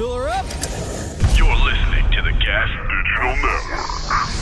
Fill her up. You're listening to the Gas Digital Network.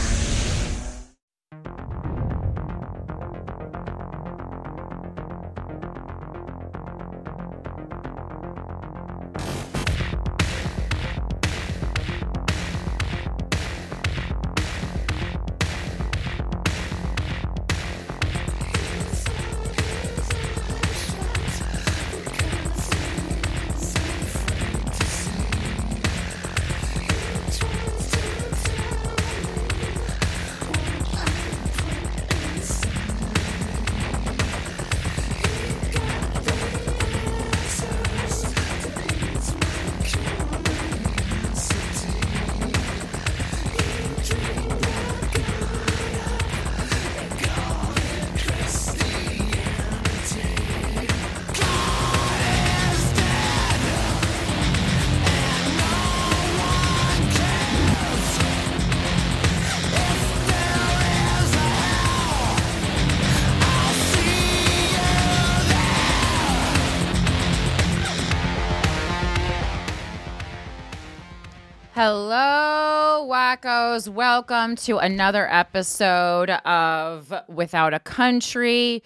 Welcome to another episode of Without a Country.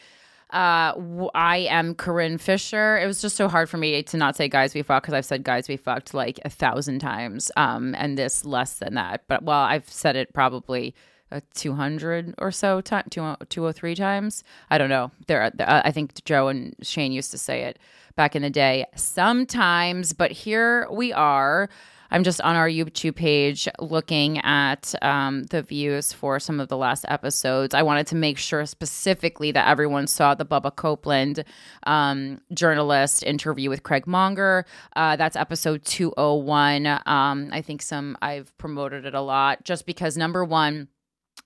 Uh, I am Corinne Fisher. It was just so hard for me to not say guys we fucked because I've said guys we fucked like a thousand times, um, and this less than that. But well, I've said it probably uh, 200 or so time, 203 times. I don't know. There, uh, I think Joe and Shane used to say it back in the day sometimes, but here we are. I'm just on our YouTube page looking at um, the views for some of the last episodes. I wanted to make sure specifically that everyone saw the Bubba Copeland um, journalist interview with Craig Monger. Uh, that's episode 201. Um, I think some I've promoted it a lot just because number one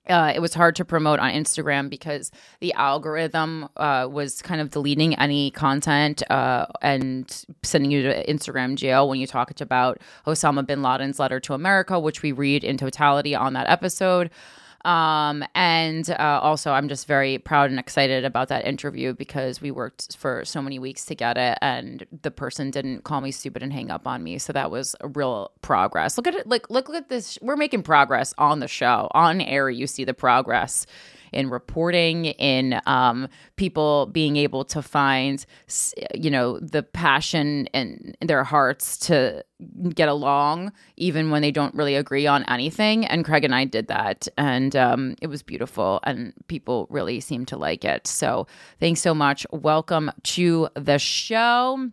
uh, it was hard to promote on Instagram because the algorithm uh, was kind of deleting any content uh, and sending you to Instagram jail when you talked about Osama bin Laden's letter to America, which we read in totality on that episode. Um, and uh, also, I'm just very proud and excited about that interview because we worked for so many weeks to get it, and the person didn't call me stupid and hang up on me. So that was a real progress. Look at it, like look at this. We're making progress on the show, on air. You see the progress in reporting, in um, people being able to find, you know, the passion in their hearts to get along, even when they don't really agree on anything. And Craig and I did that, and um, it was beautiful, and people really seemed to like it. So thanks so much. Welcome to the show.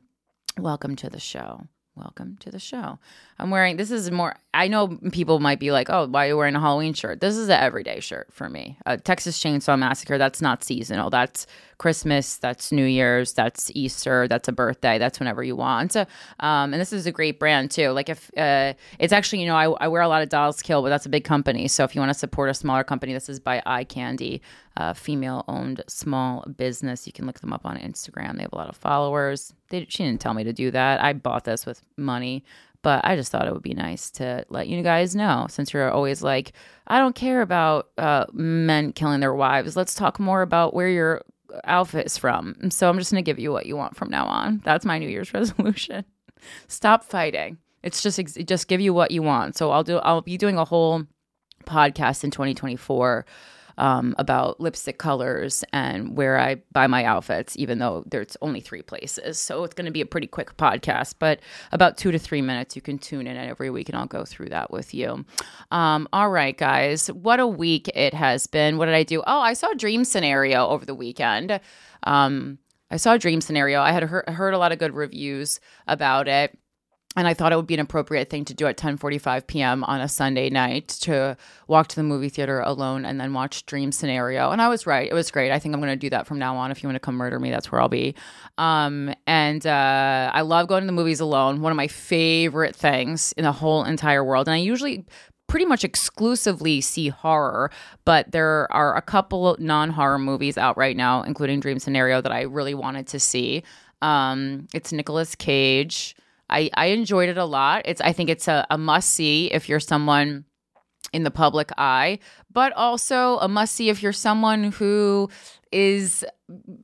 Welcome to the show. Welcome to the show. I'm wearing this is more. I know people might be like, "Oh, why are you wearing a Halloween shirt?" This is an everyday shirt for me. A Texas Chainsaw Massacre. That's not seasonal. That's Christmas. That's New Year's. That's Easter. That's a birthday. That's whenever you want. Um, and this is a great brand too. Like if uh, it's actually, you know, I, I wear a lot of Dolls Kill, but that's a big company. So if you want to support a smaller company, this is by Eye Candy, uh, female-owned small business. You can look them up on Instagram. They have a lot of followers. They, she didn't tell me to do that. I bought this with money but I just thought it would be nice to let you guys know since you're always like, I don't care about uh, men killing their wives. Let's talk more about where your outfit is from. So I'm just going to give you what you want from now on. That's my New Year's resolution. Stop fighting. It's just just give you what you want. So I'll do I'll be doing a whole podcast in 2024 um, about lipstick colors and where I buy my outfits, even though there's only three places. So it's going to be a pretty quick podcast, but about two to three minutes. You can tune in every week and I'll go through that with you. Um, all right, guys, what a week it has been. What did I do? Oh, I saw dream scenario over the weekend. Um, I saw a dream scenario. I had heard, heard a lot of good reviews about it. And I thought it would be an appropriate thing to do at 10:45 p.m. on a Sunday night to walk to the movie theater alone and then watch Dream Scenario. And I was right; it was great. I think I'm going to do that from now on. If you want to come murder me, that's where I'll be. Um, and uh, I love going to the movies alone. One of my favorite things in the whole entire world. And I usually pretty much exclusively see horror, but there are a couple non horror movies out right now, including Dream Scenario, that I really wanted to see. Um, it's Nicolas Cage. I, I enjoyed it a lot. It's I think it's a, a must see if you're someone in the public eye, but also a must see if you're someone who is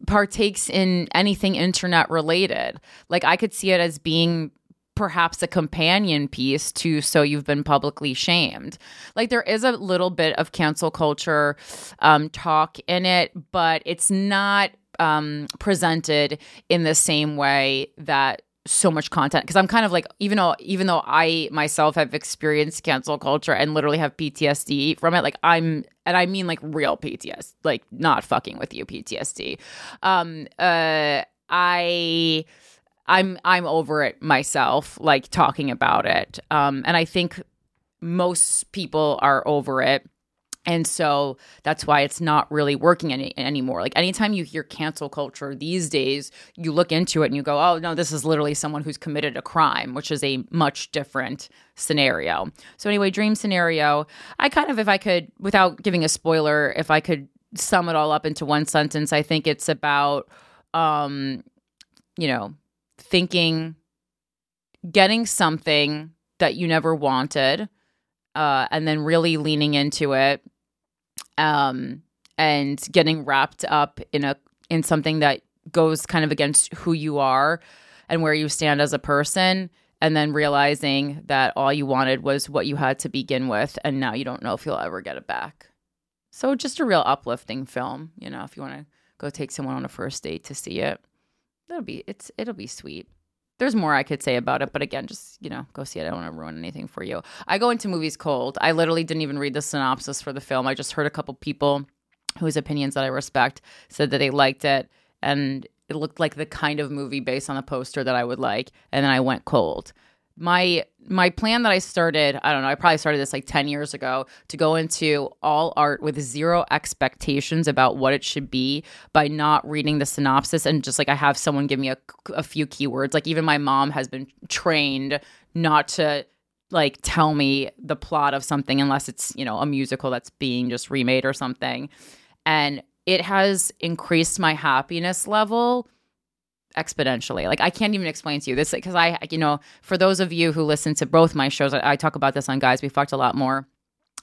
partakes in anything internet related. Like I could see it as being perhaps a companion piece to so you've been publicly shamed like there is a little bit of cancel culture um, talk in it but it's not um, presented in the same way that so much content because I'm kind of like even though even though I myself have experienced cancel culture and literally have PTSD from it like I'm and I mean like real PTSD like not fucking with you PTSD um uh I I'm I'm over it myself like talking about it. Um and I think most people are over it and so that's why it's not really working any, anymore. Like anytime you hear cancel culture these days, you look into it and you go, oh, no, this is literally someone who's committed a crime, which is a much different scenario. So, anyway, dream scenario, I kind of, if I could, without giving a spoiler, if I could sum it all up into one sentence, I think it's about, um, you know, thinking, getting something that you never wanted. Uh, and then really leaning into it um, and getting wrapped up in a in something that goes kind of against who you are and where you stand as a person and then realizing that all you wanted was what you had to begin with and now you don't know if you'll ever get it back. So just a real uplifting film you know if you want to go take someone on a first date to see it that'll be it's it'll be sweet there's more I could say about it, but again, just you know, go see it. I don't want to ruin anything for you. I go into movies cold. I literally didn't even read the synopsis for the film. I just heard a couple people whose opinions that I respect said that they liked it, and it looked like the kind of movie based on the poster that I would like, and then I went cold my my plan that I started, I don't know, I probably started this like 10 years ago to go into all art with zero expectations about what it should be by not reading the synopsis and just like I have someone give me a, a few keywords. Like even my mom has been trained not to like tell me the plot of something unless it's, you know, a musical that's being just remade or something. And it has increased my happiness level exponentially. Like I can't even explain to you this because I, you know, for those of you who listen to both my shows, I, I talk about this on Guys We Fucked a lot more.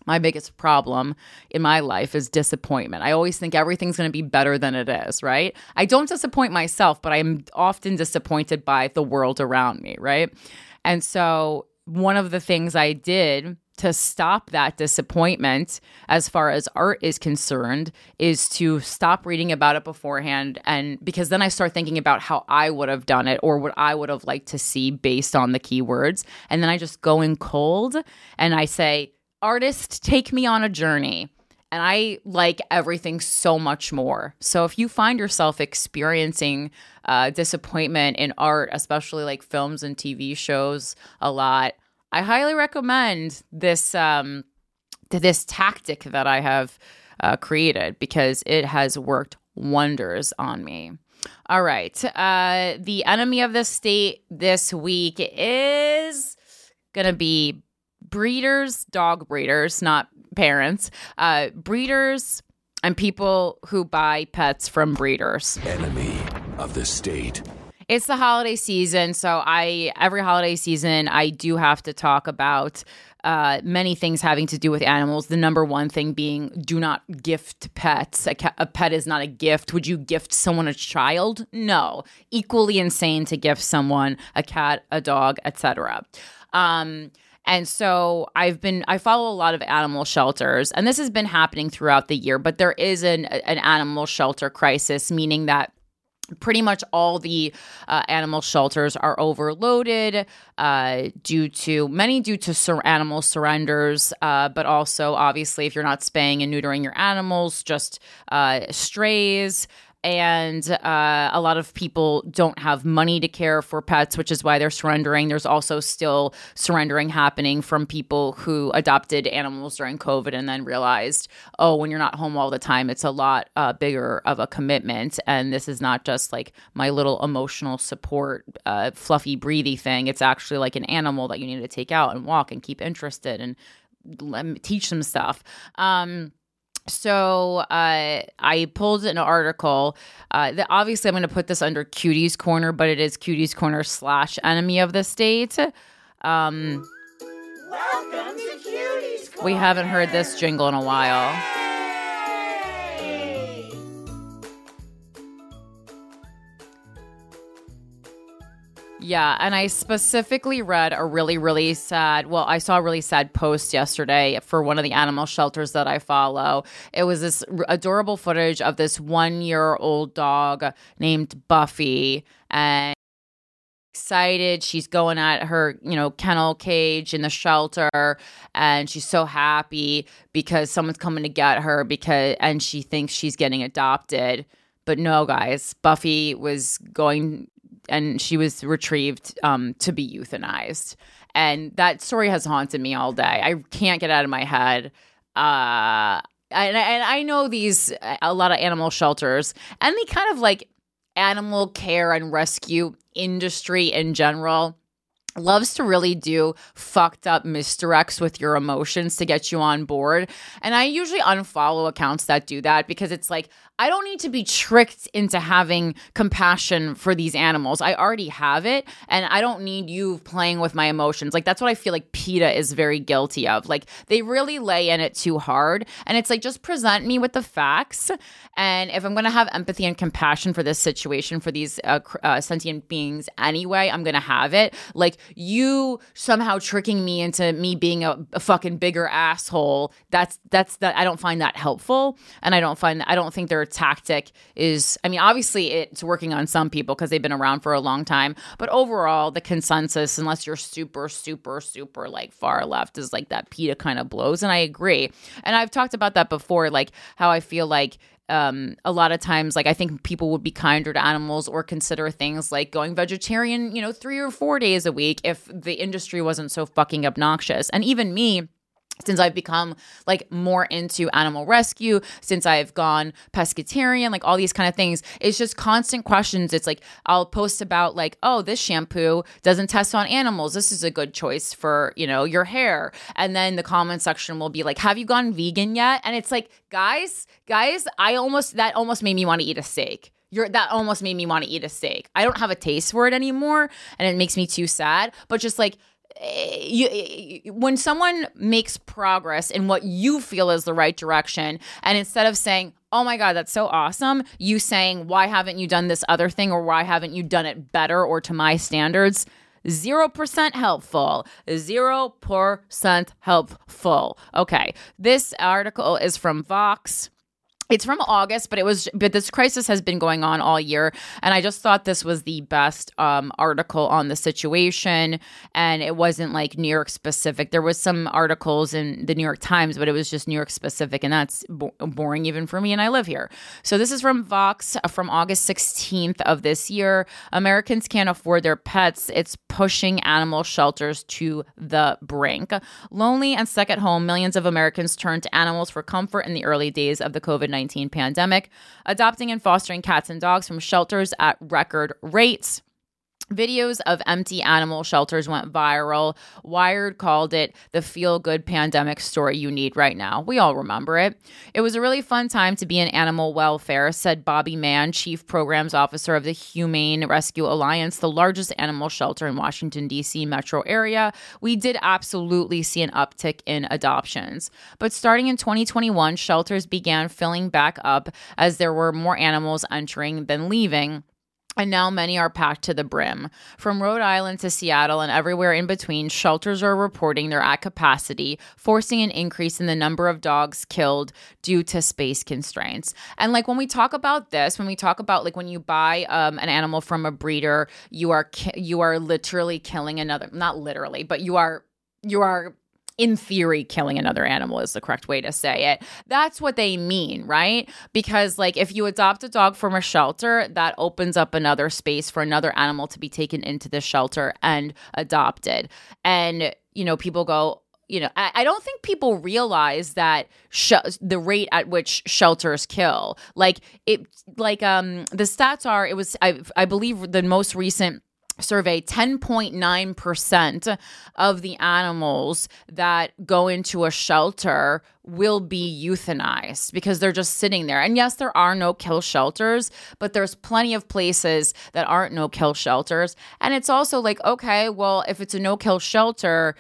My biggest problem in my life is disappointment. I always think everything's going to be better than it is, right? I don't disappoint myself, but I'm often disappointed by the world around me, right? And so one of the things I did to stop that disappointment as far as art is concerned is to stop reading about it beforehand and because then I start thinking about how I would have done it or what I would have liked to see based on the keywords and then I just go in cold and I say artist take me on a journey and I like everything so much more. So if you find yourself experiencing uh, disappointment in art, especially like films and TV shows a lot, I highly recommend this um, this tactic that I have uh, created because it has worked wonders on me. All right, uh, the enemy of the state this week is gonna be breeders, dog breeders, not parents, uh, breeders, and people who buy pets from breeders. Enemy of the state. It's the holiday season, so I every holiday season I do have to talk about uh, many things having to do with animals. The number one thing being do not gift pets. A, ca- a, pet is not a gift. Would you gift someone a child? No. Equally insane to gift someone a cat, a dog, etc. Um, and so I've been I follow a lot of animal shelters, and this has been happening throughout the year. But there is an an animal shelter crisis, meaning that pretty much all the uh, animal shelters are overloaded uh, due to many due to sur- animal surrenders uh, but also obviously if you're not spaying and neutering your animals just uh, strays and uh, a lot of people don't have money to care for pets, which is why they're surrendering. There's also still surrendering happening from people who adopted animals during COVID and then realized, oh, when you're not home all the time, it's a lot uh, bigger of a commitment. And this is not just like my little emotional support, uh, fluffy, breathy thing. It's actually like an animal that you need to take out and walk and keep interested and teach them stuff. Um, so uh, I pulled an article. Uh, that obviously, I'm going to put this under Cutie's Corner, but it is Cutie's Corner slash Enemy of the State. Um, Welcome to Cutie's Corner. We haven't heard this jingle in a while. Yeah, and I specifically read a really, really sad. Well, I saw a really sad post yesterday for one of the animal shelters that I follow. It was this adorable footage of this one year old dog named Buffy, and excited. She's going at her, you know, kennel cage in the shelter and she's so happy because someone's coming to get her because and she thinks she's getting adopted. But no, guys, Buffy was going and she was retrieved um, to be euthanized. And that story has haunted me all day. I can't get out of my head. Uh, and, and I know these a lot of animal shelters and the kind of like animal care and rescue industry in general loves to really do fucked up misdirects with your emotions to get you on board. And I usually unfollow accounts that do that because it's like, I don't need to be tricked into having compassion for these animals. I already have it, and I don't need you playing with my emotions. Like, that's what I feel like PETA is very guilty of. Like, they really lay in it too hard. And it's like, just present me with the facts. And if I'm going to have empathy and compassion for this situation, for these uh, uh, sentient beings anyway, I'm going to have it. Like, you somehow tricking me into me being a, a fucking bigger asshole, that's, that's, that, I don't find that helpful. And I don't find, I don't think they're tactic is I mean, obviously it's working on some people because they've been around for a long time, but overall, the consensus, unless you're super, super, super like far left, is like that PETA kind of blows. And I agree. And I've talked about that before, like how I feel like um, a lot of times, like I think people would be kinder to animals or consider things like going vegetarian, you know, three or four days a week if the industry wasn't so fucking obnoxious. And even me, since I've become like more into animal rescue, since I've gone pescatarian, like all these kind of things, it's just constant questions. It's like I'll post about like, oh, this shampoo doesn't test on animals. This is a good choice for, you know, your hair. And then the comment section will be like, have you gone vegan yet? And it's like, guys, guys, I almost that almost made me want to eat a steak. You're, that almost made me want to eat a steak. I don't have a taste for it anymore and it makes me too sad, but just like you, when someone makes progress in what you feel is the right direction, and instead of saying, oh my God, that's so awesome, you saying, why haven't you done this other thing or why haven't you done it better or to my standards? 0% helpful. 0% helpful. Okay. This article is from Vox it's from August, but it was but this crisis has been going on all year, and I just thought this was the best um, article on the situation, and it wasn't like New York specific. There was some articles in the New York Times, but it was just New York specific, and that's bo- boring even for me, and I live here. So this is from Vox uh, from August sixteenth of this year. Americans can't afford their pets. It's pushing animal shelters to the brink. Lonely and stuck at home, millions of Americans turned to animals for comfort in the early days of the COVID 19 pandemic, adopting and fostering cats and dogs from shelters at record rates. Videos of empty animal shelters went viral. Wired called it the feel good pandemic story you need right now. We all remember it. It was a really fun time to be in animal welfare, said Bobby Mann, Chief Programs Officer of the Humane Rescue Alliance, the largest animal shelter in Washington, D.C. metro area. We did absolutely see an uptick in adoptions. But starting in 2021, shelters began filling back up as there were more animals entering than leaving and now many are packed to the brim. From Rhode Island to Seattle and everywhere in between, shelters are reporting they're at capacity, forcing an increase in the number of dogs killed due to space constraints. And like when we talk about this, when we talk about like when you buy um, an animal from a breeder, you are ki- you are literally killing another. Not literally, but you are you are in theory, killing another animal is the correct way to say it. That's what they mean, right? Because, like, if you adopt a dog from a shelter, that opens up another space for another animal to be taken into the shelter and adopted. And, you know, people go, you know, I, I don't think people realize that sh- the rate at which shelters kill, like it, like um, the stats are. It was, I, I believe, the most recent survey 10.9% of the animals that go into a shelter will be euthanized because they're just sitting there. And yes, there are no kill shelters, but there's plenty of places that aren't no kill shelters. And it's also like, okay, well, if it's a no kill shelter,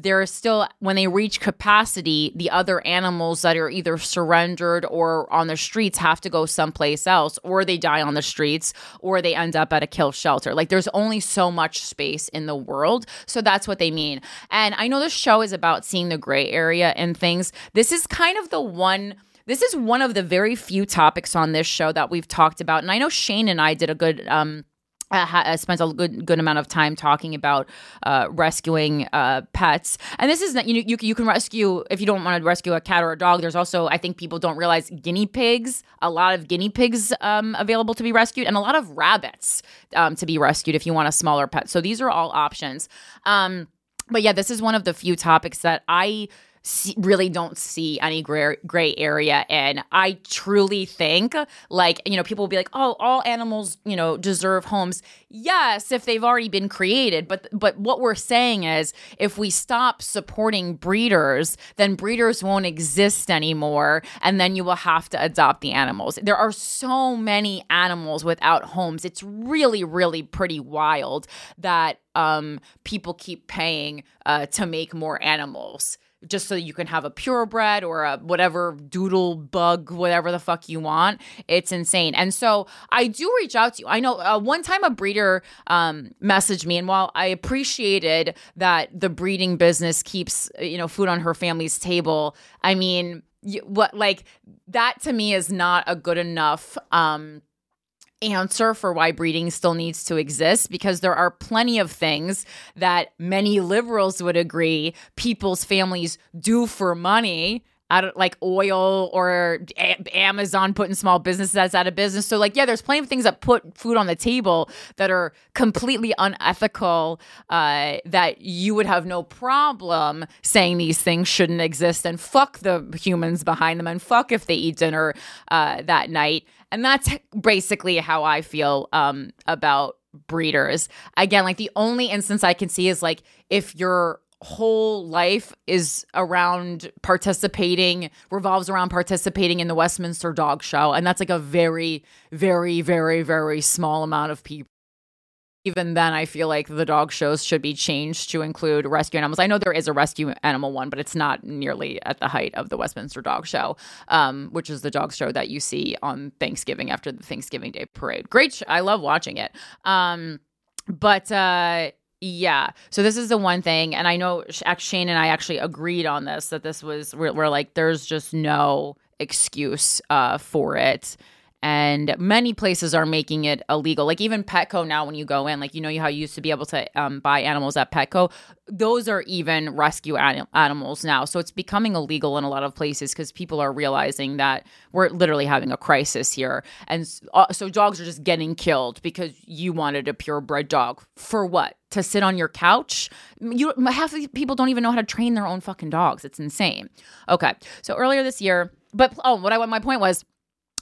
there are still when they reach capacity the other animals that are either surrendered or on the streets have to go someplace else or they die on the streets or they end up at a kill shelter. Like there's only so much space in the world. So that's what they mean. And i know this show is about seeing the gray area and things. This is kind of the one this is one of the very few topics on this show that we've talked about. And i know shane and i did a good um uh, spent a good good amount of time talking about uh, rescuing uh, pets, and this is you know you you can rescue if you don't want to rescue a cat or a dog. There's also I think people don't realize guinea pigs. A lot of guinea pigs um, available to be rescued, and a lot of rabbits um, to be rescued if you want a smaller pet. So these are all options. Um, but yeah, this is one of the few topics that I see, really don't see any gray, gray area. And i truly think like you know people will be like oh all animals you know deserve homes. Yes if they've already been created but but what we're saying is if we stop supporting breeders then breeders won't exist anymore and then you will have to adopt the animals. There are so many animals without homes. It's really really pretty wild that um, people keep paying uh, to make more animals just so you can have a purebred or a whatever doodle bug, whatever the fuck you want. It's insane. And so I do reach out to you. I know uh, one time a breeder um, messaged me, and while I appreciated that the breeding business keeps you know food on her family's table, I mean, what like that to me is not a good enough. Um, answer for why breeding still needs to exist because there are plenty of things that many liberals would agree people's families do for money out like oil or a- Amazon putting small businesses out of business. So like, yeah, there's plenty of things that put food on the table that are completely unethical. Uh, that you would have no problem saying these things shouldn't exist, and fuck the humans behind them, and fuck if they eat dinner uh, that night. And that's basically how I feel um, about breeders. Again, like the only instance I can see is like if your whole life is around participating revolves around participating in the Westminster Dog Show and that's like a very very very very small amount of people even then I feel like the dog shows should be changed to include rescue animals. I know there is a rescue animal one, but it's not nearly at the height of the Westminster Dog Show, um, which is the dog show that you see on Thanksgiving after the Thanksgiving Day parade. Great, sh- I love watching it. Um, but uh, yeah, so this is the one thing, and I know Shane and I actually agreed on this that this was we're, we're like there's just no excuse uh, for it and many places are making it illegal. Like even petco now when you go in like you know how you used to be able to um, buy animals at petco? Those are even rescue anim- animals now. So it's becoming illegal in a lot of places because people are realizing that we're literally having a crisis here. And uh, so dogs are just getting killed because you wanted a purebred dog. For what? To sit on your couch. You half of people don't even know how to train their own fucking dogs. It's insane. Okay, so earlier this year, but oh, what I my point was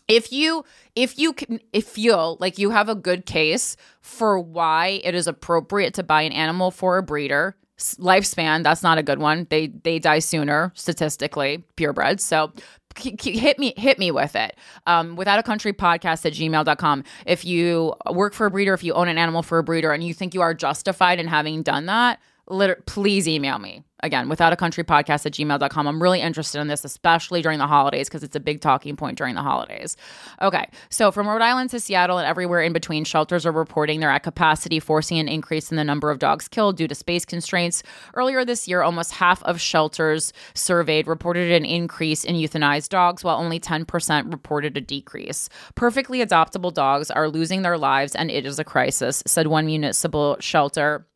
if you if you can if feel like you have a good case for why it is appropriate to buy an animal for a breeder lifespan that's not a good one. They they die sooner statistically purebreds. So hit me hit me with it. Um, without a country podcast at gmail.com if you work for a breeder if you own an animal for a breeder and you think you are justified in having done that liter- please email me. Again without a country podcast at gmail.com i'm really interested in this especially during the holidays because it's a big talking point during the holidays. Okay so from rhode island to seattle and everywhere in between shelters are reporting they're at capacity forcing an increase in the number of dogs killed due to space constraints. Earlier this year almost half of shelters surveyed reported an increase in euthanized dogs while only 10% reported a decrease. Perfectly adoptable dogs are losing their lives and it is a crisis said one municipal shelter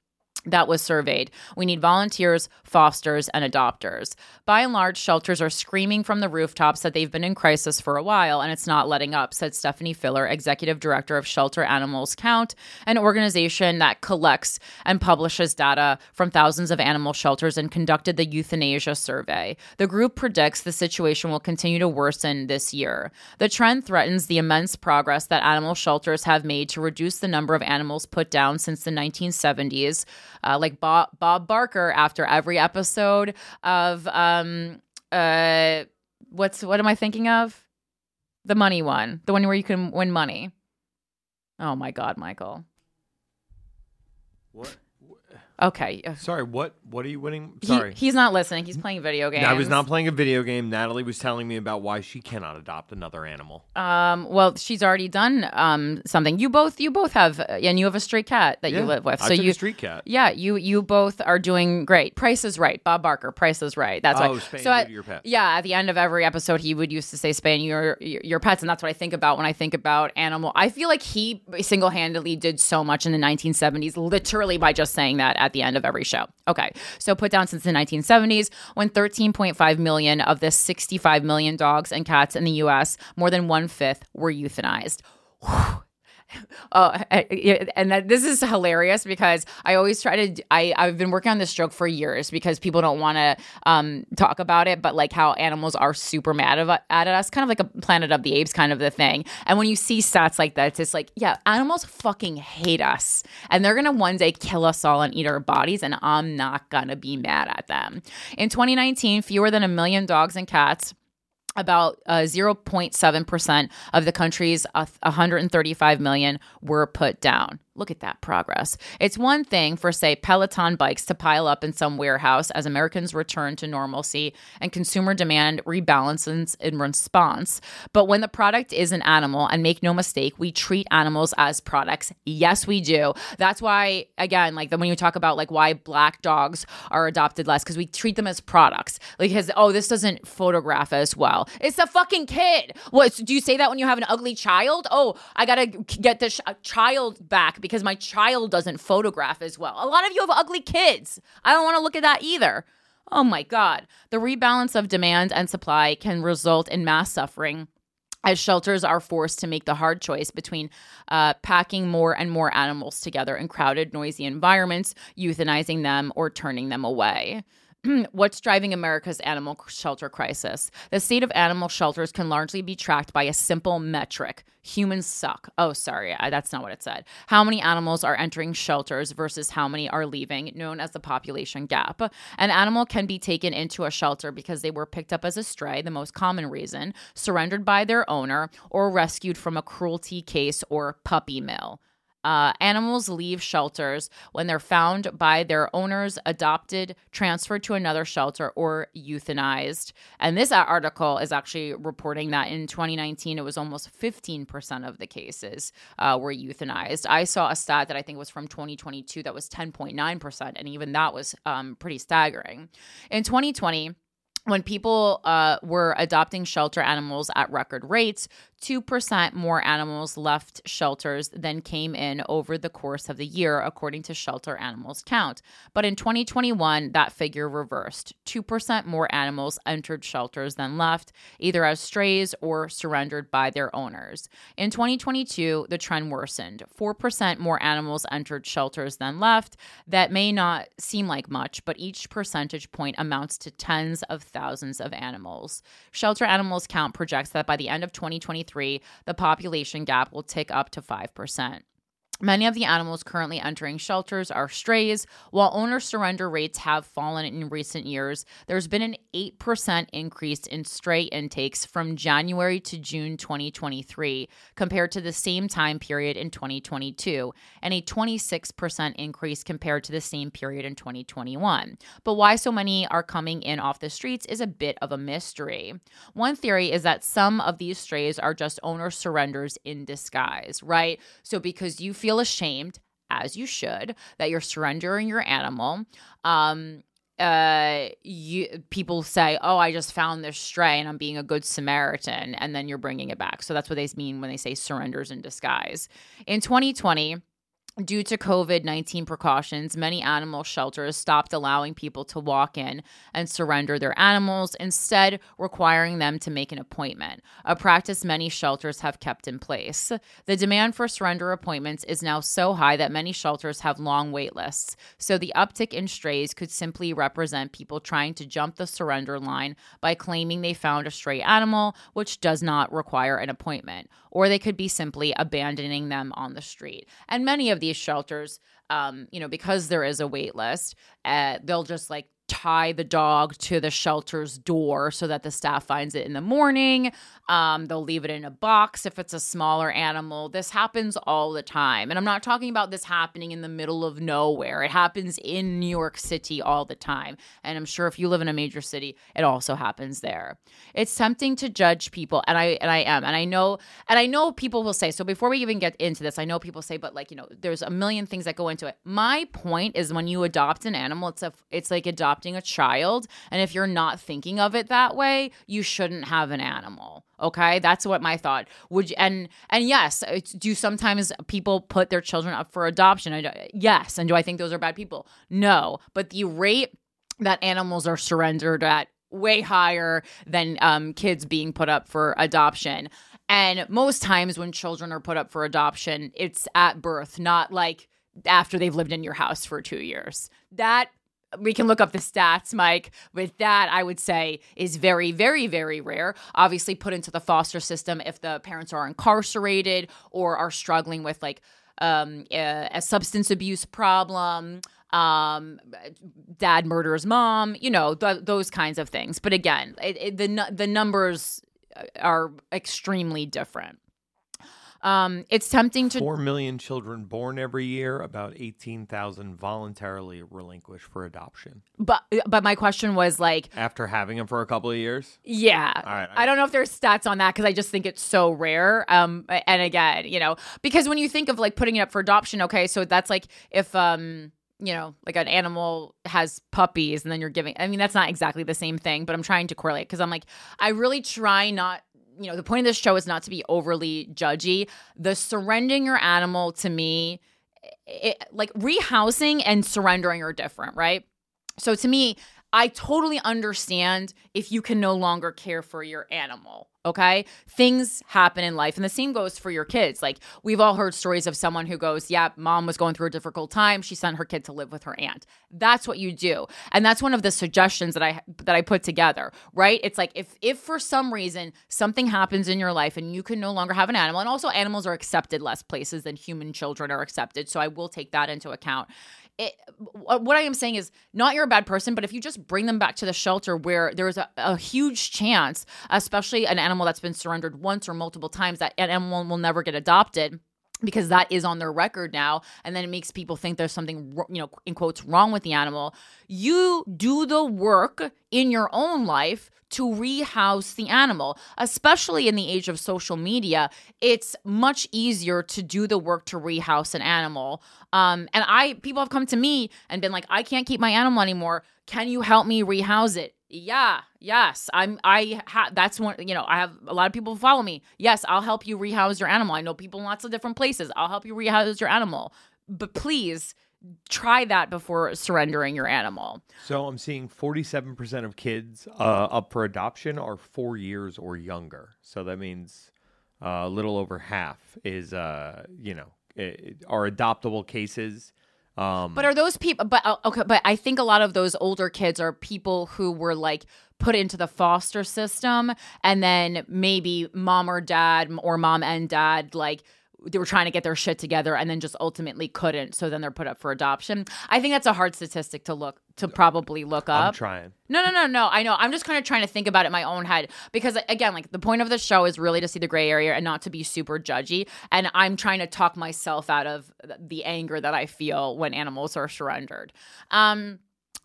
that was surveyed. We need volunteers, fosters, and adopters. By and large, shelters are screaming from the rooftops that they've been in crisis for a while, and it's not letting up, said Stephanie Filer, executive director of Shelter Animals Count, an organization that collects and publishes data from thousands of animal shelters and conducted the euthanasia survey. The group predicts the situation will continue to worsen this year. The trend threatens the immense progress that animal shelters have made to reduce the number of animals put down since the 1970s uh, like Bob, Bob Barker after every episode of um uh what's what am I thinking of? The money one, the one where you can win money. Oh my God, Michael. What? Okay. uh, Sorry, what? What are you winning? he- Sorry. he's not listening. He's playing video games. I was not playing a video game. Natalie was telling me about why she cannot adopt another animal. Um. Well, she's already done um something. You both. You both have, uh, and you have a stray cat that you live with. I so took a you street cat. Yeah. You you both are doing great. Price is right. Bob Barker. Price is right. That's Oh, right. spay and so at, neuter your pet. Yeah. At the end of every episode, he would used to say spay and your your pets, and that's what I think about when I think about animal. I feel like he single handedly did so much in the 1970s, literally by just saying that at the end of every show. Okay. So put down since the 1970s, when 13.5 million of the 65 million dogs and cats in the U.S., more than one fifth were euthanized. Oh, and this is hilarious because I always try to. I I've been working on this joke for years because people don't want to um, talk about it, but like how animals are super mad of, at us, kind of like a Planet of the Apes kind of the thing. And when you see stats like that, it's just like, yeah, animals fucking hate us, and they're gonna one day kill us all and eat our bodies, and I'm not gonna be mad at them. In 2019, fewer than a million dogs and cats about uh, 0.7% of the country's uh, 135 million were put down. Look at that progress. It's one thing for, say, Peloton bikes to pile up in some warehouse as Americans return to normalcy and consumer demand rebalances in response. But when the product is an animal, and make no mistake, we treat animals as products. Yes, we do. That's why, again, like when you talk about like why black dogs are adopted less, because we treat them as products. Like, because, oh, this doesn't photograph as well. It's a fucking kid. What do you say that when you have an ugly child? Oh, I gotta get this sh- uh, child back because my child doesn't photograph as well. A lot of you have ugly kids. I don't want to look at that either. Oh my God. The rebalance of demand and supply can result in mass suffering as shelters are forced to make the hard choice between uh, packing more and more animals together in crowded, noisy environments, euthanizing them, or turning them away. What's driving America's animal shelter crisis? The state of animal shelters can largely be tracked by a simple metric humans suck. Oh, sorry, I, that's not what it said. How many animals are entering shelters versus how many are leaving, known as the population gap. An animal can be taken into a shelter because they were picked up as a stray, the most common reason, surrendered by their owner, or rescued from a cruelty case or puppy mill. Uh, animals leave shelters when they're found by their owners, adopted, transferred to another shelter, or euthanized. And this article is actually reporting that in 2019, it was almost 15% of the cases uh, were euthanized. I saw a stat that I think was from 2022 that was 10.9%, and even that was um, pretty staggering. In 2020, when people uh, were adopting shelter animals at record rates, 2% more animals left shelters than came in over the course of the year, according to Shelter Animals Count. But in 2021, that figure reversed. 2% more animals entered shelters than left, either as strays or surrendered by their owners. In 2022, the trend worsened. 4% more animals entered shelters than left. That may not seem like much, but each percentage point amounts to tens of thousands of animals. Shelter Animals Count projects that by the end of 2023, the population gap will tick up to 5%. Many of the animals currently entering shelters are strays. While owner surrender rates have fallen in recent years, there's been an 8% increase in stray intakes from January to June 2023 compared to the same time period in 2022, and a 26% increase compared to the same period in 2021. But why so many are coming in off the streets is a bit of a mystery. One theory is that some of these strays are just owner surrenders in disguise, right? So because you feel ashamed, as you should, that you're surrendering your animal. Um, uh, you people say, "Oh, I just found this stray and I'm being a good Samaritan," and then you're bringing it back. So that's what they mean when they say surrenders in disguise. In 2020. Due to COVID 19 precautions, many animal shelters stopped allowing people to walk in and surrender their animals, instead, requiring them to make an appointment, a practice many shelters have kept in place. The demand for surrender appointments is now so high that many shelters have long wait lists, so the uptick in strays could simply represent people trying to jump the surrender line by claiming they found a stray animal, which does not require an appointment, or they could be simply abandoning them on the street. And many of these shelters, um, you know, because there is a wait list, uh, they'll just like tie the dog to the shelter's door so that the staff finds it in the morning. Um, they'll leave it in a box if it's a smaller animal. This happens all the time. And I'm not talking about this happening in the middle of nowhere. It happens in New York City all the time. And I'm sure if you live in a major city, it also happens there. It's tempting to judge people, and I and I am. And I know and I know people will say, so before we even get into this, I know people say, but like, you know, there's a million things that go into it. My point is when you adopt an animal, it's a it's like adopting a child. And if you're not thinking of it that way, you shouldn't have an animal. Okay, that's what my thought would. You, and and yes, do sometimes people put their children up for adoption? I, yes, and do I think those are bad people? No, but the rate that animals are surrendered at way higher than um, kids being put up for adoption. And most times when children are put up for adoption, it's at birth, not like after they've lived in your house for two years. That we can look up the stats, Mike. With that, I would say is very, very, very rare. Obviously, put into the foster system if the parents are incarcerated or are struggling with like um, a, a substance abuse problem. Um, dad murders mom, you know, th- those kinds of things. But again, it, it, the the numbers are extremely different. Um, it's tempting to Four million children born every year, about 18,000 voluntarily relinquished for adoption. But but my question was like After having them for a couple of years? Yeah. All right. I don't know if there's stats on that because I just think it's so rare. Um, and again, you know, because when you think of like putting it up for adoption, okay, so that's like if um, you know, like an animal has puppies and then you're giving. I mean, that's not exactly the same thing, but I'm trying to correlate because I'm like, I really try not you know, the point of this show is not to be overly judgy. The surrendering your animal to me, it, like rehousing and surrendering are different, right? So to me, I totally understand if you can no longer care for your animal. Okay. Things happen in life. And the same goes for your kids. Like, we've all heard stories of someone who goes, Yeah, mom was going through a difficult time. She sent her kid to live with her aunt. That's what you do. And that's one of the suggestions that I that I put together, right? It's like if if for some reason something happens in your life and you can no longer have an animal, and also animals are accepted less places than human children are accepted. So I will take that into account it, what I am saying is not you're a bad person, but if you just bring them back to the shelter where there's a, a, huge chance, especially an animal that's been surrendered once or multiple times, that an animal will never get adopted because that is on their record now and then it makes people think there's something you know in quotes wrong with the animal. You do the work in your own life to rehouse the animal. Especially in the age of social media it's much easier to do the work to rehouse an animal. Um, and i people have come to me and been like i can't keep my animal anymore. Can you help me rehouse it yeah, yes. I'm I ha- that's one you know, I have a lot of people follow me. Yes, I'll help you rehouse your animal. I know people in lots of different places. I'll help you rehouse your animal. But please try that before surrendering your animal. So I'm seeing 47% of kids uh, up for adoption are 4 years or younger. So that means uh, a little over half is uh, you know, it, are adoptable cases um, but are those people? But uh, okay, but I think a lot of those older kids are people who were like put into the foster system, and then maybe mom or dad or mom and dad like they were trying to get their shit together and then just ultimately couldn't so then they're put up for adoption. I think that's a hard statistic to look to probably look up. I'm trying. no no no no. I know. I'm just kind of trying to think about it in my own head because again like the point of the show is really to see the gray area and not to be super judgy. And i'm trying to talk myself out of the anger that i feel when animals are surrendered. Um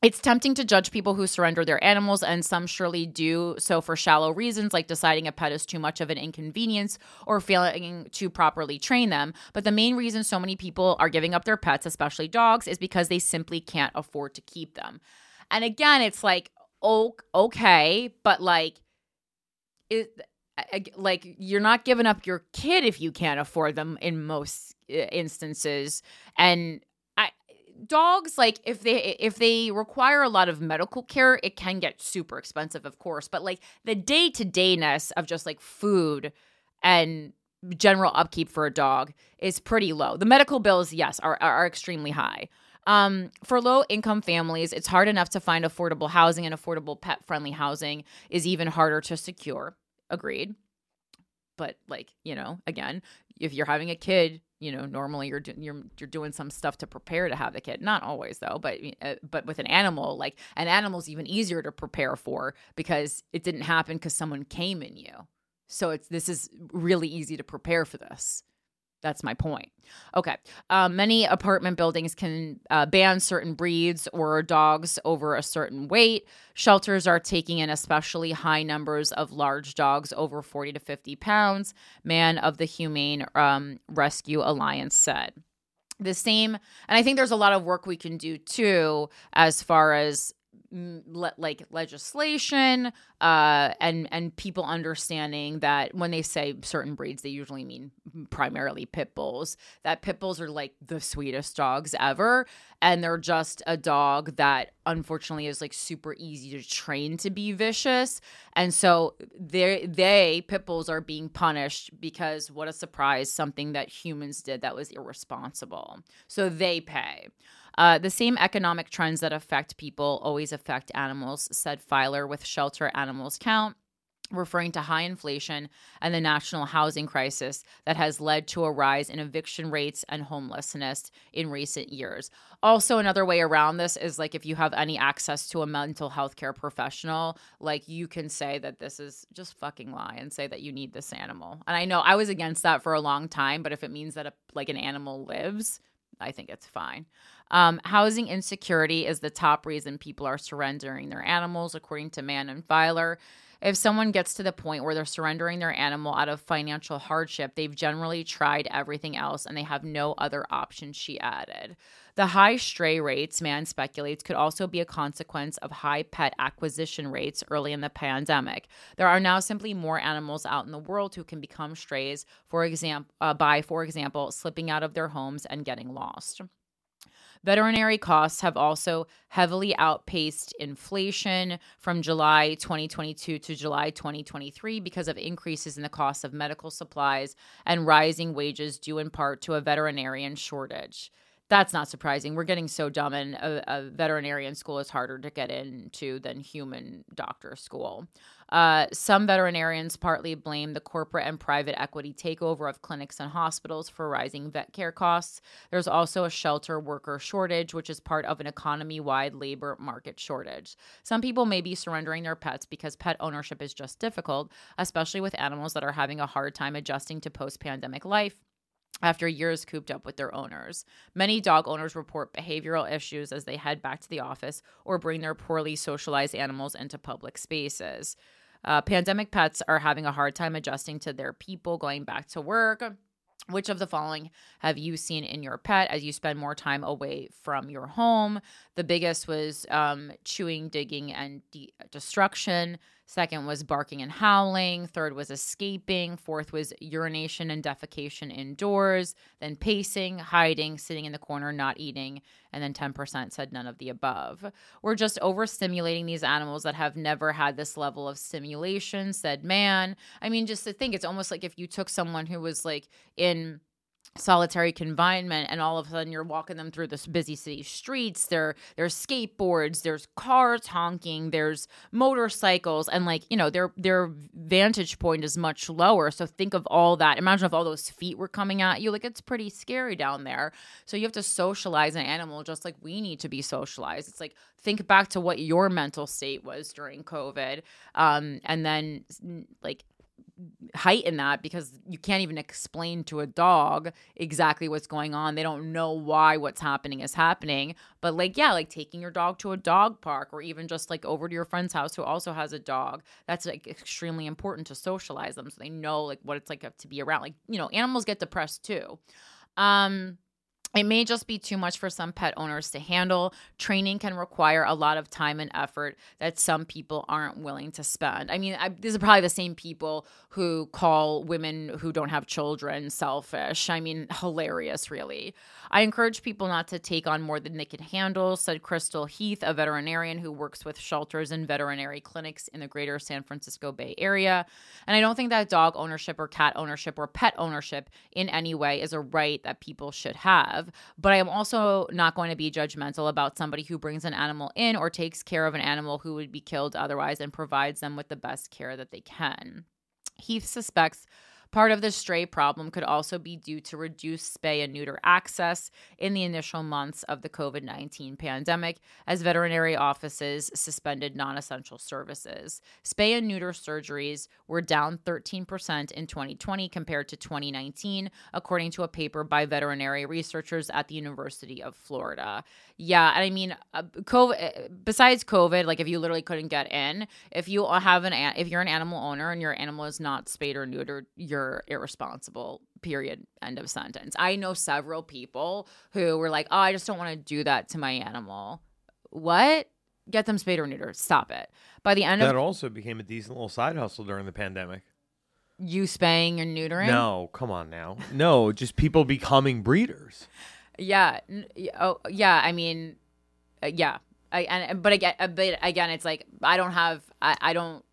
it's tempting to judge people who surrender their animals, and some surely do so for shallow reasons, like deciding a pet is too much of an inconvenience or failing to properly train them. But the main reason so many people are giving up their pets, especially dogs, is because they simply can't afford to keep them. And again, it's like, oh, okay, but like, it, like you're not giving up your kid if you can't afford them in most uh, instances and dogs like if they if they require a lot of medical care it can get super expensive of course but like the day-to-dayness of just like food and general upkeep for a dog is pretty low the medical bills yes are are extremely high um, for low income families, it's hard enough to find affordable housing, and affordable pet friendly housing is even harder to secure. Agreed. But like you know, again, if you're having a kid, you know, normally you're do- you're you're doing some stuff to prepare to have the kid. Not always though, but uh, but with an animal, like an animal's even easier to prepare for because it didn't happen because someone came in you. So it's this is really easy to prepare for this. That's my point. Okay. Um, many apartment buildings can uh, ban certain breeds or dogs over a certain weight. Shelters are taking in especially high numbers of large dogs over 40 to 50 pounds, Mann of the Humane um, Rescue Alliance said. The same, and I think there's a lot of work we can do too, as far as le- like legislation uh, and and people understanding that when they say certain breeds, they usually mean primarily pit bulls. That pit bulls are like the sweetest dogs ever, and they're just a dog that unfortunately is like super easy to train to be vicious. And so they they pit bulls are being punished because what a surprise, something that humans did that was irresponsible. So they pay. Uh, the same economic trends that affect people always affect animals, said Filer with Shelter Animals Count referring to high inflation and the national housing crisis that has led to a rise in eviction rates and homelessness in recent years. Also, another way around this is like if you have any access to a mental health care professional, like you can say that this is just fucking lie and say that you need this animal. And I know I was against that for a long time, but if it means that a, like an animal lives, I think it's fine. Um, housing insecurity is the top reason people are surrendering their animals, according to Mann and Filer. If someone gets to the point where they're surrendering their animal out of financial hardship, they've generally tried everything else and they have no other option, she added. The high stray rates, Mann speculates, could also be a consequence of high pet acquisition rates early in the pandemic. There are now simply more animals out in the world who can become strays, for example, uh, by, for example, slipping out of their homes and getting lost. Veterinary costs have also heavily outpaced inflation from July 2022 to July 2023 because of increases in the cost of medical supplies and rising wages due in part to a veterinarian shortage. That's not surprising. We're getting so dumb, and a, a veterinarian school is harder to get into than human doctor school. Uh, some veterinarians partly blame the corporate and private equity takeover of clinics and hospitals for rising vet care costs. There's also a shelter worker shortage, which is part of an economy wide labor market shortage. Some people may be surrendering their pets because pet ownership is just difficult, especially with animals that are having a hard time adjusting to post pandemic life after years cooped up with their owners. Many dog owners report behavioral issues as they head back to the office or bring their poorly socialized animals into public spaces. Uh, pandemic pets are having a hard time adjusting to their people going back to work. Which of the following have you seen in your pet as you spend more time away from your home? The biggest was um, chewing, digging, and de- destruction. Second was barking and howling. Third was escaping. Fourth was urination and defecation indoors. Then pacing, hiding, sitting in the corner, not eating. And then 10% said none of the above. We're just overstimulating these animals that have never had this level of stimulation, said Mann. I mean, just to think, it's almost like if you took someone who was like in solitary confinement and all of a sudden you're walking them through this busy city streets. There there's skateboards there's cars honking there's motorcycles and like you know their their vantage point is much lower. So think of all that. Imagine if all those feet were coming at you. Like it's pretty scary down there. So you have to socialize an animal just like we need to be socialized. It's like think back to what your mental state was during covid um and then like heighten that because you can't even explain to a dog exactly what's going on. They don't know why what's happening is happening. But like, yeah, like taking your dog to a dog park or even just like over to your friend's house who also has a dog. That's like extremely important to socialize them so they know like what it's like to be around. Like, you know, animals get depressed too. Um It may just be too much for some pet owners to handle. Training can require a lot of time and effort that some people aren't willing to spend. I mean, I, these are probably the same people who call women who don't have children selfish. I mean, hilarious, really. I encourage people not to take on more than they can handle, said Crystal Heath, a veterinarian who works with shelters and veterinary clinics in the greater San Francisco Bay Area. And I don't think that dog ownership or cat ownership or pet ownership in any way is a right that people should have. But I am also not going to be judgmental about somebody who brings an animal in or takes care of an animal who would be killed otherwise and provides them with the best care that they can. Heath suspects Part of the stray problem could also be due to reduced spay and neuter access in the initial months of the COVID 19 pandemic, as veterinary offices suspended non essential services. Spay and neuter surgeries were down 13% in 2020 compared to 2019, according to a paper by veterinary researchers at the University of Florida. Yeah, and I mean, uh, COVID. Uh, besides COVID, like if you literally couldn't get in, if you have an if you're an animal owner and your animal is not spayed or neutered, you're irresponsible. Period. End of sentence. I know several people who were like, "Oh, I just don't want to do that to my animal." What? Get them spayed or neutered. Stop it. By the end that of that also became a decent little side hustle during the pandemic. you spaying and neutering, No, come on now. No, just people becoming breeders. Yeah. Oh, yeah. I mean, uh, yeah. I, and but again, uh, but again, it's like I don't have. I, I don't.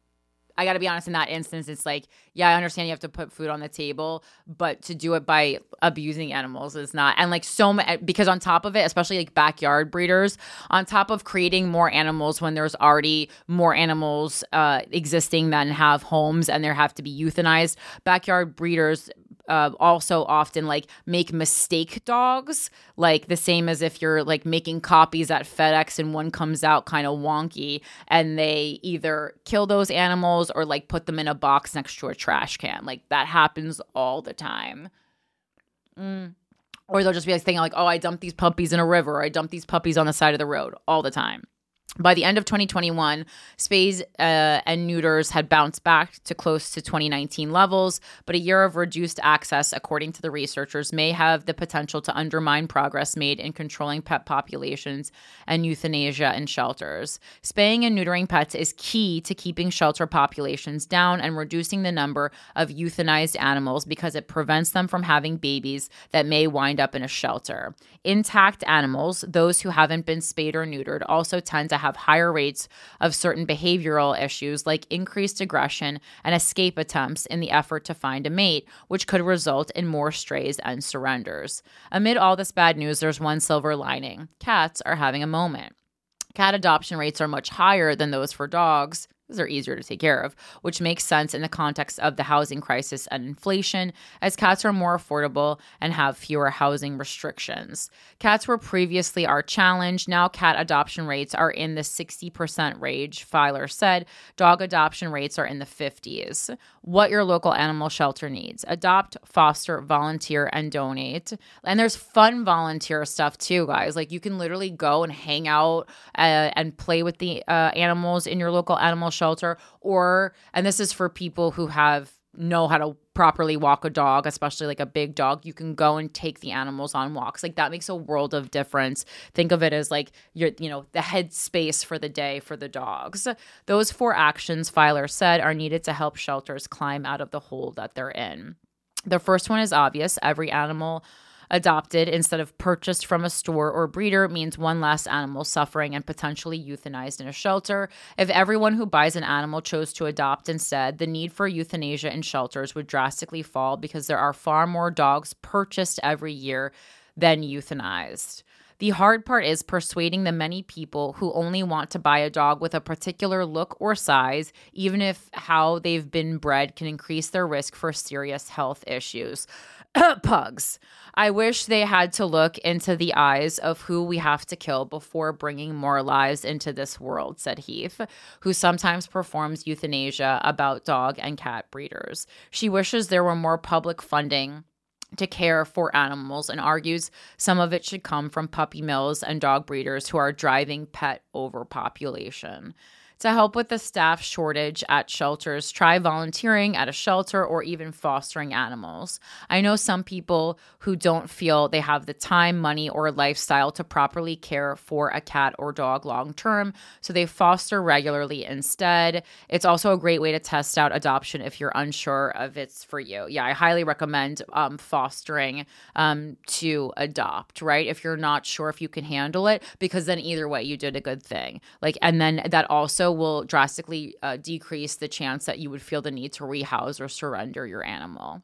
I got to be honest. In that instance, it's like, yeah, I understand you have to put food on the table, but to do it by abusing animals is not. And like so many, because on top of it, especially like backyard breeders, on top of creating more animals when there's already more animals uh, existing than have homes and there have to be euthanized, backyard breeders uh, also often like make mistake dogs, like the same as if you're like making copies at FedEx and one comes out kind of wonky, and they either kill those animals or like put them in a box next to a trash can. Like that happens all the time. Mm. Or they'll just be like thinking like, "Oh, I dumped these puppies in a river. I dumped these puppies on the side of the road." All the time. By the end of 2021, spays uh, and neuters had bounced back to close to 2019 levels, but a year of reduced access, according to the researchers, may have the potential to undermine progress made in controlling pet populations and euthanasia in shelters. Spaying and neutering pets is key to keeping shelter populations down and reducing the number of euthanized animals because it prevents them from having babies that may wind up in a shelter. Intact animals, those who haven't been spayed or neutered, also tend to have higher rates of certain behavioral issues like increased aggression and escape attempts in the effort to find a mate, which could result in more strays and surrenders. Amid all this bad news, there's one silver lining cats are having a moment. Cat adoption rates are much higher than those for dogs. These are easier to take care of, which makes sense in the context of the housing crisis and inflation, as cats are more affordable and have fewer housing restrictions. Cats were previously our challenge. Now, cat adoption rates are in the 60% range, Filer said. Dog adoption rates are in the 50s. What your local animal shelter needs adopt, foster, volunteer, and donate. And there's fun volunteer stuff too, guys. Like you can literally go and hang out uh, and play with the uh, animals in your local animal shelter, or, and this is for people who have know how to properly walk a dog, especially like a big dog, you can go and take the animals on walks. Like that makes a world of difference. Think of it as like your, you know, the head space for the day for the dogs. Those four actions, Filer said, are needed to help shelters climb out of the hole that they're in. The first one is obvious. Every animal adopted instead of purchased from a store or breeder means one less animal suffering and potentially euthanized in a shelter. If everyone who buys an animal chose to adopt instead, the need for euthanasia in shelters would drastically fall because there are far more dogs purchased every year than euthanized. The hard part is persuading the many people who only want to buy a dog with a particular look or size, even if how they've been bred can increase their risk for serious health issues. Pugs. I wish they had to look into the eyes of who we have to kill before bringing more lives into this world, said Heath, who sometimes performs euthanasia about dog and cat breeders. She wishes there were more public funding to care for animals and argues some of it should come from puppy mills and dog breeders who are driving pet overpopulation. To help with the staff shortage at shelters, try volunteering at a shelter or even fostering animals. I know some people who don't feel they have the time, money, or lifestyle to properly care for a cat or dog long term, so they foster regularly instead. It's also a great way to test out adoption if you're unsure if it's for you. Yeah, I highly recommend um, fostering um, to adopt, right? If you're not sure if you can handle it, because then either way, you did a good thing. Like, and then that also will drastically uh, decrease the chance that you would feel the need to rehouse or surrender your animal.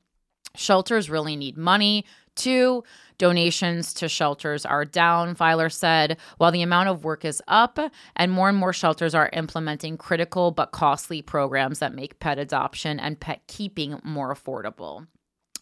Shelters really need money. Two, donations to shelters are down, Filer said, while the amount of work is up, and more and more shelters are implementing critical but costly programs that make pet adoption and pet keeping more affordable.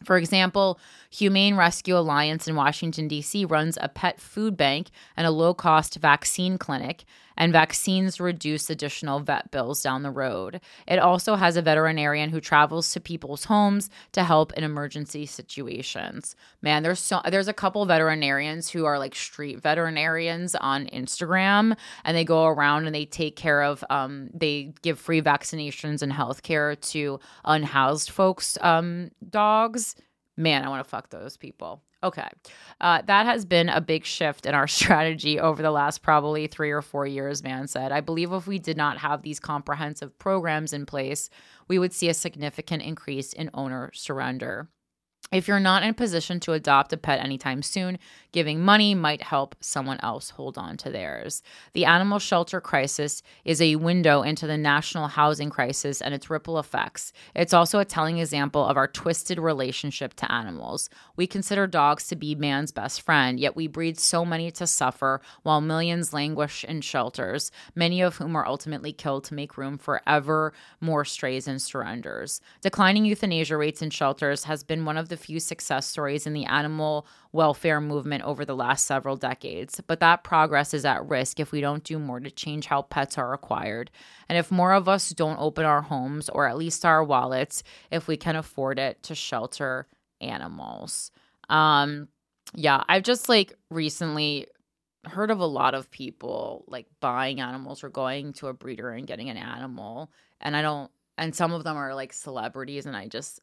For example, Humane Rescue Alliance in Washington, D.C. runs a pet food bank and a low cost vaccine clinic, and vaccines reduce additional vet bills down the road. It also has a veterinarian who travels to people's homes to help in emergency situations. Man, there's so there's a couple veterinarians who are like street veterinarians on Instagram, and they go around and they take care of um, they give free vaccinations and health care to unhoused folks' um, dogs man, I want to fuck those people. Okay. Uh, that has been a big shift in our strategy over the last probably three or four years, Mann said. I believe if we did not have these comprehensive programs in place, we would see a significant increase in owner surrender. If you're not in a position to adopt a pet anytime soon, giving money might help someone else hold on to theirs. The animal shelter crisis is a window into the national housing crisis and its ripple effects. It's also a telling example of our twisted relationship to animals. We consider dogs to be man's best friend, yet we breed so many to suffer while millions languish in shelters, many of whom are ultimately killed to make room for ever more strays and surrenders. Declining euthanasia rates in shelters has been one of the few success stories in the animal welfare movement over the last several decades, but that progress is at risk if we don't do more to change how pets are acquired. And if more of us don't open our homes or at least our wallets, if we can afford it, to shelter animals. Um, yeah, I've just like recently heard of a lot of people like buying animals or going to a breeder and getting an animal. And I don't, and some of them are like celebrities, and I just,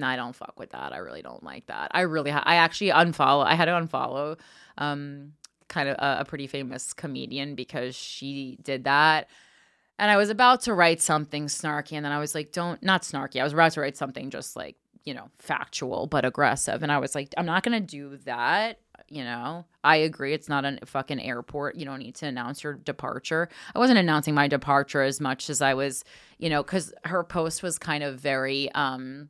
I don't fuck with that. I really don't like that. I really, ha- I actually unfollow. I had to unfollow, um, kind of a, a pretty famous comedian because she did that. And I was about to write something snarky, and then I was like, "Don't, not snarky." I was about to write something just like you know factual but aggressive, and I was like, "I'm not gonna do that." You know, I agree. It's not a fucking airport. You don't need to announce your departure. I wasn't announcing my departure as much as I was, you know, because her post was kind of very, um,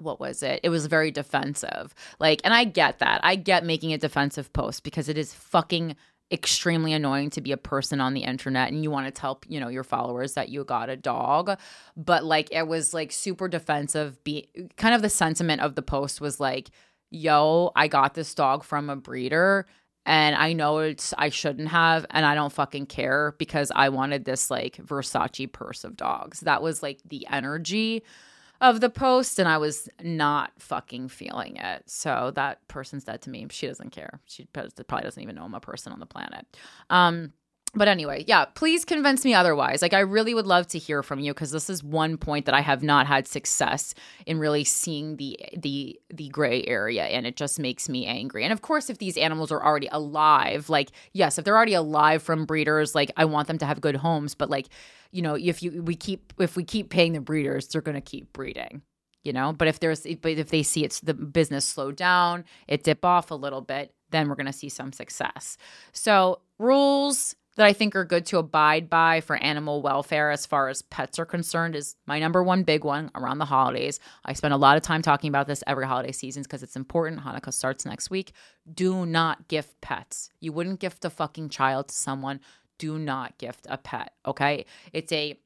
what was it? It was very defensive. Like, and I get that. I get making a defensive post because it is fucking extremely annoying to be a person on the internet and you want to tell you know your followers that you got a dog but like it was like super defensive be kind of the sentiment of the post was like yo i got this dog from a breeder and i know it's i shouldn't have and i don't fucking care because i wanted this like versace purse of dogs that was like the energy of the post and I was not fucking feeling it. So that person's dead to me. She doesn't care. She probably doesn't even know I'm a person on the planet. Um, but anyway, yeah, please convince me otherwise. Like, I really would love to hear from you because this is one point that I have not had success in really seeing the the the gray area, and it just makes me angry. And of course, if these animals are already alive, like yes, if they're already alive from breeders, like I want them to have good homes. But like, you know, if you we keep if we keep paying the breeders, they're going to keep breeding you know but if there's but if they see it's the business slow down it dip off a little bit then we're going to see some success so rules that I think are good to abide by for animal welfare as far as pets are concerned is my number one big one around the holidays. I spend a lot of time talking about this every holiday season because it's important. Hanukkah starts next week. Do not gift pets. You wouldn't gift a fucking child to someone. Do not gift a pet, okay? It's a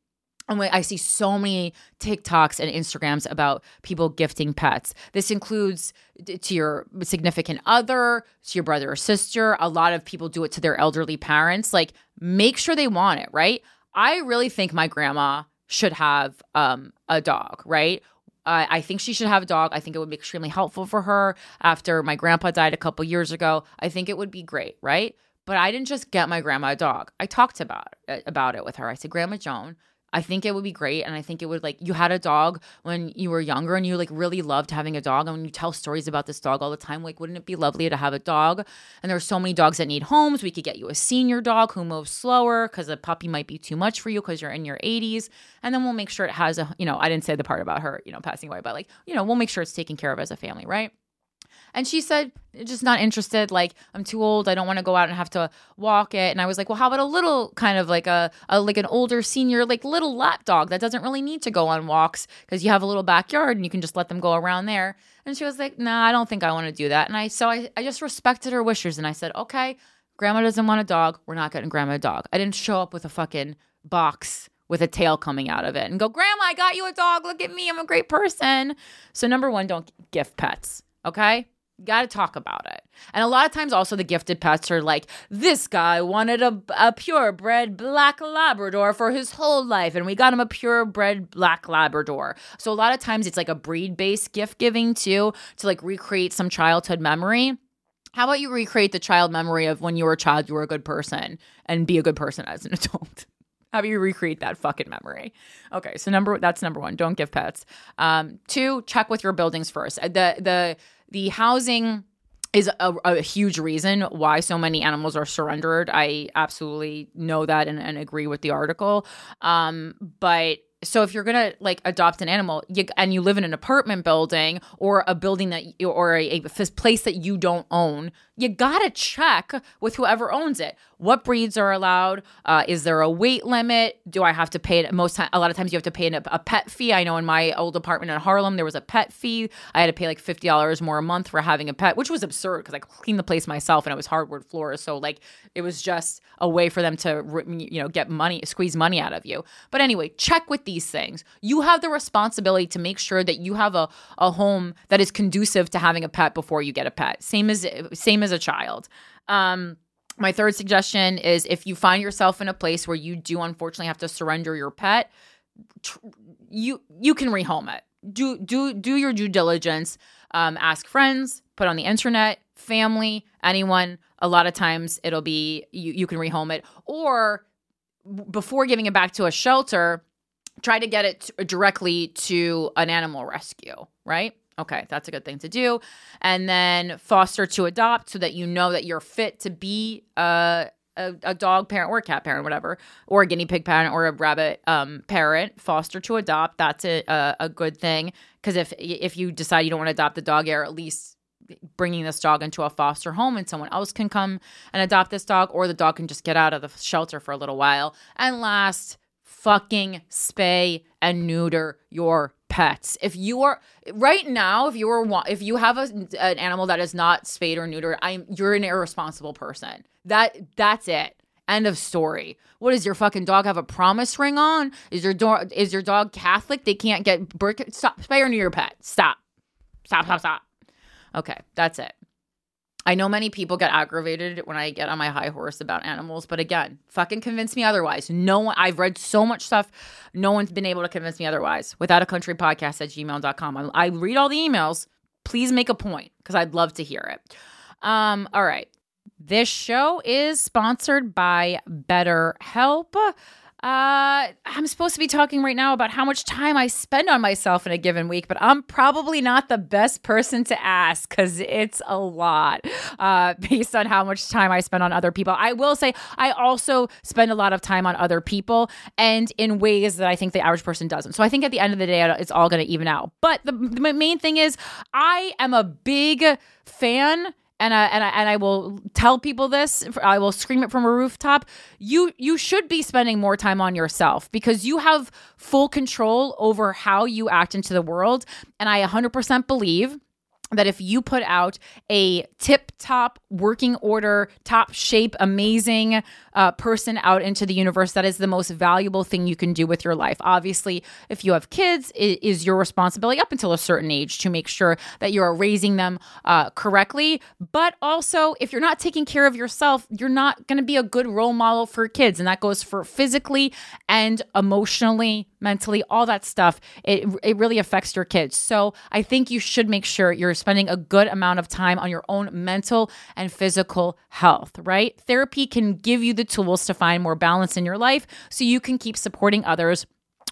and I see so many TikToks and Instagrams about people gifting pets. This includes to your significant other, to your brother or sister. A lot of people do it to their elderly parents. Like, make sure they want it, right? I really think my grandma should have um, a dog, right? Uh, I think she should have a dog. I think it would be extremely helpful for her after my grandpa died a couple years ago. I think it would be great, right? But I didn't just get my grandma a dog. I talked about it, about it with her. I said, Grandma Joan, I think it would be great. And I think it would like, you had a dog when you were younger and you like really loved having a dog. And when you tell stories about this dog all the time, like, wouldn't it be lovely to have a dog? And there are so many dogs that need homes. We could get you a senior dog who moves slower because a puppy might be too much for you because you're in your 80s. And then we'll make sure it has a, you know, I didn't say the part about her, you know, passing away, but like, you know, we'll make sure it's taken care of as a family, right? And she said, just not interested. Like, I'm too old. I don't want to go out and have to walk it. And I was like, well, how about a little kind of like a, a like an older senior, like little lap dog that doesn't really need to go on walks because you have a little backyard and you can just let them go around there. And she was like, nah, I don't think I want to do that. And I, so I, I just respected her wishes. And I said, okay, grandma doesn't want a dog. We're not getting grandma a dog. I didn't show up with a fucking box with a tail coming out of it and go, Grandma, I got you a dog. Look at me. I'm a great person. So, number one, don't gift pets. Okay. Got to talk about it. And a lot of times, also, the gifted pets are like, this guy wanted a, a purebred black Labrador for his whole life, and we got him a purebred black Labrador. So, a lot of times, it's like a breed based gift giving too, to like recreate some childhood memory. How about you recreate the child memory of when you were a child, you were a good person, and be a good person as an adult? How do you recreate that fucking memory? Okay, so number that's number one. Don't give pets. Um, two, check with your buildings first. Uh, The the the housing is a, a huge reason why so many animals are surrendered. I absolutely know that and, and agree with the article. Um, but so if you're gonna like adopt an animal you, and you live in an apartment building or a building that you, or a, a place that you don't own you gotta check with whoever owns it. What breeds are allowed? Uh, is there a weight limit? Do i have to pay it? Most time a lot of times you have to pay a, a pet fee. I know in my old apartment in harlem there was a pet fee. I had to pay like $50 more a month for having a pet which was absurd because i cleaned the place myself and it was hardwood floors. So like it was just a way for them to you know get money squeeze money out of you. But anyway check with these things. You have the responsibility to make sure that you have a, a home that is conducive to having a pet before you get a pet. Same as same as a child. Um my third suggestion is if you find yourself in a place where you do unfortunately have to surrender your pet tr- you you can rehome it. Do do do your due diligence. Um, ask friends put on the internet family anyone. A lot of times it'll be you, you can rehome it. Or before giving it back to a shelter try to get it directly to an animal rescue right okay that's a good thing to do and then foster to adopt so that you know that you're fit to be a a, a dog parent or a cat parent, whatever, or a guinea pig parent or a rabbit um, parent, foster to adopt. That's a, a, a good thing because if if you decide you don't want to adopt the dog, you're at least bringing this dog into a foster home and someone else can come and adopt this dog, or the dog can just get out of the shelter for a little while. And last, fucking spay and neuter your pets. If you are right now, if you are if you have a, an animal that is not spayed or neutered, I'm you're an irresponsible person. That that's it. End of story. What does your fucking dog have a promise ring on? Is your dog is your dog Catholic? They can't get birth. Stop spay or neuter your pet. Stop. Stop. Stop. Stop. Okay, that's it. I know many people get aggravated when I get on my high horse about animals, but again, fucking convince me otherwise. No one, I've read so much stuff. No one's been able to convince me otherwise. Without a country podcast at gmail.com. I, I read all the emails. Please make a point because I'd love to hear it. Um, all right. This show is sponsored by BetterHelp. Uh, I'm supposed to be talking right now about how much time I spend on myself in a given week, but I'm probably not the best person to ask because it's a lot uh, based on how much time I spend on other people. I will say I also spend a lot of time on other people and in ways that I think the average person doesn't. So I think at the end of the day, it's all going to even out. But the, the main thing is, I am a big fan and I, and I and I will tell people this. I will scream it from a rooftop. You you should be spending more time on yourself because you have full control over how you act into the world. And I 100% believe that if you put out a tip top working order, top shape, amazing uh, person out into the universe, that is the most valuable thing you can do with your life. Obviously, if you have kids, it is your responsibility up until a certain age to make sure that you are raising them uh, correctly. But also, if you're not taking care of yourself, you're not going to be a good role model for kids. And that goes for physically and emotionally, mentally, all that stuff. It it really affects your kids. So I think you should make sure you're spending a good amount of time on your own mental and physical health, right? Therapy can give you the tools to find more balance in your life so you can keep supporting others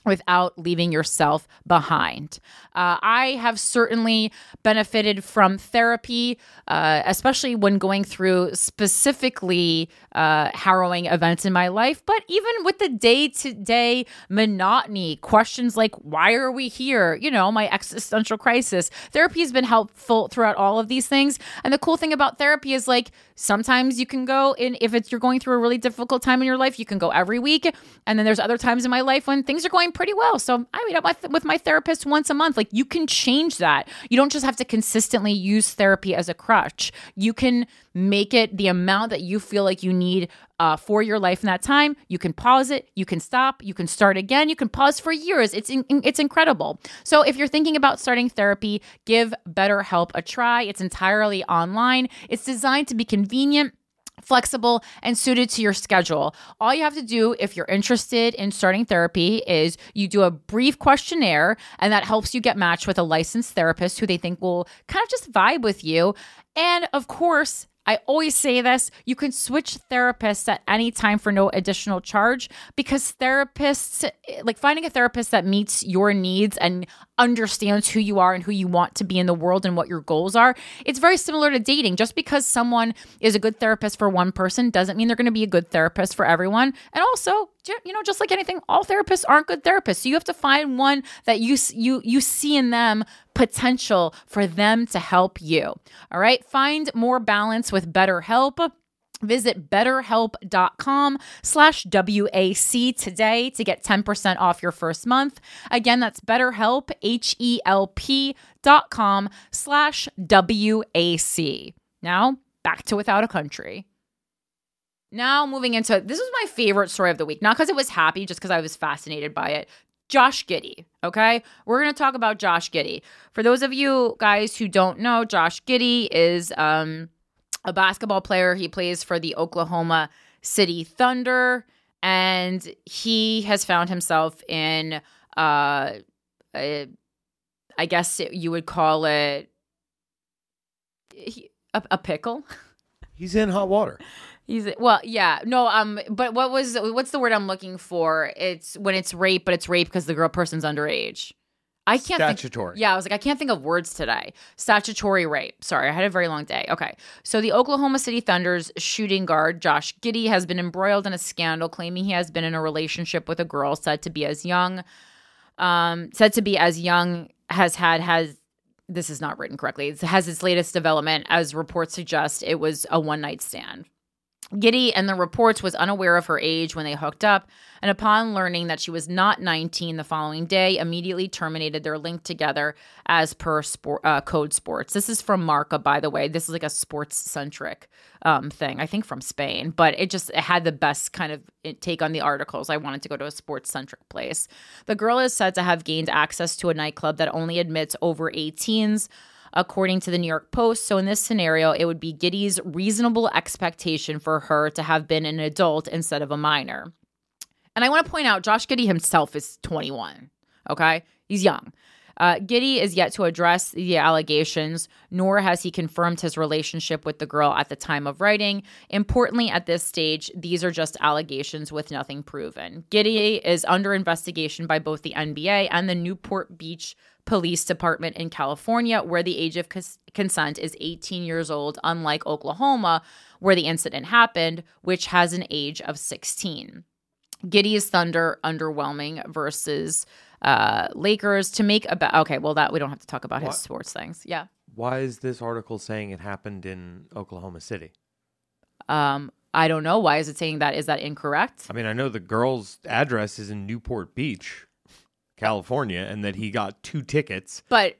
without leaving yourself behind. Uh, I have certainly benefited from therapy, uh, especially when going through specifically uh, harrowing events in my life, but even with the day to day monotony, questions like, why are we here? You know, my existential crisis. Therapy has been helpful throughout all of these things. And the cool thing about therapy is like, sometimes you can go in, if it's you're going through a really difficult time in your life, you can go every week. And then there's other times in my life when things are going pretty well. So I meet up with, with my therapist once a month. Like you can change that. You don't just have to consistently use therapy as a crutch. You can make it the amount that you feel like you need uh, for your life in that time. You can pause it, you can stop, you can start again, you can pause for years. It's in, it's incredible. So if you're thinking about starting therapy, give BetterHelp a try. It's entirely online. It's designed to be convenient flexible and suited to your schedule. All you have to do if you're interested in starting therapy is you do a brief questionnaire and that helps you get matched with a licensed therapist who they think will kind of just vibe with you. And of course, I always say this you can switch therapists at any time for no additional charge because therapists, like finding a therapist that meets your needs and understands who you are and who you want to be in the world and what your goals are, it's very similar to dating. Just because someone is a good therapist for one person doesn't mean they're going to be a good therapist for everyone. And also, you know, just like anything, all therapists aren't good therapists. So you have to find one that you you you see in them potential for them to help you. All right? Find more balance with BetterHelp. Visit betterhelp.com slash WAC today to get 10% off your first month. Again, that's betterhelp, H-E-L-P dot com slash WAC. Now, back to Without a Country. Now, moving into this was my favorite story of the week, not because it was happy, just because I was fascinated by it. Josh Giddey. Okay. We're going to talk about Josh Giddey. For those of you guys who don't know, Josh Giddey is um, a basketball player. He plays for the Oklahoma City Thunder, and he has found himself in, uh, a, I guess you would call it a, a pickle. He's in hot water. He's well, yeah, no, um, but what was what's the word I'm looking for? It's when it's rape, but it's rape because the girl person's underage. I can't statutory. Think, yeah, I was like, I can't think of words today. Statutory rape. Sorry, I had a very long day. Okay, so the Oklahoma City Thunder's shooting guard Josh Giddey has been embroiled in a scandal, claiming he has been in a relationship with a girl said to be as young, um, said to be as young has had has. This is not written correctly. It has its latest development, as reports suggest. It was a one night stand. Giddey and the reports was unaware of her age when they hooked up, and upon learning that she was not 19 the following day, immediately terminated their link together as per sport, uh, Code Sports. This is from Marca, by the way. This is like a sports centric um, thing, I think from Spain, but it just it had the best kind of take on the articles. I wanted to go to a sports centric place. The girl is said to have gained access to a nightclub that only admits over 18s according to the New York Post. So, in this scenario, it would be Giddey's reasonable expectation for her to have been an adult instead of a minor. And I want to point out, Josh Giddey himself is 21. Okay. He's young. Uh, Giddey is yet to address the allegations, nor has he confirmed his relationship with the girl at the time of writing. Importantly, at this stage, these are just allegations with nothing proven. Giddey is under investigation by both the NBA and the Newport Beach Police Department in California, where the age of cons- consent is 18 years old, unlike Oklahoma, where the incident happened, which has an age of 16. Giddey's Thunder underwhelming versus uh, Lakers to make about. Okay, well that we don't have to talk about his sports things. Yeah. Why is this article saying it happened in Oklahoma City? Um, I don't know. Why is it saying that? Is that incorrect? I mean, I know the girl's address is in Newport Beach, California, and that he got two tickets. But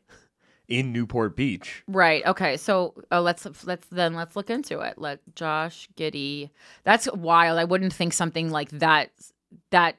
in Newport Beach. Right. Okay. So uh, let's let's then let's look into it. Like Josh Giddey. That's wild. I wouldn't think something like that that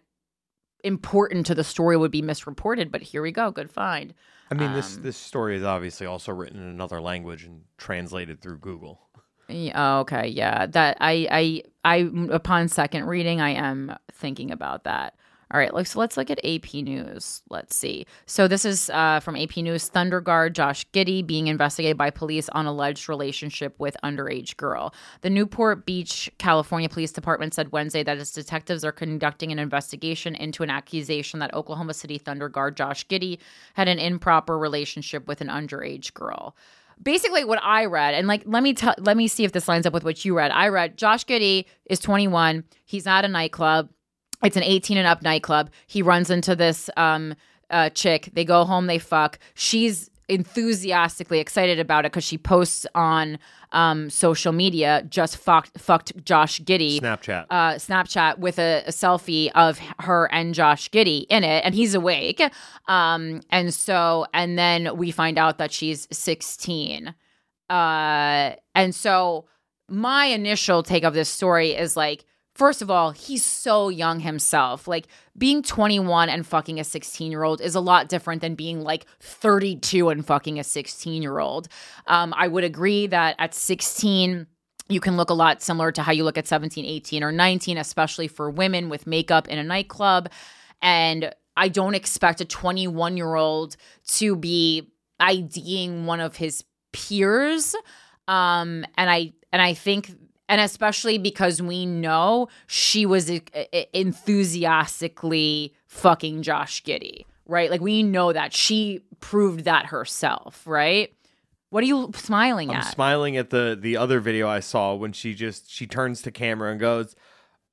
important to the story would be misreported, but here we go. Good find. I mean, um, this this story is obviously also written in another language and translated through Google. Yeah, okay, yeah. That I I I upon second reading, I am thinking about that. All right, let's let's look at AP News. Let's see. So this is uh, from AP News. Thunder guard Josh Giddey being investigated by police on alleged relationship with underage girl. The Newport Beach, California Police Department said Wednesday that its detectives are conducting an investigation into an accusation that Oklahoma City Thunder guard Josh Giddey had an improper relationship with an underage girl basically what I read, and like let me tell let me see if this lines up with what you read. I read Josh Giddey is 21. He's at a nightclub. It's an 18 and up nightclub. He runs into this um uh, chick. They go home, they fuck. She's enthusiastically excited about it because she posts on um, social media just fucked fucked Josh Giddey Snapchat. uh, Snapchat with a, a selfie of her and Josh Giddey in it, and he's awake. Um, and so, and then we find out that she's 16. Uh, and so, my initial take of this story is like, first of all, he's so young himself. Like, being 21 and fucking a 16 year old is a lot different than being like 32 and fucking a 16 year old. Um, I would agree that at 16, you can look a lot similar to how you look at 17, 18, or 19, especially for women with makeup in a nightclub. And I don't expect a 21 year old to be IDing one of his peers. Um, and I and I think and especially because we know she was enthusiastically fucking Josh Giddey, right? Like we know that she proved that herself, right? What are you smiling at? I'm smiling at the the other video I saw when she just she turns to camera and goes,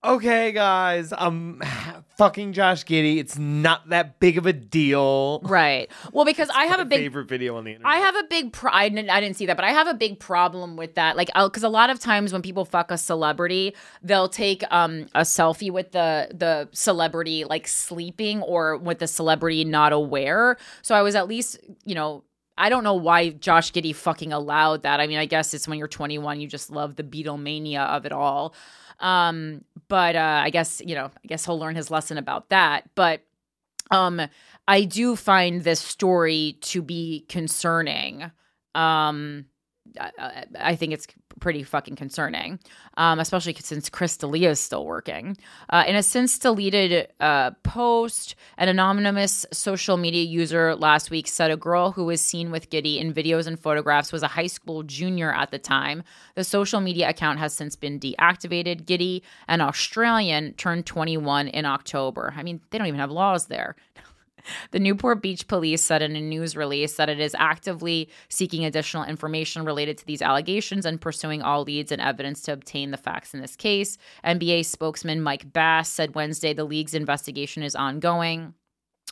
"Okay, guys, I'm fucking Josh Giddey. It's not that big of a deal." right. Well, because I have a big favorite video on the internet. I have a big pro- I didn't, I didn't see that, but I have a big problem with that. Like, because a lot of times when people fuck a celebrity, they'll take um a selfie with the the celebrity like sleeping or with the celebrity not aware. So I was at least you know. I don't know why Josh Giddey fucking allowed that. I mean, I guess it's when you're 21, you just love the Beatlemania of it all. Um, but uh, I guess you know, I guess he'll learn his lesson about that. But um, I do find this story to be concerning. Um, I, think it's pretty fucking concerning, um, especially since Chris D'Elia is still working. Uh, in a since deleted uh, post, an anonymous social media user last week said a girl who was seen with Giddey in videos and photographs was a high school junior at the time. The social media account has since been deactivated. Giddey, an Australian, turned 21 in October. I mean, they don't even have laws there. The Newport Beach Police said in a news release that it is actively seeking additional information related to these allegations and pursuing all leads and evidence to obtain the facts in this case. NBA spokesman Mike Bass said Wednesday the league's investigation is ongoing.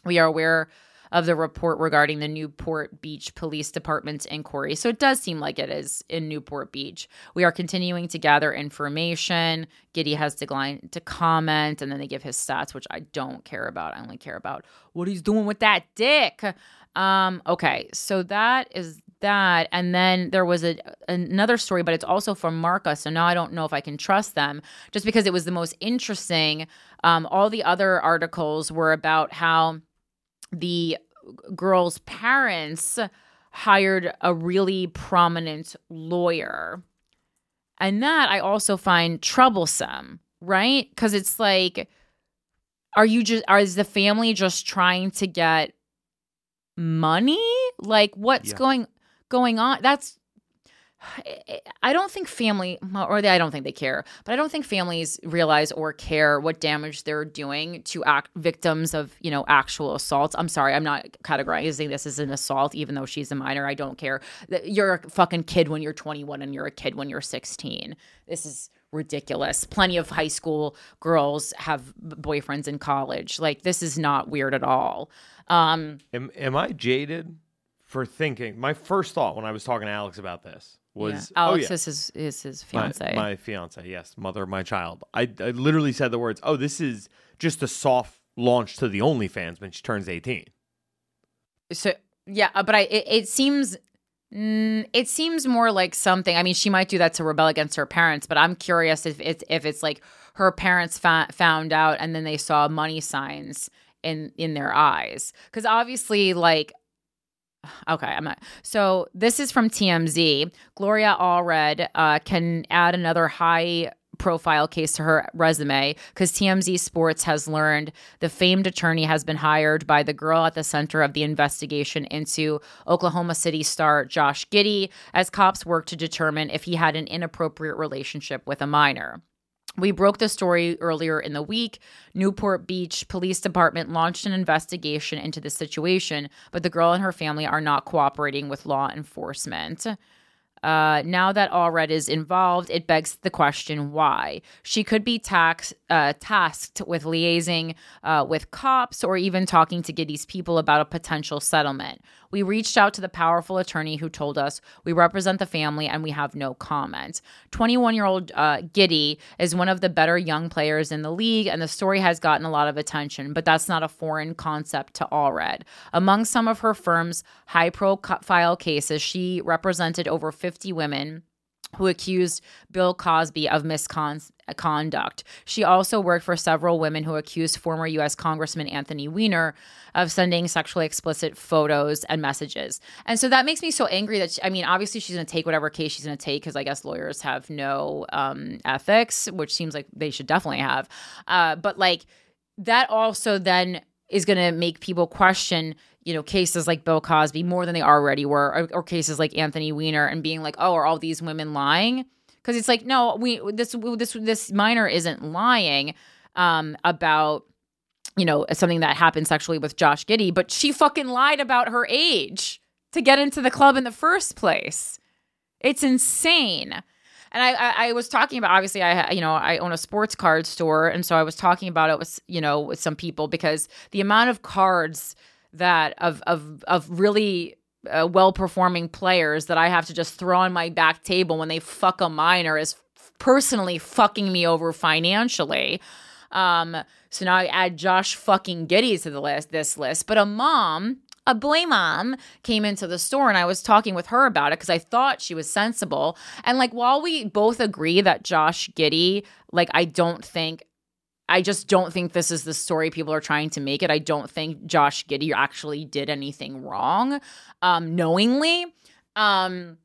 We are aware of the report regarding the Newport Beach Police Department's inquiry. So it does seem like it is in Newport Beach. We are continuing to gather information. Giddey has declined to comment, and then they give his stats, which I don't care about. I only care about what he's doing with that dick. Um, okay, so that is that. And then there was a another story, but it's also from Marca. So now I don't know if I can trust them just because it was the most interesting. Um, all the other articles were about how the girl's parents hired a really prominent lawyer. And that I also find troublesome, right? Because it's like, are you just, are, is the family just trying to get money? Like, what's Yeah. going going on? That's I don't think family, or they, I don't think they care, but I don't think families realize or care what damage they're doing to act victims of, you know, actual assaults. I'm sorry, I'm not categorizing this as an assault, even though she's a minor. I don't care. You're a fucking kid when you're 21 and you're a kid when you're 16. This is ridiculous. Plenty of high school girls have boyfriends in college. Like this is not weird at all. Um, Am, am I jaded for thinking? My first thought when I was talking to Alex about this was, yeah. Alex oh, yeah. is his is his my, fiance. my fiance, yes, mother of my child. I, I literally said the words, "Oh, this is just a soft launch to the OnlyFans when she turns 18." so yeah uh, but i it, it seems mm, it seems more like something i mean she might do that to rebel against her parents but i'm curious if it's if it's like her parents fa- found out and then they saw money signs in in their eyes because obviously like Okay, I'm not. So this is from TMZ. Gloria Allred uh, can add another high profile case to her resume because TMZ Sports has learned the famed attorney has been hired by the girl at the center of the investigation into Oklahoma City star Josh Giddey as cops work to determine if he had an inappropriate relationship with a minor. We broke the story earlier in the week. Newport Beach Police Department launched an investigation into the situation, but the girl and her family are not cooperating with law enforcement. Uh, now that Allred is involved, it begs the question why. She could be tax, uh, tasked with liaising uh, with cops or even talking to Giddey's people about a potential settlement. We reached out to the powerful attorney who told us we represent the family and we have no comment. 21 year old uh, Giddey is one of the better young players in the league, and the story has gotten a lot of attention, but that's not a foreign concept to Allred. Among some of her firm's high profile cases, she represented over 50 women who accused Bill Cosby of misconduct. She also worked for several women who accused former U.S. Congressman Anthony Weiner of sending sexually explicit photos and messages. And so that makes me so angry that, she, I mean, obviously she's going to take whatever case she's going to take because I guess lawyers have no um, ethics, which seems like they should definitely have. Uh, but like that also then is going to make people question you know, cases like Bill Cosby more than they already were, or, or cases like Anthony Weiner, and being like, oh, are all these women lying? Because it's like, no, we this this this minor isn't lying um, about you know something that happened sexually with Josh Giddey, but she fucking lied about her age to get into the club in the first place. It's insane. And I, I, I was talking about obviously I you know I own a sports card store, and so I was talking about it with you know with some people because the amount of cards that of of of really uh, well performing players that I have to just throw on my back table when they fuck a minor is f- personally fucking me over financially. Um, so now I add Josh fucking Giddey to the list, this list. But a mom, a boy mom, came into the store and I was talking with her about it because I thought she was sensible. And like, while we both agree that Josh Giddey, like, I don't think I just don't think this is the story people are trying to make it. I don't think Josh Giddey actually did anything wrong, um, knowingly. Um,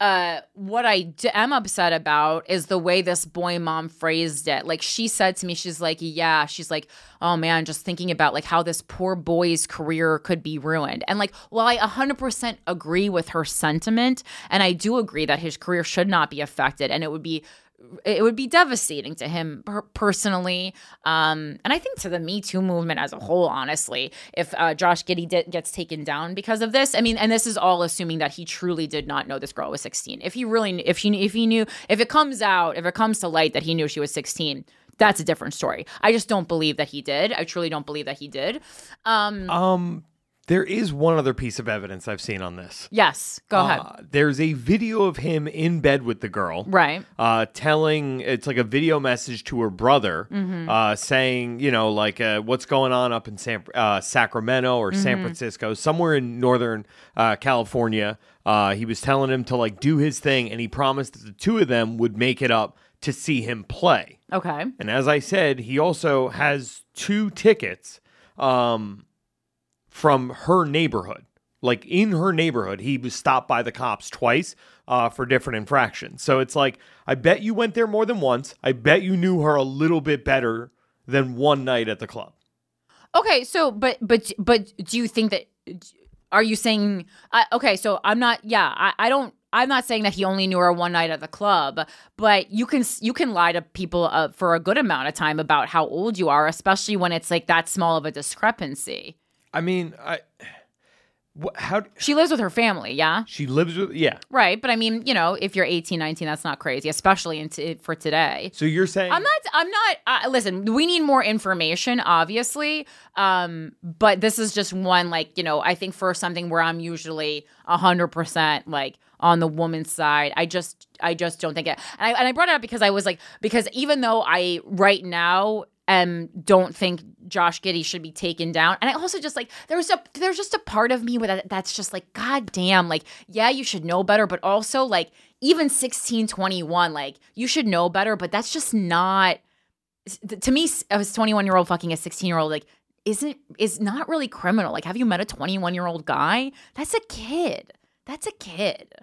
uh, what I d- am upset about is the way this boy mom phrased it. Like she said to me, she's like, "Yeah," she's like, "Oh man, just thinking about like how this poor boy's career could be ruined." And like, while I 100% agree with her sentiment, and I do agree that his career should not be affected, and it would be it would be devastating to him personally um, and i think to the me too movement as a whole honestly if uh, josh giddey gets taken down because of this i mean and this is all assuming that he truly did not know this girl was 16 if he really if he if he knew if it comes out if it comes to light that he knew she was 16 that's a different story. I just don't believe that he did. I truly don't believe that he did. Um, um there is one other piece of evidence I've seen on this. Yes, go uh, ahead. There's a video of him in bed with the girl. Right. Uh, telling, it's like a video message to her brother mm-hmm. uh, saying, you know, like, uh, what's going on up in San, uh, Sacramento or mm-hmm. San Francisco, somewhere in Northern uh, California. he was telling him to, like, do his thing, and he promised that the two of them would make it up to see him play. Okay. And as I said, he also has two tickets. Um, from her neighborhood. Like in her neighborhood, he was stopped by the cops twice uh, for different infractions. So it's like, I bet you went there more than once. I bet you knew her a little bit better than one night at the club. Okay, so but but but do you think that? Are you saying? Uh, okay, so I'm not. Yeah, I, I don't. I'm not saying that he only knew her one night at the club, but you can you can lie to people uh, for a good amount of time about how old you are, especially when it's like that small of a discrepancy. I mean, I. What, how she lives with her family, yeah. She lives with yeah, right. But I mean, you know, if you're 18, 19, that's not crazy, especially into for today. So you're saying I'm not. I'm not. Uh, listen, we need more information, obviously. Um, but this is just one, like you know, I think for something where I'm usually hundred percent like on the woman's side. I just I just don't think it. And I, and I brought it up because I was like because even though I right now um don't think Josh Giddey should be taken down. And I also just like there's a there's just a part of me with that that's just like god damn like yeah you should know better but also like even 16 21 like you should know better but that's just not to me a 21 year old fucking a 16 year old like isn't is not really criminal. Like have you met a 21 year old guy? That's a kid. That's a kid.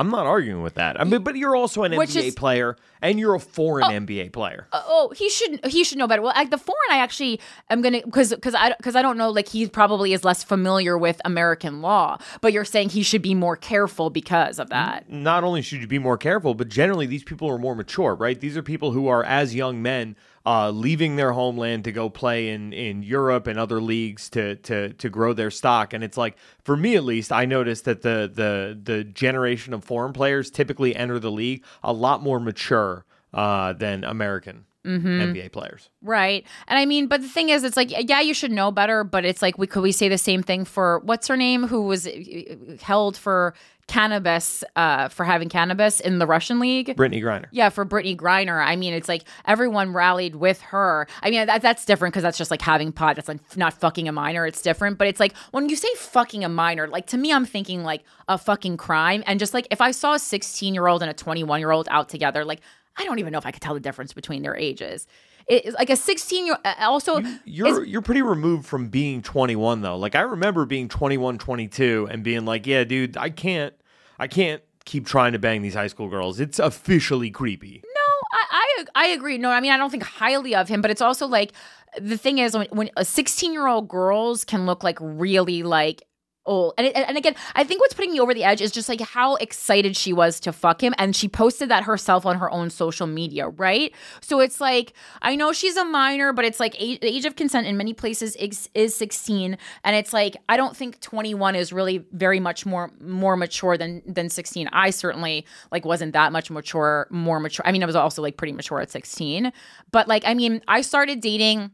I'm not arguing with that. I mean, but you're also an Which NBA is- player, and you're a foreign NBA player. Uh, oh, he should he should know better. Well, like the foreign, I actually am gonna because because I because I don't know. Like he probably is less familiar with American law, but you're saying he should be more careful because of that. not only should you be more careful, but generally these people are more mature, right? These are people who are as young men uh, leaving their homeland to go play in, in Europe and other leagues to to to grow their stock. And it's like for me at least, I noticed that the the the generation of foreign players typically enter the league a lot more mature uh, than American NBA players. Right. And I mean, but the thing is, it's like, yeah, you should know better, but it's like, we could we say the same thing for what's her name who was uh, held for cannabis, uh, for having cannabis in the Russian league? Brittney Griner. Yeah, for Brittney Griner. I mean, it's like everyone rallied with her. I mean, that, that's different because that's just like having pot. That's like not fucking a minor. It's different. But it's like when you say fucking a minor, like to me, I'm thinking like a fucking crime. And just like if I saw a 16 year old and a 21 year old out together, like I don't even know if I could tell the difference between their ages. It's like a 16 year also You're you're pretty removed from being 21 though. Like I remember being 21, 22 and being like, "Yeah, dude, I can't I can't keep trying to bang these high school girls. It's officially creepy." No, I, I I agree. No, I mean I don't think highly of him, but it's also like the thing is when, when a 16 year old girls can look like really like old. And, and again i think what's putting me over the edge is just like how excited she was to fuck him and she posted that herself on her own social media right? So it's like i know she's a minor but it's like age, the age of consent in many places is, is 16 and it's like i don't think 21 is really very much more more mature than than 16 i certainly like wasn't that much mature more mature. I mean i was also like pretty mature at 16 but like i mean i started dating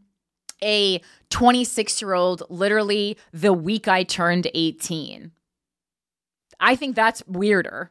a 26 year old literally the week I turned 18. I think that's weirder.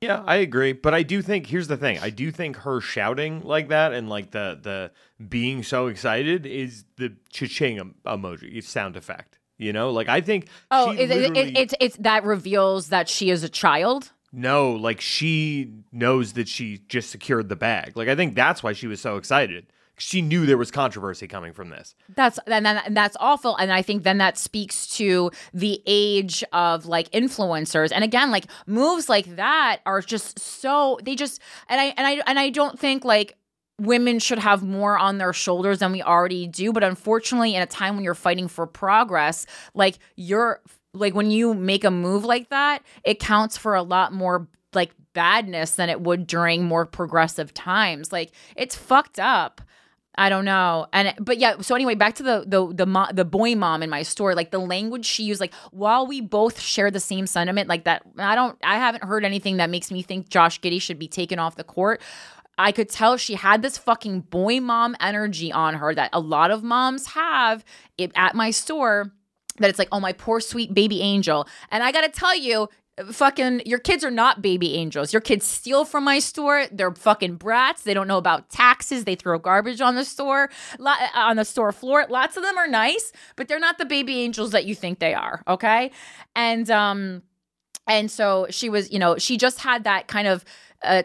Yeah, I agree, but I do think here's the thing. I do think her shouting like that and like the the being so excited is the cha-ching emoji sound effect. You know, like I think Oh, it, it, it's it's that reveals that she is a child. No, like she knows that she just secured the bag. Like I think that's why she was so excited. She knew there was controversy coming from this. That's and, then, and that's awful. And I think then that speaks to the age of like influencers. And again, like moves like that are just so they just and I and I and I don't think like women should have more on their shoulders than we already do. But unfortunately, in a time when you're fighting for progress, like you're like when you make a move like that, it counts for a lot more like badness than it would during more progressive times. Like it's fucked up. I don't know. And but yeah, so anyway, back to the the the mo- the boy mom in my story, like the language she used like while we both share the same sentiment like that I don't I haven't heard anything that makes me think Josh Giddey should be taken off the court. I could tell she had this fucking boy mom energy on her that a lot of moms have at my store that it's like, oh, my poor sweet baby angel. And I got to tell you, fucking your kids are not baby angels. Your kids steal from my store. They're fucking brats. They don't know about taxes. They throw garbage on the store on the store floor. Lots of them are nice, but they're not the baby angels that you think they are, okay? And um and so she was, you know, she just had that kind of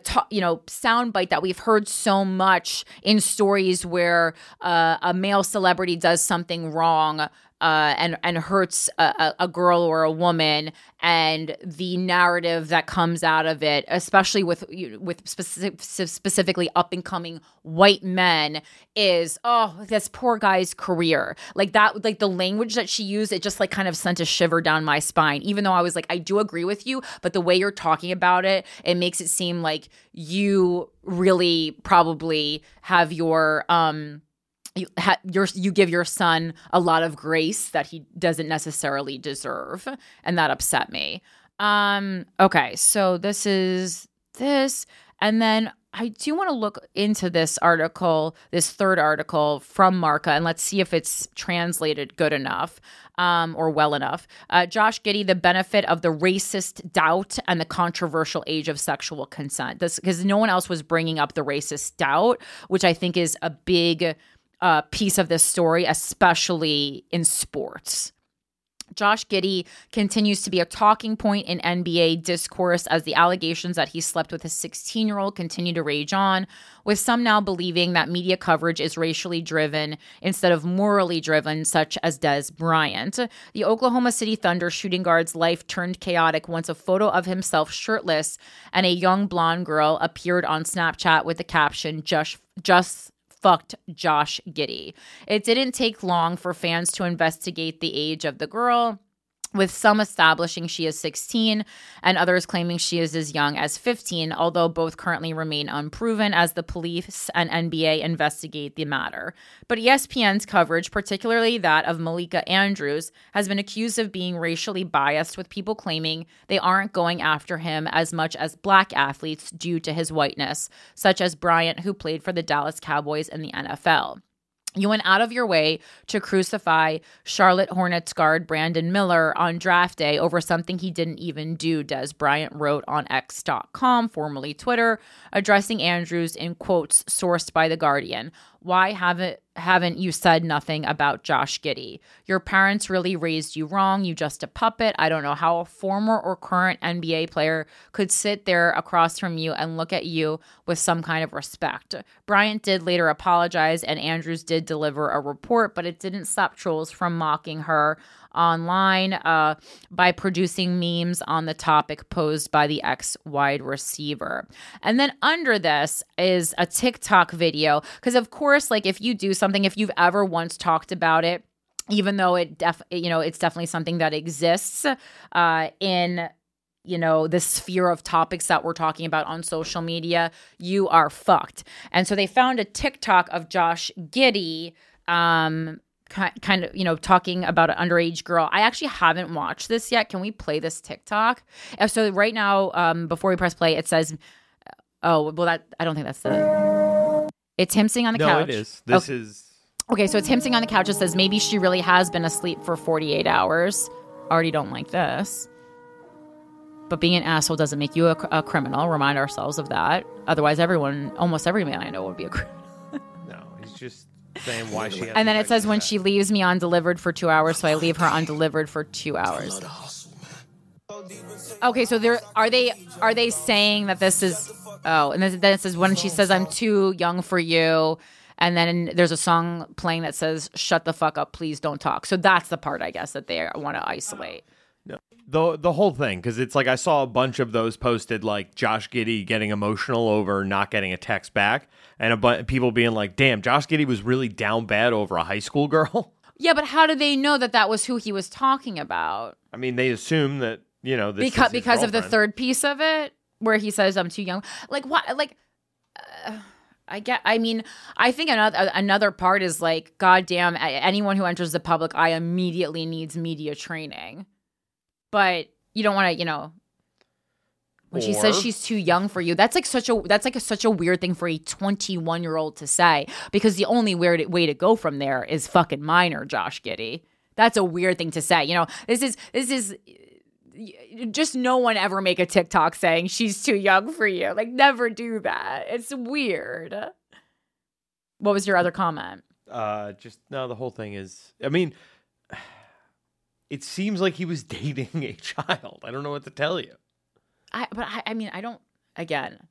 ta- you know, soundbite that we've heard so much in stories where uh, a male celebrity does something wrong uh, and and hurts a, a- a girl or a woman, and the narrative that comes out of it, especially with with specific, specifically up and coming white men, is oh this poor guy's career. Like that, like the language that she used, it just like kind of sent a shiver down my spine. Even though I was like, I do agree with you, but the way you're talking about it, it makes it seem like you really probably have your um you ha- your you give your son a lot of grace that he doesn't necessarily deserve and that upset me. Um okay so this is this and then I do want to look into this article, this third article from Marca, and let's see if it's translated good enough um, or well enough. Uh, Josh Giddey, the benefit of the racist doubt and the controversial age of sexual consent. This because no one else was bringing up the racist doubt, which I think is a big uh, piece of this story, especially in sports Josh Giddey continues to be a talking point in NBA discourse as the allegations that he slept with a 16 year old continue to rage on, with some now believing that media coverage is racially driven instead of morally driven, such as Dez Bryant. The Oklahoma City Thunder shooting guard's life turned chaotic once a photo of himself shirtless and a young blonde girl appeared on Snapchat with the caption, just, just fucked Josh Giddey. It didn't take long for fans to investigate the age of the girl with some establishing she is 16 and others claiming she is as young as 15, although both currently remain unproven as the police and NBA investigate the matter. But ESPN's coverage, particularly that of Malika Andrews, has been accused of being racially biased, with people claiming they aren't going after him as much as black athletes due to his whiteness, such as Bryant, who played for the Dallas Cowboys in the NFL. You went out of your way to crucify Charlotte Hornets guard Brandon Miller on draft day over something he didn't even do, Dez Bryant wrote on X.com, formerly Twitter, addressing Andrews in quotes sourced by The Guardian. Why haven't haven't you said nothing about Josh Giddey? Your parents really raised you wrong. You just a puppet. I don't know how a former or current NBA player could sit there across from you and look at you with some kind of respect. Bryant did later apologize and Andrews did deliver a report, but it didn't stop trolls from mocking her online uh, by producing memes on the topic posed by the ex wide receiver. And then under this is a TikTok video. Because, of course, like if you do something, if you've ever once talked about it, even though it def you know it's definitely something that exists uh, in you know the sphere of topics that we're talking about on social media you are fucked and so they found a tiktok of josh giddey um kind of you know talking about an underage girl. I actually haven't watched this yet. Can we play this tiktok? Uh, so right now um before we press play it says oh well that i don't think that's the it's him sitting on the no, couch. it is. This okay. is okay so it's him sitting on the couch. It says maybe she really has been asleep for 48 hours. Already don't like this. But being an asshole doesn't make you a, a criminal. Remind ourselves of that. Otherwise everyone almost every man i know would be a criminal. No. He's just saying why she. and then it says when she leaves me undelivered for two hours, so I leave her undelivered for two hours. Okay, so there are they are they saying that this is oh, and then it says when she says I'm too young for you, and then there's a song playing that says shut the fuck up, please don't talk. So that's the part I guess that they want to isolate. The the whole thing because it's like I saw a bunch of those posted like Josh Giddey getting emotional over not getting a text back, and a bunch people being like, "Damn, Josh Giddey was really down bad over a high school girl." Yeah, but how do they know that that was who he was talking about? I mean, they assume that you know this because because of the third piece of it where he says I'm too young. Like what? Like. Uh, I get. I mean, I think another another part is like, goddamn, anyone who enters the public eye immediately needs media training but you don't want to, you know, when she says she's too young for you, that's like such a that's like a, such a weird thing for a 21 year old to say because the only weird way to go from there is fucking minor, Josh Giddey. That's a weird thing to say. You know, this is this is just no one ever make a TikTok saying she's too young for you. Like never do that. It's weird. What was your other comment? Uh, just no. The whole thing is, I mean, it seems like he was dating a child. I don't know what to tell you. I but I, I mean I don't again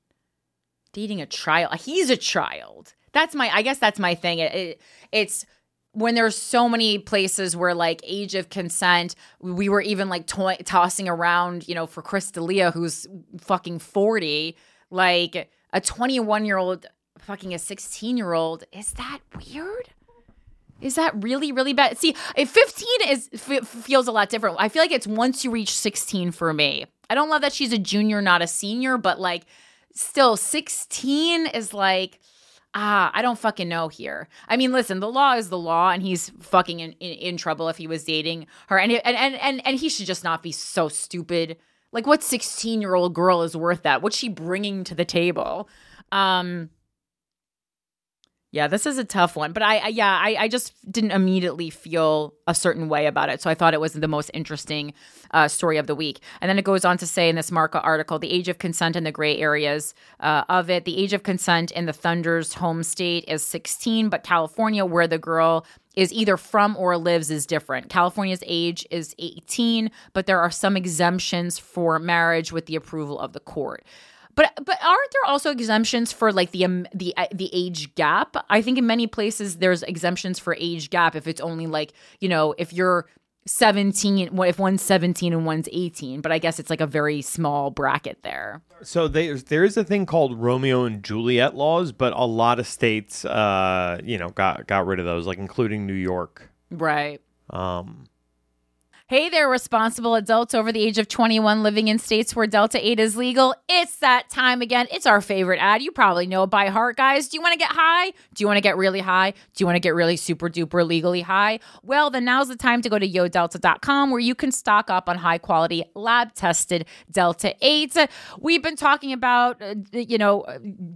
dating a child. He's a child. That's my I guess that's my thing. It, it, it's when there's so many places where like age of consent, we were even like to- tossing around, you know, for Chris D'Elia who's fucking 40, like a 21 year old fucking a 16 year old. Is that weird? Is that really really bad? See, if 15 is f- feels a lot different. I feel like it's once you reach 16 for me. I don't love that she's a junior, not a senior, but like still 16 is like ah, I don't fucking know here. I mean, listen, the law is the law, and he's fucking in, in, in trouble if he was dating her, and, and and and and he should just not be so stupid. Like, what sixteen year old girl is worth that? What's she bringing to the table? Um, Yeah, this is a tough one, but I, I yeah, I, I just didn't immediately feel a certain way about it. So I thought it was the most interesting uh, story of the week. And then it goes on to say in this Marca article, the age of consent in the gray areas uh, of it. The age of consent in the Thunder's home state is 16, but California, where the girl is either from or lives is different. California's age is 18, but there are some exemptions for marriage with the approval of the court. But but aren't there also exemptions for like the um, the uh, the age gap? I think in many places there's exemptions for age gap if it's only like you know if you're 17 if one's 17 and one's 18 but i guess it's like a very small bracket there So there's there is a thing called Romeo and Juliet laws, but a lot of states, uh, you know, got got rid of those, like including New York. right Um, Hey there, responsible adults over the age of 21 living in states where Delta 8 is legal. It's that time again. It's our favorite ad. You probably know it by heart, guys. Do you want to get high? Do you want to get really high? Do you want to get really super duper legally high? Well, then now's the time to go to yodelta.com where you can stock up on high quality lab tested Delta 8. We've been talking about, uh, you know,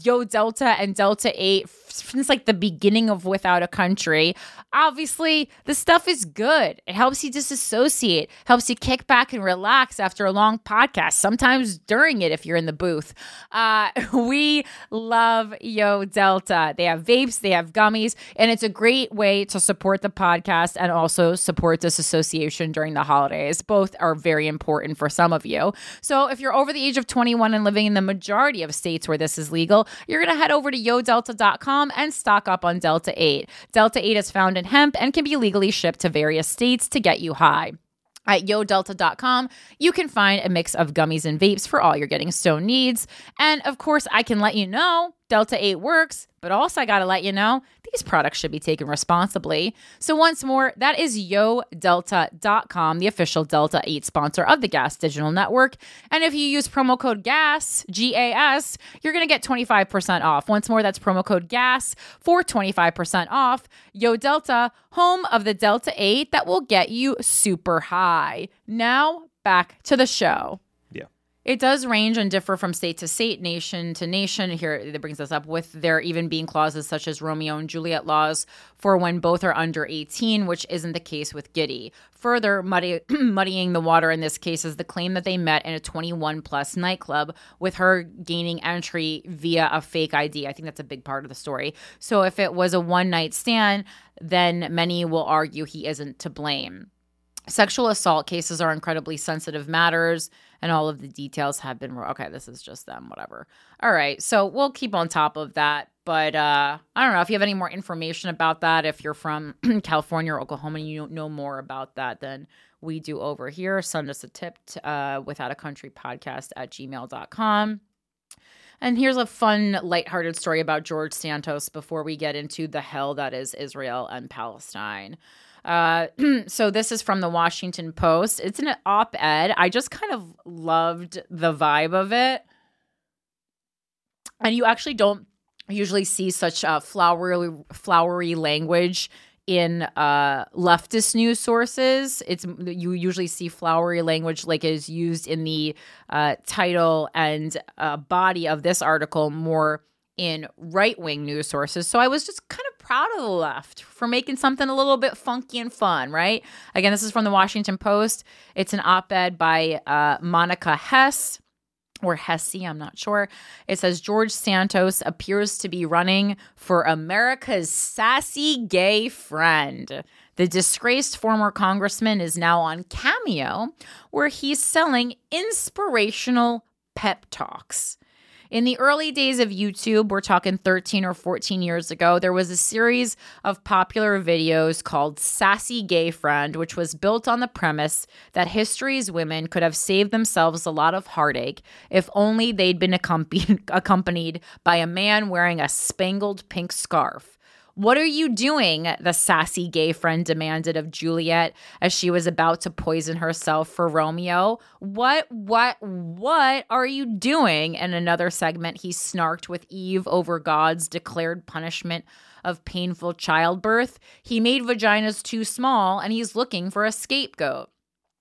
Yo Delta and Delta 8 since like the beginning of Without a Country. Obviously, the stuff is good. It helps you disassociate, helps you kick back and relax after a long podcast, sometimes during it if you're in the booth. Uh, we love Yo Delta. They have vapes, they have gummies, and it's a great way to support the podcast and also support this association during the holidays. Both are very important for some of you. So if you're over the age of 21 and living in the majority of states where this is legal, you're going to head over to yodelta.com and stock up on Delta 8. Delta 8 is found in hemp and can be legally shipped to various states to get you high. At yodelta.com, you can find a mix of gummies and vapes for all your getting stone needs. And of course, I can let you know Delta 8 works, but also I got to let you know these products should be taken responsibly. So once more, that is yodelta.com, the official Delta 8 sponsor of the Gas Digital Network. And if you use promo code GAS, G A S, you're to get 25% off. Once more, that's promo code GAS for 25% off. Yo Delta, home of the Delta 8 that will get you super high. Now, back to the show. It does range and differ from state to state, nation to nation. Here, it brings us up with there even being clauses such as Romeo and Juliet laws for when both are under 18, which isn't the case with Giddey. Further muddy, muddying the water in this case is the claim that they met in a 21 plus nightclub with her gaining entry via a fake ID. I think that's a big part of the story. So if it was a one night stand, then many will argue he isn't to blame. Sexual assault cases are incredibly sensitive matters, and all of the details have been. Okay, this is just them, whatever. All right, so we'll keep on top of that. But uh, I don't know if you have any more information about that. If you're from California or Oklahoma and you know more about that than we do over here, send us a tip to, uh, without a country podcast at gmail.com. And here's a fun, lighthearted story about George Santos before we get into the hell that is Israel and Palestine. Uh, so this is from the Washington Post. It's an op-ed. I just kind of loved the vibe of it, and you actually don't usually see such uh, flowery, flowery language in uh, leftist news sources. It's you usually see flowery language like is used in the uh, title and uh, body of this article more in right wing news sources. So I was just kind of proud of the left for making something a little bit funky and fun, right? Again, this is from the Washington Post. It's an op ed by uh, Monica Hess or Hesse, I'm not sure. It says George Santos appears to be running for America's sassy gay friend. The disgraced former congressman is now on Cameo, where he's selling inspirational pep talks. In the early days of YouTube, we're talking 13 or 14 years ago, there was a series of popular videos called Sassy Gay Friend, which was built on the premise that history's women could have saved themselves a lot of heartache if only they'd been accompanied, by a man wearing a spangled pink scarf. What are you doing? The sassy gay friend demanded of Juliet as she was about to poison herself for Romeo. What, what, what are you doing? In another segment, he snarked with Eve over God's declared punishment of painful childbirth. He made vaginas too small and he's looking for a scapegoat.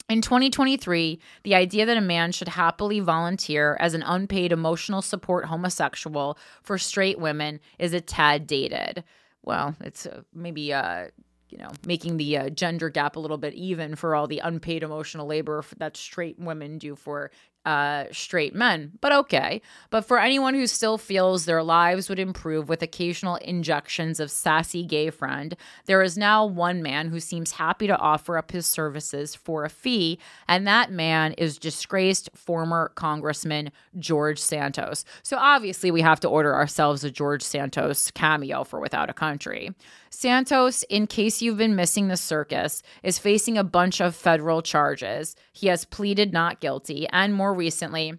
In 2023, the idea that a man should happily volunteer as an unpaid emotional support homosexual for straight women is a tad dated. Well, it's uh, maybe uh, you know making the uh, gender gap a little bit even for all the unpaid emotional labor that straight women do for uh, straight men, but okay. But for anyone who still feels their lives would improve with occasional injections of sassy gay friend, there is now one man who seems happy to offer up his services for a fee, and that man is disgraced former Congressman George Santos. So obviously, we have to order ourselves a George Santos cameo for Without a Country. Santos, in case you've been missing the circus, is facing a bunch of federal charges. He has pleaded not guilty and more recently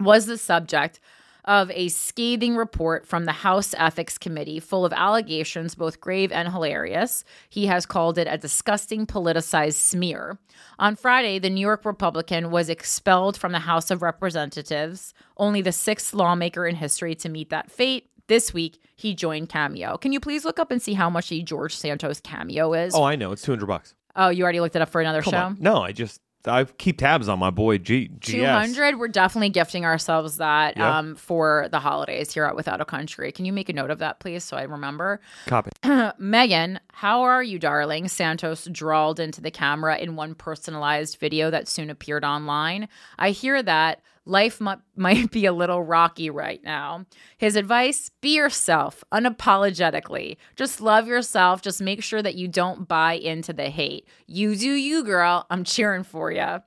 was the subject of a scathing report from the House Ethics Committee full of allegations, both grave and hilarious. He has called it a disgusting politicized smear. On Friday, the New York Republican was expelled from the House of Representatives, only the sixth lawmaker in history to meet that fate. This week, he joined Cameo. Can you please look up and see how much the George Santos cameo is? Oh, I know. It's 200 bucks. Oh, you already looked it up for another Come show? on. No, I just I keep tabs on my boy G. GS. 200 we're definitely gifting ourselves that Yeah. um, for the holidays here at without a country can you make a note of that please so i remember Copy. megan how are you darling santos drawled into the camera in one personalized video that soon appeared online i hear that life mu- might be a little rocky right now. His advice be yourself unapologetically. Just love yourself. Just make sure that you don't buy into the hate. You do you girl. I'm cheering for you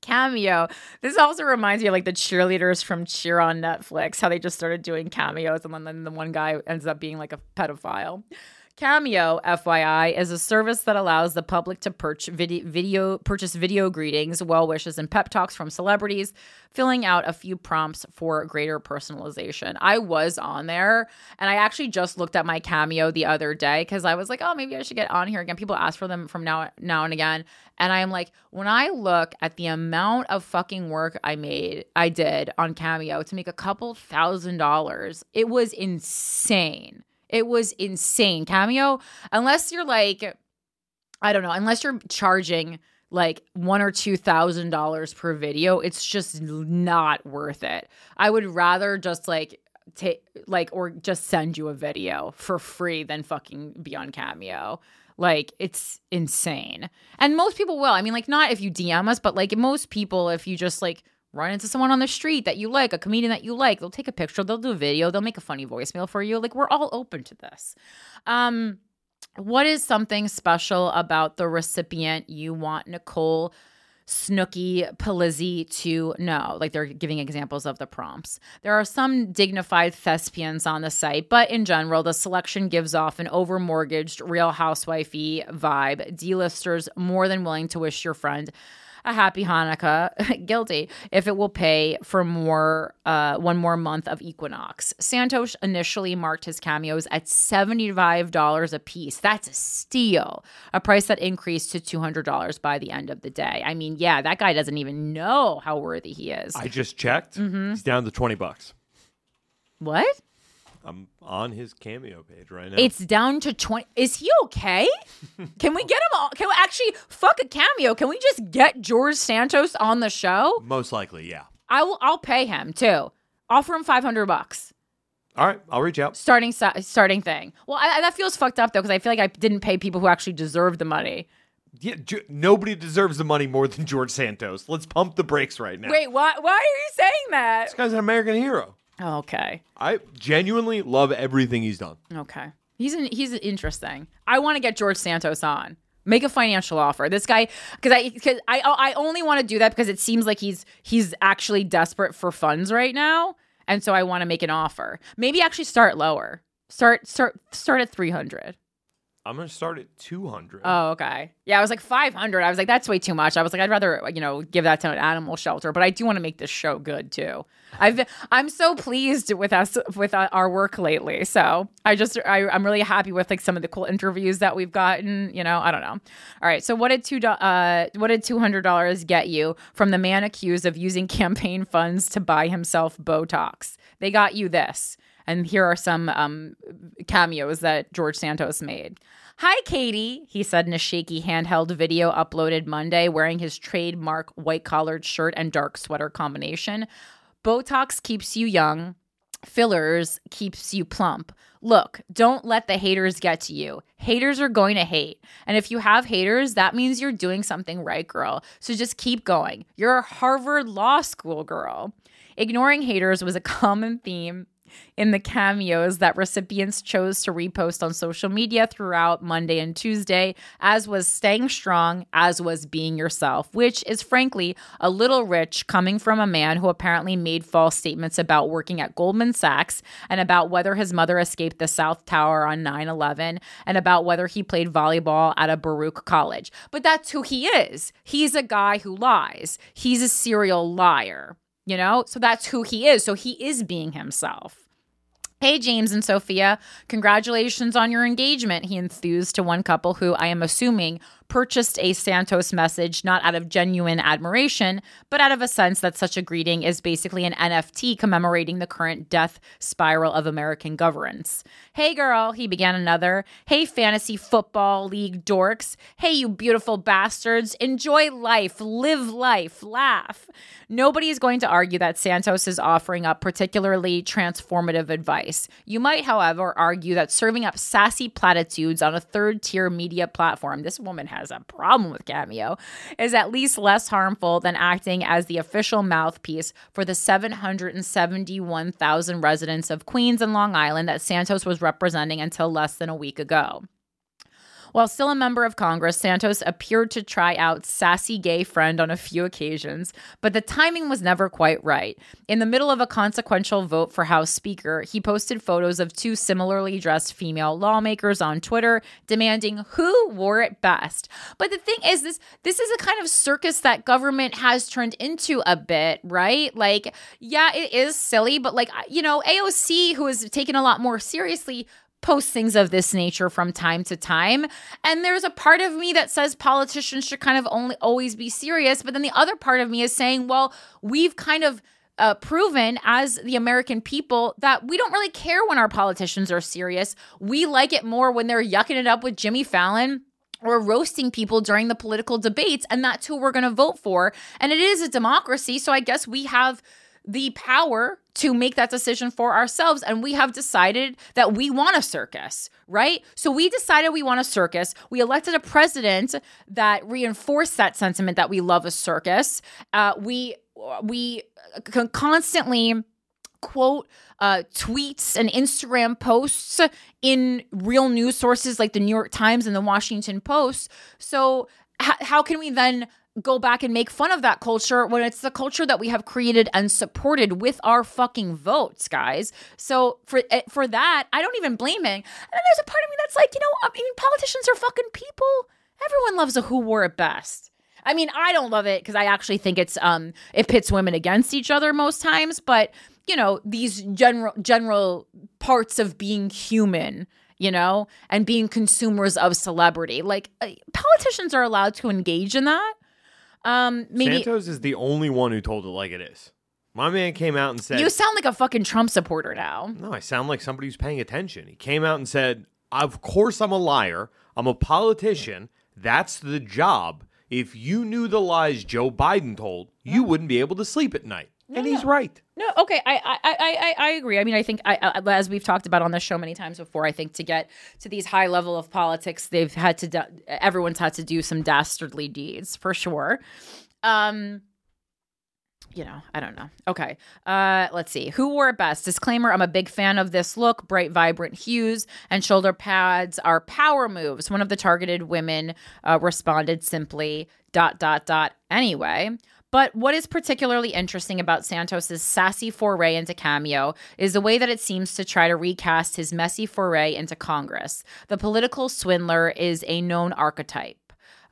cameo. This also reminds me of like the cheerleaders from Cheer on Netflix, how they just started doing cameos and then the one guy ends up being like a pedophile. Cameo, FYI, is a service that allows the public to purchase video, video purchase video greetings, well wishes, and pep talks from celebrities, filling out a few prompts for greater personalization. I was on there, and I actually just looked at my Cameo the other day because I was like, oh, maybe I should get on here again. People ask for them from now now and again, and I am like, when I look at the amount of fucking work I made, I did on Cameo to make a couple thousand dollars, it was insane. It was insane. Cameo, unless you're like, I don't know, unless you're charging like one or two thousand dollars per video, it's just not worth it. I would rather just like take like or just send you a video for free than fucking be on Cameo. Like it's insane. And most people will. I mean, like not if you DM us, but like most people, if you just like run into someone on the street that you like, a comedian that you like, they'll take a picture, they'll do a video, they'll make a funny voicemail for you. Like we're all open to this. Um, what is something special about the recipient you want Nicole Snooki Polizzi to know? Like they're giving examples of the prompts. There are some dignified thespians on the site, but in general, the selection gives off an overmortgaged, real housewifey vibe. D-listers more than willing to wish your friend a happy Hanukkah, guilty, if it will pay for more, uh, one more month of Equinox. Santos initially marked his cameos at $75 a piece. That's a steal, a price that increased to $200 by the end of the day. I mean, yeah, that guy doesn't even know how worthy he is. I just checked. Mm-hmm. He's down to 20 bucks. what? I'm on his cameo page right now. It's down to 20. Is he okay? Can we get him on? Can we actually fuck a cameo? Can we just get George Santos on the show? most likely, yeah. I will I'll pay him too. Offer him 500 bucks. All right, I'll reach out. Starting starting thing. Well, I, I- that feels fucked up though cuz I feel like I didn't pay people who actually deserve the money. Yeah, J- nobody deserves the money more than George Santos. Let's pump the brakes right now. Wait, why why are you saying that? This guy's an American hero. Okay. I genuinely love everything he's done. Okay. He's an, he's interesting. I want to get George Santos on. Make a financial offer. This guy, because I because I I only want to do that because it seems like he's he's actually desperate for funds right now, and so I want to make an offer. Maybe actually start lower. Start start start at three hundred. I'm gonna start at 200. Oh, okay. Yeah, I was like 500. I was like, that's way too much. I was like, I'd rather, you know, give that to an animal shelter, but I do want to make this show good too. I've, I'm so pleased with us, with our work lately. So I just, I, I'm really happy with like some of the cool interviews that we've gotten, you know, I don't know. All right. So what did two, uh, what did $200 get you from the man accused of using campaign funds to buy himself Botox? They got you this. And here are some um, cameos that George Santos made. Hi, Katie, he said in a shaky handheld video uploaded Monday wearing his trademark white collared shirt and dark sweater combination. Botox keeps you young. fillers keeps you plump. Look, don't let the haters get to you. Haters are going to hate. And if you have haters, that means you're doing something right, girl. So just keep going. You're a Harvard Law School girl. Ignoring haters was a common theme in the cameos that recipients chose to repost on social media throughout Monday and Tuesday, as was staying strong, as was being yourself, which is frankly a little rich coming from a man who apparently made false statements about working at Goldman Sachs and about whether his mother escaped the South Tower on 9 11 and about whether he played volleyball at a Baruch college. But that's who he is. He's a guy who lies, he's a serial liar you know? So that's who he is. So he is being himself. Hey, James and Sophia, congratulations on your engagement, he enthused to one couple who I am assuming purchased a Santos message not out of genuine admiration, but out of a sense that such a greeting is basically an NFT commemorating the current death spiral of American governance. Hey, girl, he began another. Hey, fantasy football league dorks. Hey, you beautiful bastards. Enjoy life, live life, laugh. Nobody is going to argue that Santos is offering up particularly transformative advice. You might, however, argue that serving up sassy platitudes on a third tier media platform, this woman has has a problem with Cameo, is at least less harmful than acting as the official mouthpiece for the 771,000 residents of Queens and Long Island that Santos was representing until less than a week ago. While still a member of Congress, Santos appeared to try out sassy gay friend on a few occasions, but the timing was never quite right. In the middle of a consequential vote for House Speaker, he posted photos of two similarly dressed female lawmakers on Twitter demanding who wore it best. But the thing is this this is a kind of circus that government has turned into a bit, right? Like yeah, it is silly, but like you know, AOC who is taken a lot more seriously post things of this nature from time to time. And there's a part of me that says politicians should kind of only always be serious. But then the other part of me is saying, well, we've kind of uh, proven as the American people that we don't really care when our politicians are serious. We like it more when they're yucking it up with Jimmy Fallon or roasting people during the political debates. And that's who we're going to vote for. And it is a democracy. So I guess we have the power to make that decision for ourselves. And we have decided that we want a circus, right? So we decided we want a circus. We elected a president that reinforced that sentiment that we love a circus. Uh, we we constantly quote uh, tweets and Instagram posts in real news sources like the New York Times and the Washington Post. So how can we then go back and make fun of that culture when it's the culture that we have created and supported with our fucking votes, guys. So for eh, for that, I don't even blame it. And then there's a part of me that's like, you know, I mean, politicians are fucking people. Everyone loves a who wore it best. I mean, I don't love it because I actually think it's um it pits women against each other most times, but you know, these general general parts of being human you know, and being consumers of celebrity. Like uh, politicians are allowed to engage in that. Um, maybe Santos is the only one who told it like it is. My man came out and said, you sound like a fucking Trump supporter now. No, I sound like somebody who's paying attention. He came out and said, Of course, I'm a liar. I'm a politician. That's the job. If you knew the lies Joe Biden told, you wouldn't be able to sleep at night. And he's right. No, okay, I I I I, I agree. I mean, I think I, as we've talked about on this show many times before, I think to get to these high level of politics, they've had to da- everyone's had to do some dastardly deeds for sure. Um, you know, I don't know. Okay. Uh, let's see. Who wore it best? Disclaimer I'm a big fan of this look. Bright, vibrant hues and shoulder pads are power moves. One of the targeted women uh, responded simply, dot, dot, dot. Anyway, but what is particularly interesting about Santos's sassy foray into Cameo is the way that it seems to try to recast his messy foray into Congress. The political swindler is a known archetype.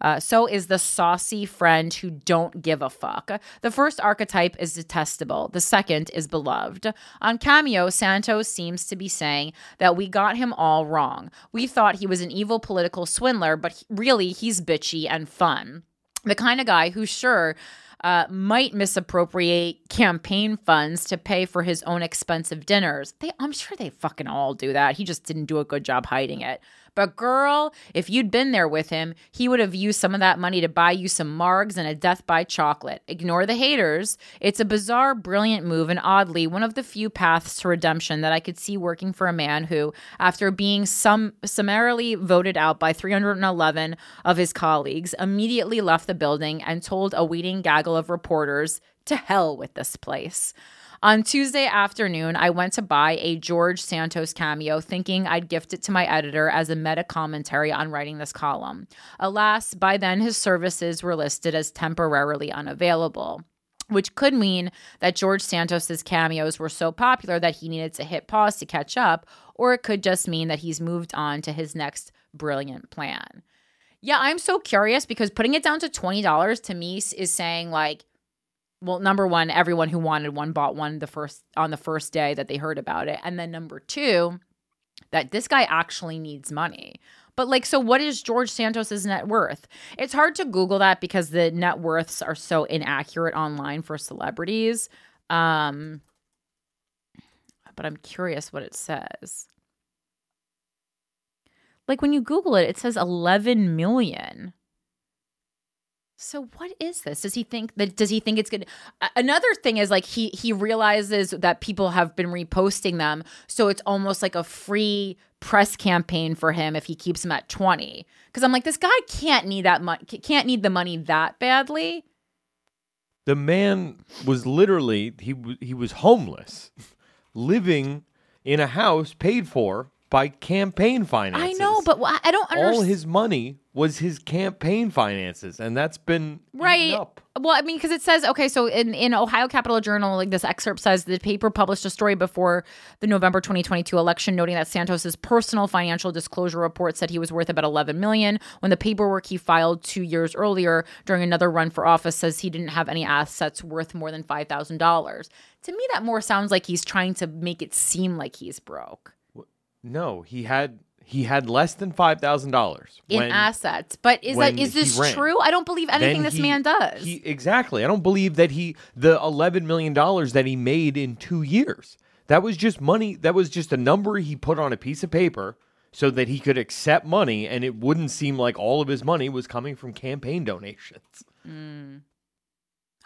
Uh, so is the saucy friend who don't give a fuck. The first archetype is detestable. The second is beloved. On Cameo, Santos seems to be saying that we got him all wrong. We thought he was an evil political swindler, but really he's bitchy and fun. The kind of guy who's sure uh, might misappropriate campaign funds to pay for his own expensive dinners. They, I'm sure they fucking all do that. He just didn't do a good job hiding it. But girl, if you'd been there with him, he would have used some of that money to buy you some margs and a death by chocolate. Ignore the haters. It's a bizarre, brilliant move, and oddly, one of the few paths to redemption that I could see working for a man who, after being some summarily voted out by 311 of his colleagues, immediately left the building and told a waiting gaggle of reporters, to hell with this place. On Tuesday afternoon, I went to buy a George Santos cameo, thinking I'd gift it to my editor as a meta commentary on writing this column. Alas, by then his services were listed as temporarily unavailable. Which could mean that George Santos's cameos were so popular that he needed to hit pause to catch up, or it could just mean that he's moved on to his next brilliant plan. Yeah, I'm so curious because putting it down to $20 to me is saying like well number one everyone who wanted one bought one the first on the first day that they heard about it. And then number two that this guy actually needs money. But like so what is george santos's net worth? It's hard to google that because the net worths are so inaccurate online for celebrities. Um but i'm curious what it says. Like when you google it it says 11 million so what is this? Does he think that does he think it's good? Another thing is like he he realizes that people have been reposting them, so it's almost like a free press campaign for him if he keeps him at 20. Cuz I'm like this guy can't need that much can't need the money that badly. The man was literally he he was homeless, living in a house paid for by campaign finances. I know, but I don't understand. All his money was his campaign finances, and that's been right. Up. Well, I mean, because it says okay, so in in Ohio Capital Journal, like this excerpt says, the paper published a story before the November 2022 election, noting that Santos's personal financial disclosure report said he was worth about 11 million, when the paperwork he filed two years earlier during another run for office says he didn't have any assets worth more than five thousand dollars. To me, that more sounds like he's trying to make it seem like he's broke. No, he had he had less than five thousand dollars in assets. But is that is this true? I don't believe anything then this he, man does. He, exactly. I don't believe that he the eleven million dollars that he made in two years. That was just money. That was just a number he put on a piece of paper so that he could accept money, and it wouldn't seem like all of his money was coming from campaign donations. Mm.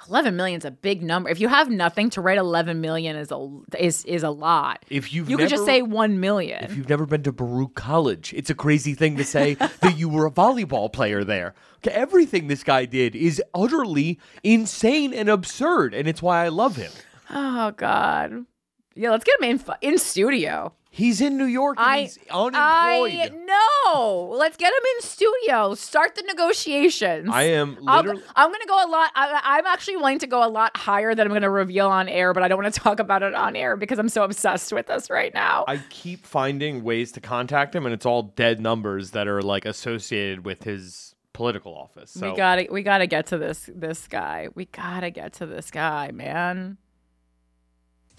11 million is a big number. If you have nothing to write 11 million is a is is a lot. If you've You never, could just say 1 million. If you've never been to Baruch College, it's a crazy thing to say that you were a volleyball player there. Okay, everything this guy did is utterly insane and absurd, and it's why I love him. Oh god. Yeah, let's get him in in studio. He's in New York. I, he's unemployed. I know. Let's get him in studio. Start the negotiations. I am. Literally- I'm going to go a lot. I, am actually willing to go a lot higher than I'm going to reveal on air, but I don't want to talk about it on air because I'm so obsessed with this right now. I keep finding ways to contact him, and it's all dead numbers that are like associated with his political office. So. We gotta we gotta get to this this guy. We gotta get to this guy, man.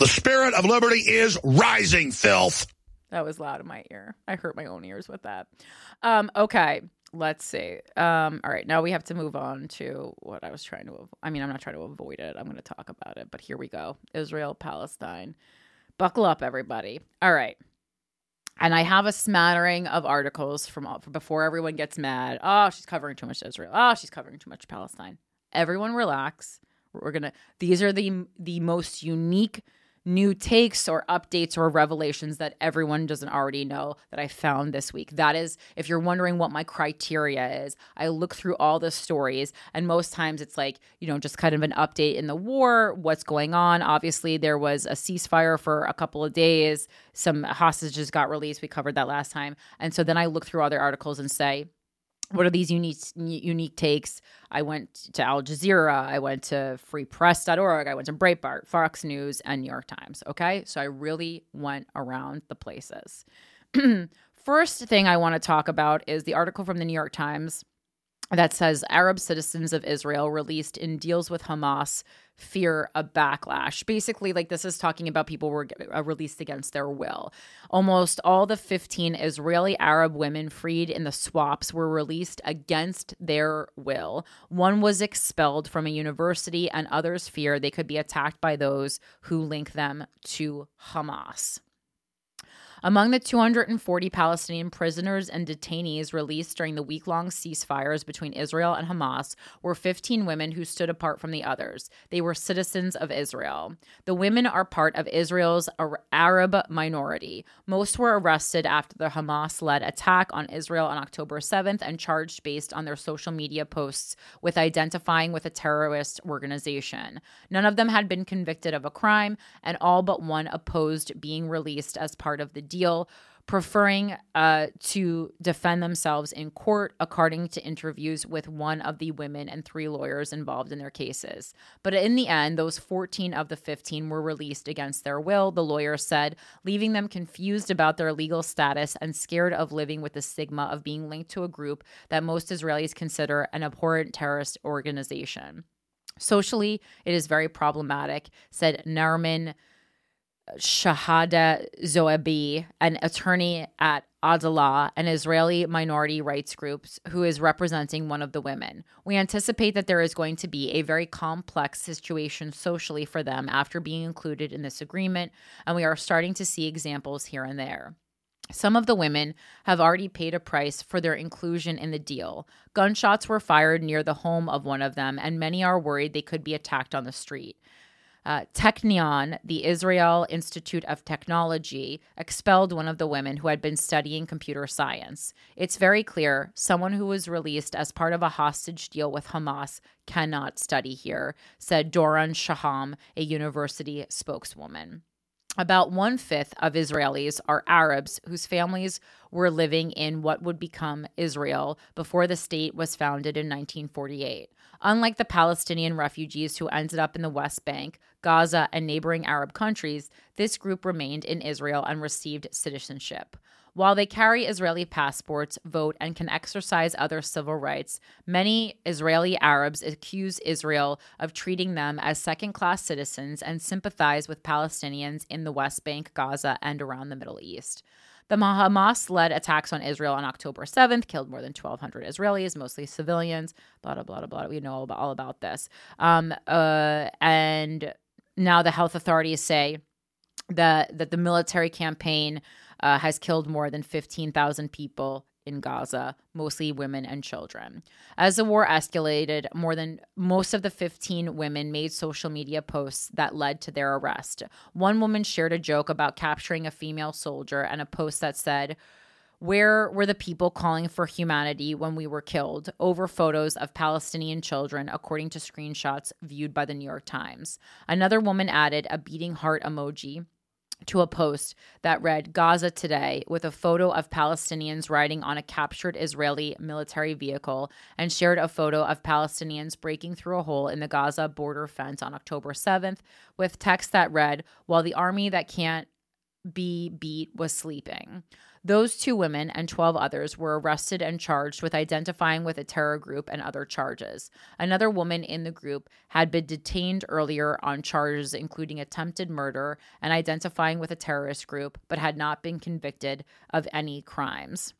The spirit of liberty is rising, filth. That was loud in my ear. I hurt my own ears with that. Um, okay, let's see. Um, all right, now we have to move on to what I was trying to. I mean, I'm not trying to avoid it. I'm going to talk about it, but here we go. Israel, Palestine. Buckle up, everybody. All right. And I have a smattering of articles from before everyone gets mad. Oh, she's covering too much Israel. Oh, she's covering too much Palestine. Everyone relax. We're gonna. These are the the most unique new takes or updates or revelations that everyone doesn't already know that I found this week. That is, if you're wondering what my criteria is, I look through all the stories, and most times it's like, you know, just kind of an update in the war, what's going on. Obviously, there was a ceasefire for a couple of days, some hostages got released. We covered that last time. And so then I look through other articles and say, what are these unique unique takes? I went to Al Jazeera, I went to freepress.org, I went to Breitbart, Fox News, and New York Times. Okay. So I really went around the places. First thing I want to talk about is the article from the New York Times that says Arab citizens of Israel released in deals with Hamas fear a backlash. Basically, like this is talking about people were uh, released against their will. Almost all the 15 Israeli Arab women freed in the swaps were released against their will. One was expelled from a university, and others fear they could be attacked by those who link them to Hamas. Among the 240 Palestinian prisoners and detainees released during the week long ceasefires between Israel and Hamas were 15 women who stood apart from the others. They were citizens of Israel. The women are part of Israel's Arab minority. Most were arrested after the Hamas led attack on Israel on October 7th and charged based on their social media posts with identifying with a terrorist organization. None of them had been convicted of a crime, and all but one opposed being released as part of the deal, preferring uh, to defend themselves in court, according to interviews with one of the women and three lawyers involved in their cases. But in the end, those 14 of the 15 were released against their will, the lawyer said, leaving them confused about their legal status and scared of living with the stigma of being linked to a group that most Israelis consider an abhorrent terrorist organization. Socially, it is very problematic, said Narman Shahada Zoabi, an attorney at Adalah, an Israeli minority rights group who is representing one of the women. We anticipate that there is going to be a very complex situation socially for them after being included in this agreement, and we are starting to see examples here and there. Some of the women have already paid a price for their inclusion in the deal. Gunshots were fired near the home of one of them, and many are worried they could be attacked on the street. Uh, Technion, the Israel Institute of Technology, expelled one of the women who had been studying computer science. It's very clear someone who was released as part of a hostage deal with Hamas cannot study here, said Doron Shaham, a university spokeswoman. About one fifth of Israelis are Arabs whose families were living in what would become Israel before the state was founded in 1948. Unlike the Palestinian refugees who ended up in the West Bank, Gaza, and neighboring Arab countries, this group remained in Israel and received citizenship. While they carry Israeli passports, vote, and can exercise other civil rights, many Israeli Arabs accuse Israel of treating them as second class citizens and sympathize with Palestinians in the West Bank, Gaza, and around the Middle East. The Hamas led attacks on Israel on October 7th killed more than 1,200 Israelis, mostly civilians. Blah, blah, blah, blah. We know all about, all about this. Um, uh, and now the health authorities say that, that the military campaign uh, has killed more than 15,000 people in Gaza, mostly women and children. As the war escalated, more than most of the 15 women made social media posts that led to their arrest. One woman shared a joke about capturing a female soldier and a post that said, where were the people calling for humanity when we were killed? Over photos of Palestinian children, according to screenshots viewed by the New York Times. Another woman added a beating heart emoji to a post that read Gaza Today with a photo of Palestinians riding on a captured Israeli military vehicle and shared a photo of Palestinians breaking through a hole in the Gaza border fence on October 7th with text that read, While the army that can't be beat was sleeping. Those two women and 12 others were arrested and charged with identifying with a terror group and other charges. Another woman in the group had been detained earlier on charges including attempted murder and identifying with a terrorist group, but had not been convicted of any crimes.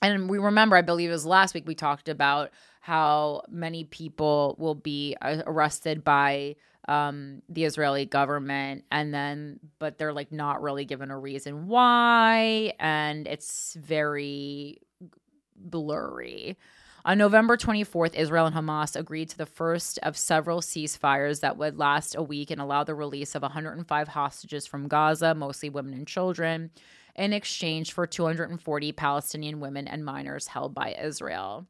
And we remember, I believe it was last week, we talked about how many people will be uh, arrested by um, the Israeli government, and then but they're like not really given a reason why, and it's very blurry. On November 24th, Israel and Hamas agreed to the first of several ceasefires that would last a week and allow the release of 105 hostages from Gaza, mostly women and children, in exchange for 240 Palestinian women and minors held by Israel.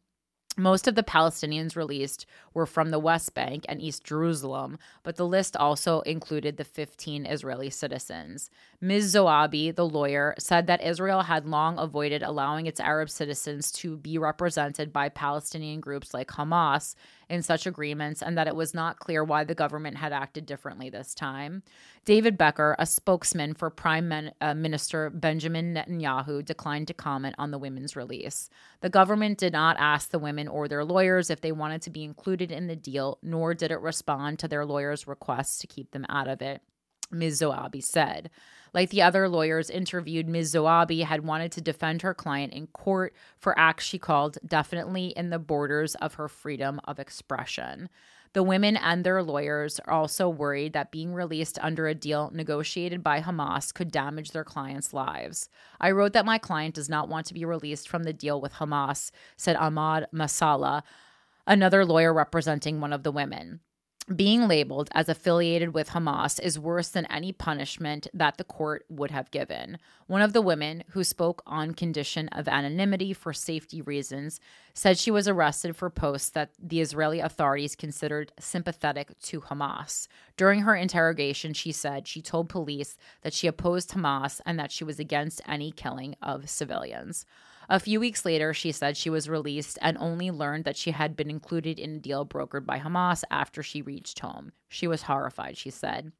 Most of the Palestinians released were from the West Bank and East Jerusalem, but the list also included the 15 Israeli citizens. Ms. Zoabi, the lawyer, said that Israel had long avoided allowing its Arab citizens to be represented by Palestinian groups like Hamas in such agreements and that it was not clear why the government had acted differently this time. David Becker, a spokesman for Prime uh, Minister Benjamin Netanyahu, declined to comment on the women's release. The government did not ask the women or their lawyers if they wanted to be included in the deal, nor did it respond to their lawyers' requests to keep them out of it. Ms. Zoabi said. Like the other lawyers interviewed, Ms. Zoabi had wanted to defend her client in court for acts she called definitely in the borders of her freedom of expression. The women and their lawyers are also worried that being released under a deal negotiated by Hamas could damage their clients' lives. I wrote that my client does not want to be released from the deal with Hamas, said Ahmad Masala, another lawyer representing one of the women being labeled as affiliated with Hamas is worse than any punishment that the court would have given. One of the women, who spoke on condition of anonymity for safety reasons, said she was arrested for posts that the Israeli authorities considered sympathetic to Hamas. During her interrogation, she said she told police that she opposed Hamas and that she was against any killing of civilians. A few weeks later, she said she was released and only learned that she had been included in a deal brokered by Hamas after she reached home. She was horrified, she said.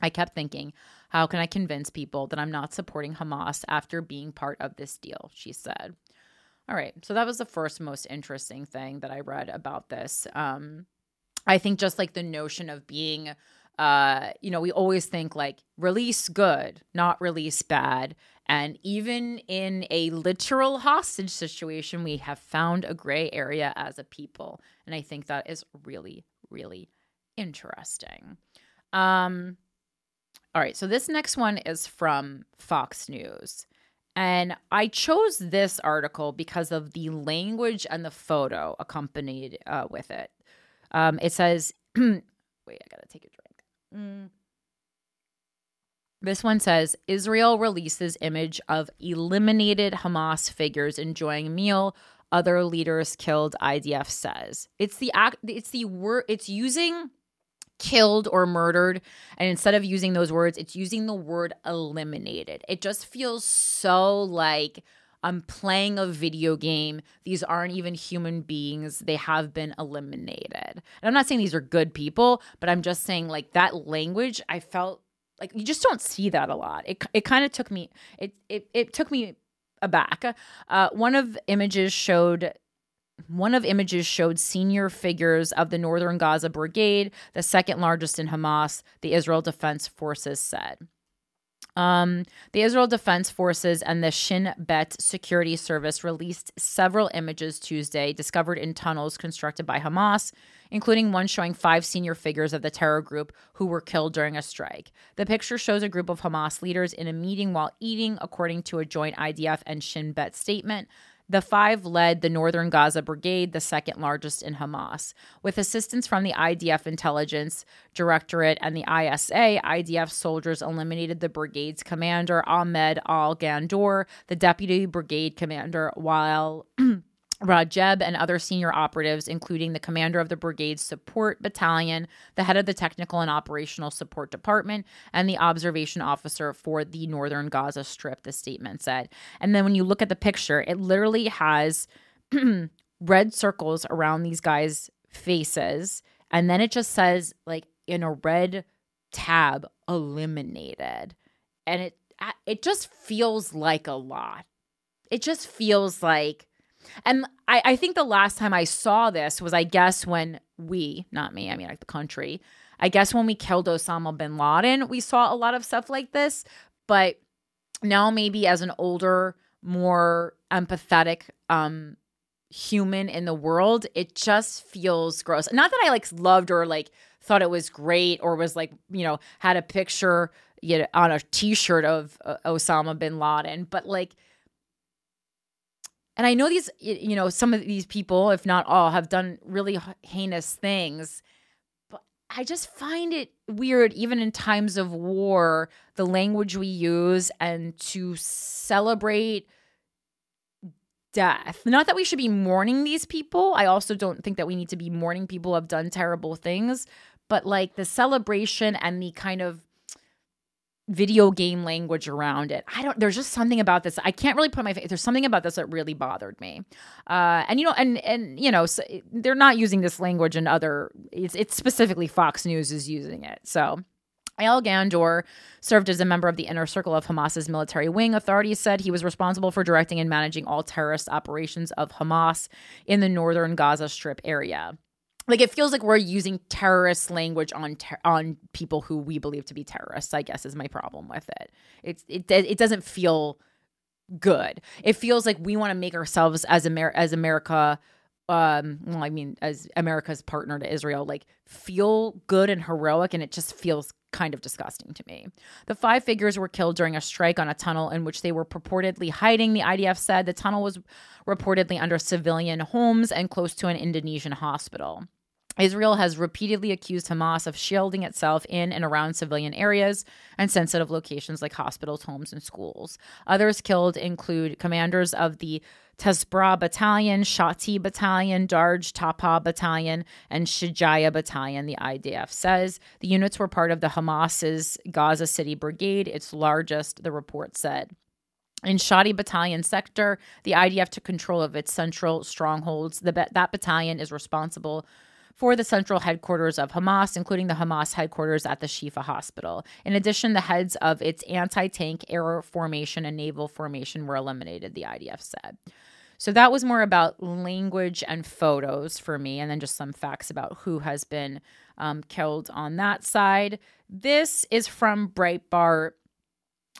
I kept thinking, how can I convince people that I'm not supporting Hamas after being part of this deal? She said. All right. So that was the first most interesting thing that I read about this. Um, I think just like the notion of being, uh, you know, we always think like release good, not release bad. And even in a literal hostage situation, we have found a gray area as a people. And I think that is really, really interesting. Um, all right, so this next one is from Fox News. And I chose this article because of the language and the photo accompanied uh, with it. Um, it says, wait, I gotta take a drink. Mm. This one says Israel releases image of eliminated Hamas figures enjoying meal. Other leaders killed. IDF says it's the act. It's the word. It's using killed or murdered, and instead of using those words, it's using the word eliminated. It just feels so like I'm playing a video game. These aren't even human beings. They have been eliminated. And I'm not saying these are good people, but I'm just saying like that language. I felt like you just don't see that a lot. It it kind of took me it it it took me aback. Uh, one of images showed one of images showed senior figures of the Northern Gaza Brigade, the second largest in Hamas, the Israel Defense Forces said. Um, the Israel Defense Forces and the Shin Bet Security Service released several images Tuesday discovered in tunnels constructed by Hamas, including one showing five senior figures of the terror group who were killed during a strike. The picture shows a group of Hamas leaders in a meeting while eating, according to a joint IDF and Shin Bet statement. The five led the Northern Gaza Brigade, the second largest in Hamas. With assistance from the IDF Intelligence Directorate and the ISA, IDF soldiers eliminated the brigade's commander, Ahmed Al Ghandour, the deputy brigade commander, while Rajab and other senior operatives, including the commander of the brigade's support battalion, the head of the technical and operational support department, and the observation officer for the northern Gaza Strip, the statement said. And then when you look at the picture, it literally has red circles around these guys' faces. And then it just says, like, in a red tab, eliminated. And it it just feels like a lot. It just feels like and I, I think the last time I saw this was, I guess, when we, not me, I mean, like the country, I guess when we killed Osama bin Laden, we saw a lot of stuff like this. But now, maybe as an older, more empathetic um, human in the world, it just feels gross. Not that I like loved or like thought it was great or was like, you know, had a picture you know, on a t shirt of uh, Osama bin Laden, but like, and I know these, you know, some of these people, if not all, have done really heinous things. But I just find it weird, even in times of war, the language we use and to celebrate death. Not that we should be mourning these people. I also don't think that we need to be mourning people who have done terrible things. But like the celebration and the kind of video game language around it. I don't. There's just something about this. I can't really put my. There's something about this that really bothered me. Uh, and you know, and and you know, so they're not using this language in other. It's it's specifically Fox News is using it. So. Al Ghandour served as a member of the inner circle of Hamas's military wing. Authorities said he was responsible for directing and managing all terrorist operations of Hamas in the northern Gaza Strip area like it feels like we're using terrorist language on ter- on people who we believe to be terrorists. I guess is my problem with it. It's it it doesn't feel good. It feels like we want to make ourselves as Amer- as America um well i mean as america's partner to israel like feel good and heroic and it just feels kind of disgusting to me. The five figures were killed during a strike on a tunnel in which they were purportedly hiding the idf said. The tunnel was reportedly under civilian homes and close to an indonesian hospital. Israel has repeatedly accused Hamas of shielding itself in and around civilian areas and sensitive locations like hospitals, homes, and schools. Others killed include commanders of the Tesbra Battalion, Shati Battalion, Daraj Tuffah Battalion, and Shijaya Battalion, the IDF says. The units were part of the Hamas's Gaza City Brigade, its largest, the report said. In Shati Battalion sector, the IDF took control of its central strongholds. The, that battalion is responsible for the central headquarters of Hamas, including the Hamas headquarters at the Shifa hospital. In addition, the heads of its anti tank, air formation, and naval formation were eliminated, the IDF said. So that was more about language and photos for me, and then just some facts about who has been um, killed on that side. This is from Breitbart.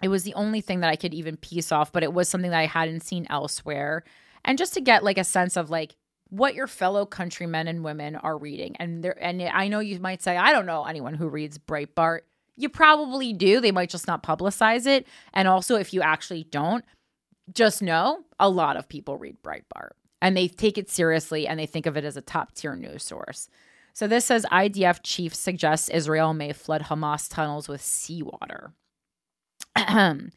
It was the only thing that I could even piece off, but it was something that I hadn't seen elsewhere. And just to get like a sense of like what your fellow countrymen and women are reading. And there and I know you might say, I don't know anyone who reads Breitbart. You probably do. They might just not publicize it. And also if you actually don't, just know a lot of people read Breitbart and they take it seriously and they think of it as a top tier news source. So this says IDF chief suggests Israel may flood Hamas tunnels with seawater.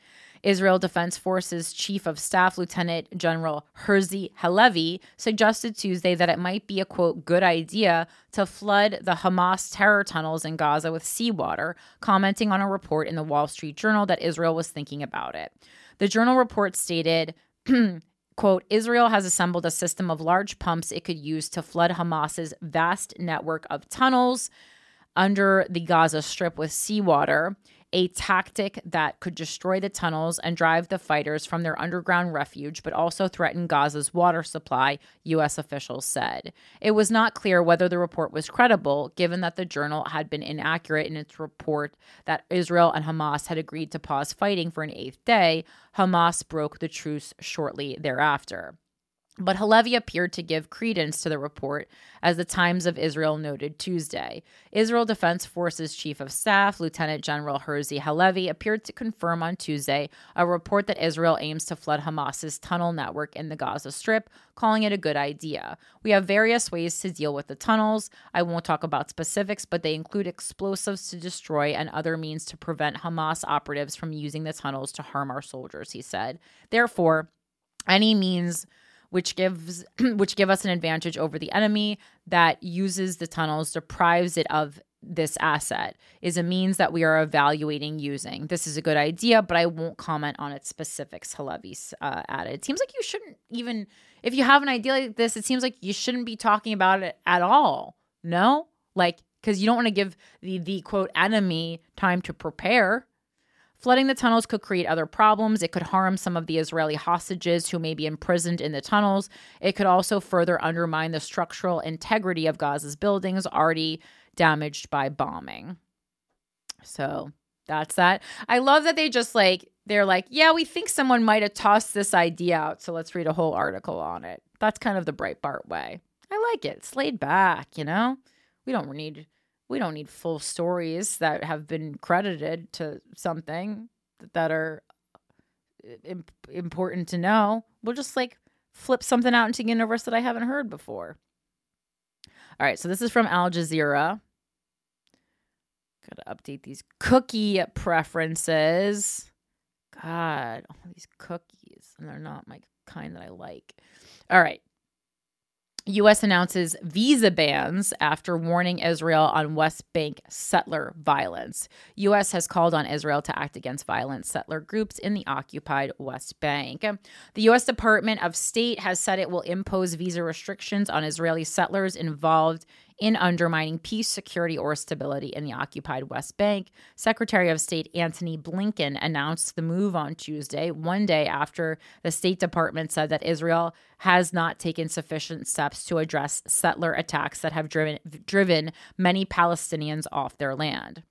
Israel Defense Forces Chief of Staff Lieutenant General Herzi Halevi suggested Tuesday that it might be a quote good idea to flood the Hamas terror tunnels in Gaza with seawater, commenting on a report in the Wall Street Journal that Israel was thinking about it. The journal report stated quote israel has assembled a system of large pumps it could use to flood hamas's vast network of tunnels under the gaza strip with seawater a tactic that could destroy the tunnels and drive the fighters from their underground refuge, but also threaten Gaza's water supply, U.S. officials said. It was not clear whether the report was credible, given that the journal had been inaccurate in its report that Israel and Hamas had agreed to pause fighting for an eighth day. Hamas broke the truce shortly thereafter. But Halevi appeared to give credence to the report, as the Times of Israel noted Tuesday. Israel Defense Forces Chief of Staff, Lieutenant General Herzi Halevi, appeared to confirm on Tuesday a report that Israel aims to flood Hamas's tunnel network in the Gaza Strip, calling it a good idea. We have various ways to deal with the tunnels. I won't talk about specifics, but they include explosives to destroy and other means to prevent Hamas operatives from using the tunnels to harm our soldiers, he said. Therefore, any means which gives which give us an advantage over the enemy that uses the tunnels deprives it of this asset is a means that we are evaluating using. This is a good idea, but I won't comment on its specifics. Halevi's uh, added. It seems like you shouldn't even, if you have an idea like this, it seems like you shouldn't be talking about it at all. No, like because you don't want to give the the quote enemy time to prepare. Flooding the tunnels could create other problems. It could harm some of the Israeli hostages who may be imprisoned in the tunnels. It could also further undermine the structural integrity of Gaza's buildings already damaged by bombing. So that's that. I love that they just like, they're like, yeah, we think someone might have tossed this idea out. So let's read a whole article on it. That's kind of the Breitbart way. I like it. It's laid back, you know? We don't need we don't need full stories that have been credited to something that are imp- important to know. We'll just like flip something out into the universe that I haven't heard before. All right, so this is from Al Jazeera. Got to update these cookie preferences. God, all these cookies, and they're not my kind that I like. All right. U.S. announces visa bans after warning Israel on West Bank settler violence. U.S. has called on Israel to act against violent settler groups in the occupied West Bank. The U.S. Department of State has said it will impose visa restrictions on Israeli settlers involved in undermining peace, security, or stability in the occupied West Bank. Secretary of State Antony Blinken announced the move on Tuesday, one day after the State Department said that Israel has not taken sufficient steps to address settler attacks that have driven, driven many Palestinians off their land.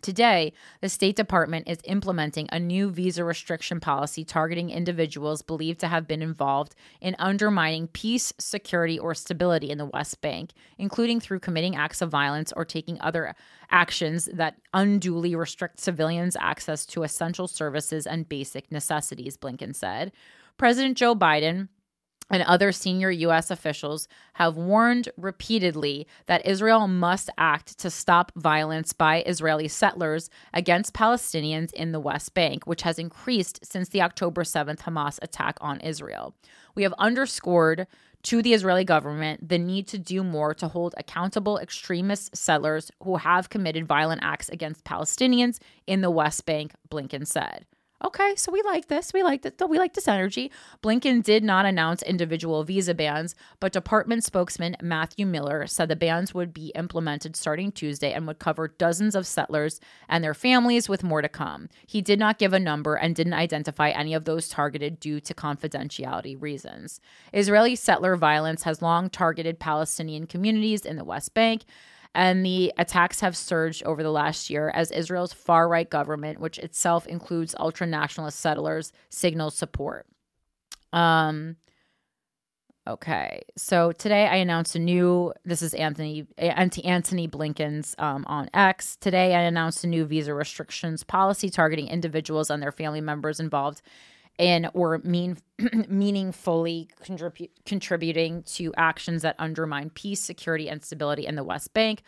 Today, the State Department is implementing a new visa restriction policy targeting individuals believed to have been involved in undermining peace, security, or stability in the West Bank, including through committing acts of violence or taking other actions that unduly restrict civilians' access to essential services and basic necessities, Blinken said. President Joe Biden and other senior U.S. officials have warned repeatedly that Israel must act to stop violence by Israeli settlers against Palestinians in the West Bank, which has increased since the October 7th Hamas attack on Israel. We have underscored to the Israeli government the need to do more to hold accountable extremist settlers who have committed violent acts against Palestinians in the West Bank, Blinken said. Okay, so we like this. We like this. We like this energy. Blinken did not announce individual visa bans, but department spokesman Matthew Miller said the bans would be implemented starting Tuesday and would cover dozens of settlers and their families, with more to come. He did not give a number and didn't identify any of those targeted due to confidentiality reasons. Israeli settler violence has long targeted Palestinian communities in the West Bank and the attacks have surged over the last year as Israel's far right government, which itself includes ultra nationalist settlers, signals support. Um, okay, so today I announced a new. This is Antony Antony Blinken's um, on X. Today I announced a new visa restrictions policy targeting individuals and their family members involved in or mean meaningfully contribute, contributing to actions that undermine peace, security, and stability in the West Bank.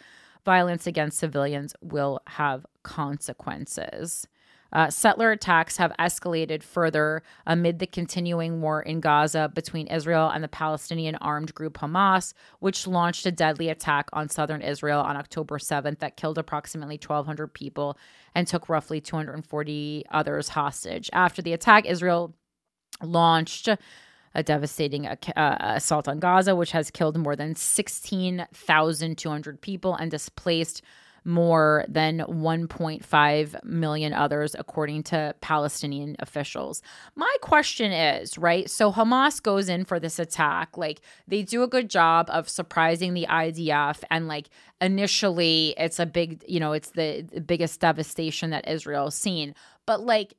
Violence against civilians will have consequences. Uh, settler attacks have escalated further amid the continuing war in Gaza between Israel and the Palestinian armed group Hamas, which launched a deadly attack on southern Israel on October 7th that killed approximately 1,200 people and took roughly 240 others hostage. After the attack, Israel launched a devastating uh, assault on Gaza, which has killed more than 16,200 people and displaced more than 1.5 million others, according to Palestinian officials. My question is right, so Hamas goes in for this attack. Like, they do a good job of surprising the IDF, and like, initially, it's a big, you know, it's the, the biggest devastation that Israel's seen. But like,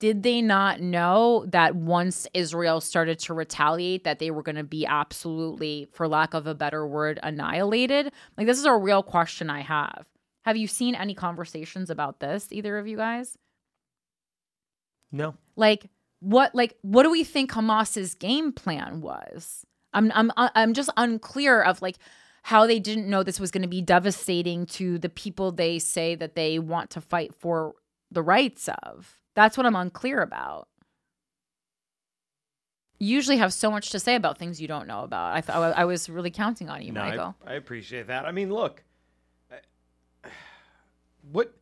did they not know that once Israel started to retaliate that they were going to be absolutely for lack of a better word annihilated? Like this is a real question I have. Have you seen any conversations about this either of you guys? No. Like what like what do we think Hamas's game plan was? I'm I'm uh, I'm just unclear of like how they didn't know this was going to be devastating to the people they say that they want to fight for the rights of. That's what I'm unclear about. You usually have so much to say about things you don't know about. I thought I was really counting on you, no, Michael. I, I appreciate that. I mean, look, what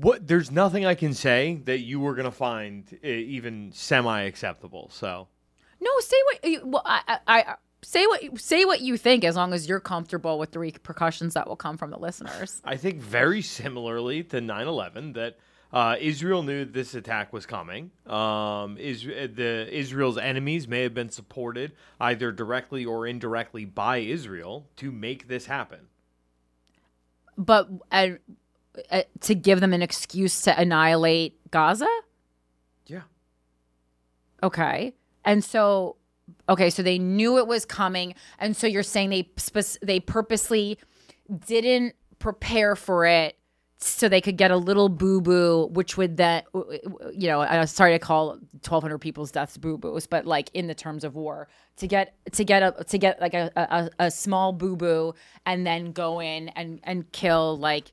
what there's nothing I can say that you were gonna find uh, even semi acceptable. So no, say what you, well, I, I, I say what say what you think as long as you're comfortable with the repercussions that will come from the listeners. I think very similarly to 9/11 that uh, Israel knew this attack was coming. Um, is the Israel's enemies may have been supported either directly or indirectly by Israel to make this happen. But uh, uh, to give them an excuse to annihilate Gaza. Yeah. Okay, and so okay, so they knew it was coming, and so you're saying they they purposely didn't prepare for it so they could get a little boo boo, which would then, you know, I'm sorry to call 1,200 people's deaths boo boos, but like in the terms of war, to get to get a to get like a a, a small boo boo and then go in and and kill like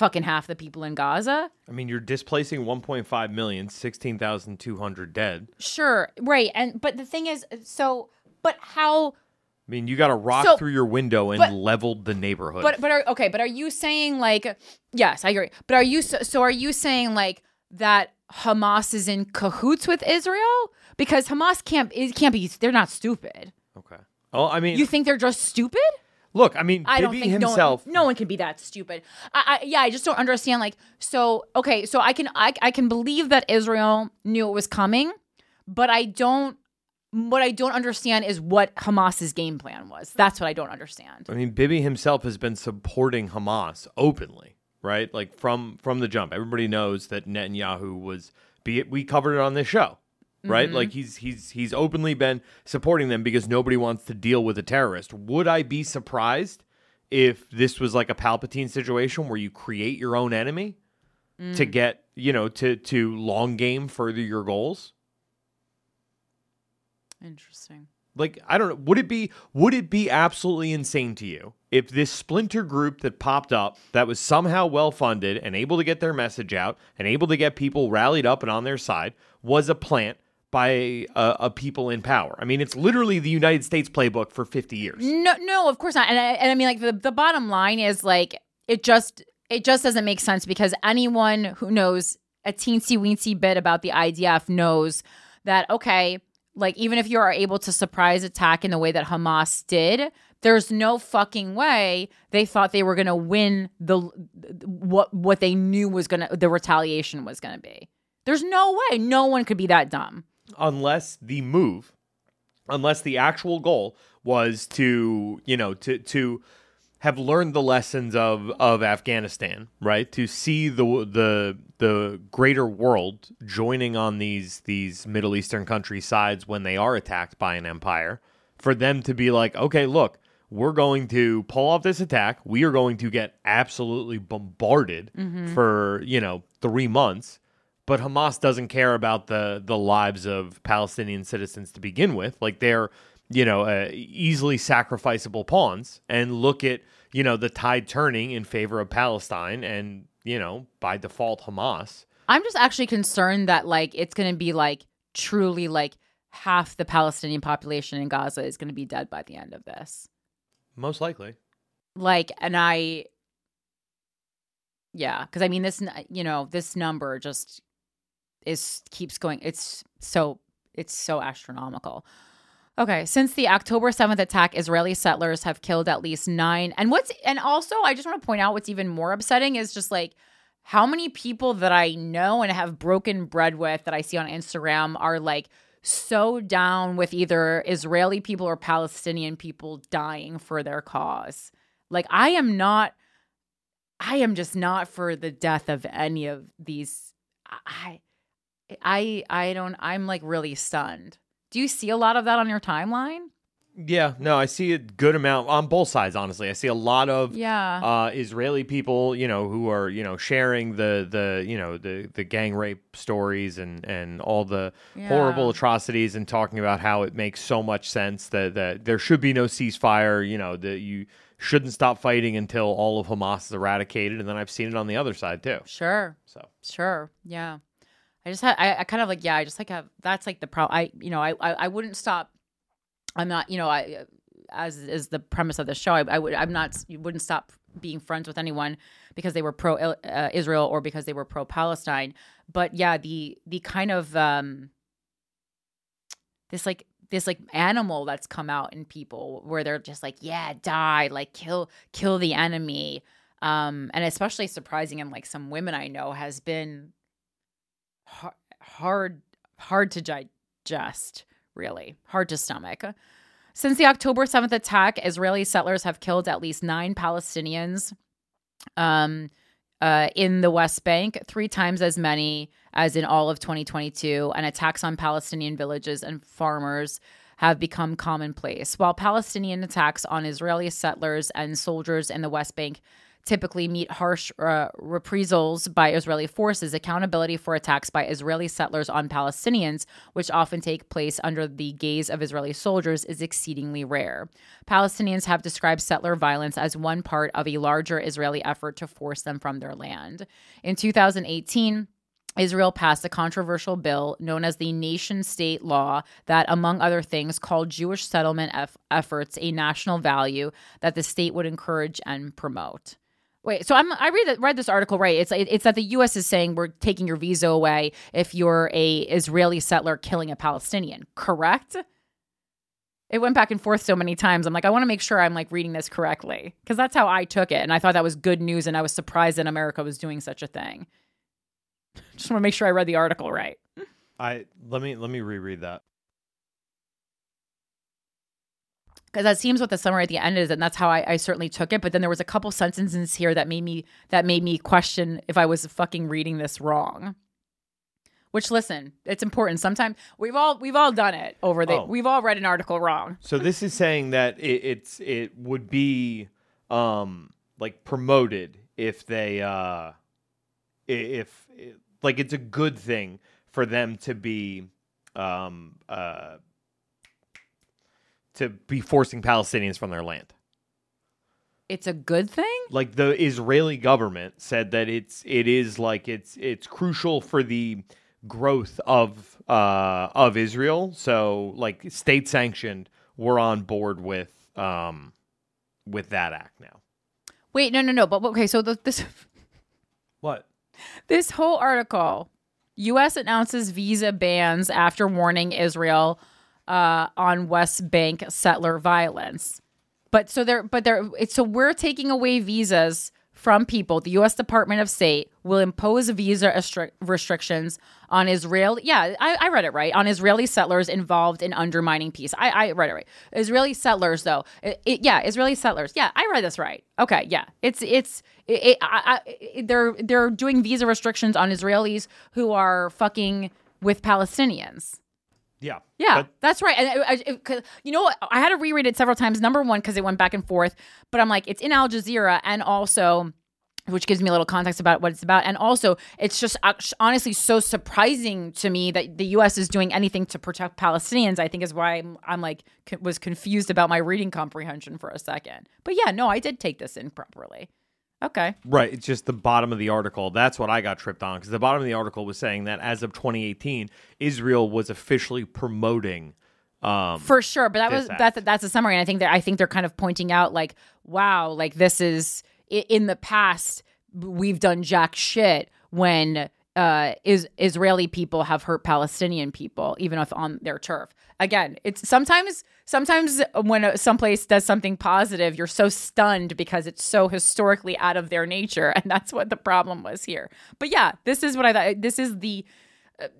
fucking half the people in Gaza. I mean, you're displacing 1.5 million, 16,200 dead. Sure, right, and but the thing is, so but how? I mean, you got a rock So- through your window and but- leveled the neighborhood. But but are, okay, but are you saying like yes, I agree. But are you so, so are you saying like that Hamas is in cahoots with Israel because Hamas can't it can't be they're not stupid. okay. Oh, I mean, You think they're just stupid? Look, I mean, I don't Bibi think himself. no one, no one can be that stupid. I, I yeah, I just don't understand. Like, so okay, so I can I, I can believe that Israel knew it was coming, but I don't. What I don't understand is what Hamas's game plan was. That's what I don't understand. I mean, Bibi himself has been supporting Hamas openly. right? Like from from the jump, everybody knows that Netanyahu was. Be it, we covered it on this show, right? Mhm. Like he's he's he's openly been supporting them because nobody wants to deal with a terrorist. Would I be surprised if this was like a Palpatine situation where you create your own enemy to Mm. get you know to to long game further your goals? Interesting. Like I don't know, would it be would it be absolutely insane to you if this splinter group that popped up that was somehow well funded and able to get their message out and able to get people rallied up and on their side was a plant by a, a people in power? I mean, it's literally the United States playbook for 50 years. No, no, of course not. And I, and I mean, like the, the bottom line is like it just it just doesn't make sense because anyone who knows a teensy weensy bit about the IDF knows that okay, like even if you are able to surprise attack in the way that Hamas did, there's no fucking way they thought they were going to win the what what they knew was going to the retaliation was going to be. There's no way. No one could be that dumb. Unless the move unless the actual goal was to you know to to have learned the lessons of of Afghanistan right to see the the the greater world joining on these these Middle Eastern country sides when they are attacked by an empire for them to be like okay look we're going to pull off this attack we are going to get absolutely bombarded Mhm. for you know 3 months but Hamas doesn't care about the the lives of Palestinian citizens to begin with. Like they're you know uh, easily sacrificable pawns, and look at you know the tide turning in favor of Palestine, and you know by default Hamas. I'm just actually concerned that like it's going to be like truly like half the Palestinian population in Gaza is going to be dead by the end of this. Most likely, Like and I yeah, cuz I mean this you know, this number just is keeps going it's so it's so astronomical. Okay, since the October 7th attack, Israeli settlers have killed at least 9. And what's and also I just want to point out what's even more upsetting is just like how many people that I know and have broken bread with that I see on Instagram are like so down with either Israeli people or Palestinian people dying for their cause. Like I am not I am just not for the death of any of these I I I don't I'm like really stunned. Do you see a lot of that on your timeline? yeah. No, I see a good amount on both sides. Honestly, I see a lot of Yeah. uh, Israeli people, you know, who are you know sharing the the you know the the gang rape stories and and all the horrible atrocities and talking about how it makes so much sense that that there should be no ceasefire. You know that you shouldn't stop fighting until all of Hamas is eradicated. And then I've seen it on the other side too. Sure. So Sure. Yeah. I just had I, I kind of like yeah, I just like have that's like the problem. I you know, I, I I wouldn't stop I'm not, you know, I as is the premise of the show, I, I would I'm not you wouldn't stop being friends with anyone because they were pro uh, Israel or because they were pro Palestine. But yeah, the the kind of um this like this like animal that's come out in people where they're just like yeah die like kill kill the enemy um and especially surprising in like some women i know has been hard hard, to digest really hard to stomach since the october 7th attack israeli settlers have killed at least nine palestinians um uh, in the West Bank, three times as many as in all of 2022, and attacks on Palestinian villages and farmers have become commonplace. While Palestinian attacks on Israeli settlers and soldiers in the West Bank typically meet harsh uh, reprisals by Israeli forces, accountability for attacks by Israeli settlers on Palestinians, which often take place under the gaze of Israeli soldiers, is exceedingly rare. Palestinians have described settler violence as one part of a larger Israeli effort to force them from their land. In 2018, Israel passed a controversial bill known as the Nation State Law that, among other things, called Jewish settlement eff- efforts a national value that the state would encourage and promote. Wait, so I'm I read read this article right. It's it's that the U.S. is saying we're taking your visa away if you're a Israeli settler killing a Palestinian. Correct? It went back and forth so many times. I'm like, I want to make sure I'm like reading this correctly because that's how I took it, and I thought that was good news, and I was surprised that America was doing such a thing. Just want to make sure I read the article right. I let me let me reread that. Because that seems what the summary at the end is, and that's how I, I certainly took it. But then there was a couple sentences here that made me that made me question if I was fucking reading this wrong. Which listen, it's important. Sometimes we've all we've all done it over the Oh. we've all read an article wrong. So this is saying that it, it's it would be um like promoted if they uh if like it's a good thing for them to be um uh to be forcing Palestinians from their land. It's a good thing. Like the Israeli government said that it's it is like it's it's crucial for the growth of uh of Israel. So like state sanctioned, we're on board with um with that act now. Wait, no, no, no. But okay, so the, this What? this whole article, U.S. announces visa bans after warning Israel uh, on West Bank settler violence. But so they're but they're it's so we're taking away visas from people. The U.S. Department of State will impose visa restri- restrictions on Israel. Yeah, I, I read it right on Israeli settlers involved in undermining peace. I, I read it right. Israeli settlers, though. It, it- yeah, Israeli settlers. Yeah, I read this right. Okay, yeah, it's it's it, I, they're they're doing visa restrictions on Israelis who are fucking with Palestinians. Yeah. Yeah, But- that's right. And I, I, 'cause- you know? I had to reread it several times. Number one, because it went back and forth. But I'm like, it's in Al Jazeera, and also, which gives me a little context about what it's about. And also, it's just uh, act- honestly so surprising to me that the U.S. is doing anything to protect Palestinians. I think is why I'm, I'm like co- was confused about my reading comprehension for a second. But yeah, no, I did take this in properly. Okay. Right. It's just the bottom of the article. That's what I got tripped on because the bottom of the article was saying that as of 2018, Israel was officially promoting. Um, for sure but that was act. that's that's a summary and i think that i think they're kind of pointing out like wow like this is in the past we've done jack shit when uh is israeli people have hurt palestinian people even if on their turf again it's sometimes sometimes when uh, someplace does something positive you're so stunned because it's so historically out of their nature and that's what the problem was here but yeah this is what i thought this is the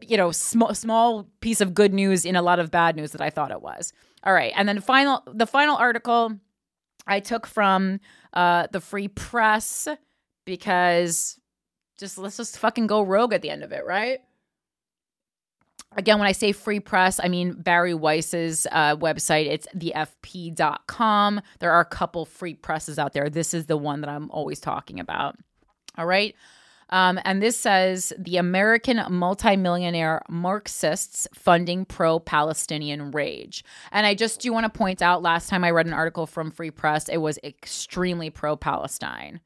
you know small small piece of good news in a lot of bad news that I thought it was. All right, and then final the final article I took from uh, the Free Press because just let's just fucking go rogue at the end of it, right? Again, when I say free press, I mean Bari Weiss's uh, website. It's thefp.com. There are a couple free presses out there. This is the one that I'm always talking about. All right. Um, and this says the American multimillionaire Marxists funding pro Palestinian rage. And I just do want to point out last time I read an article from Free Press, it was extremely pro Palestine.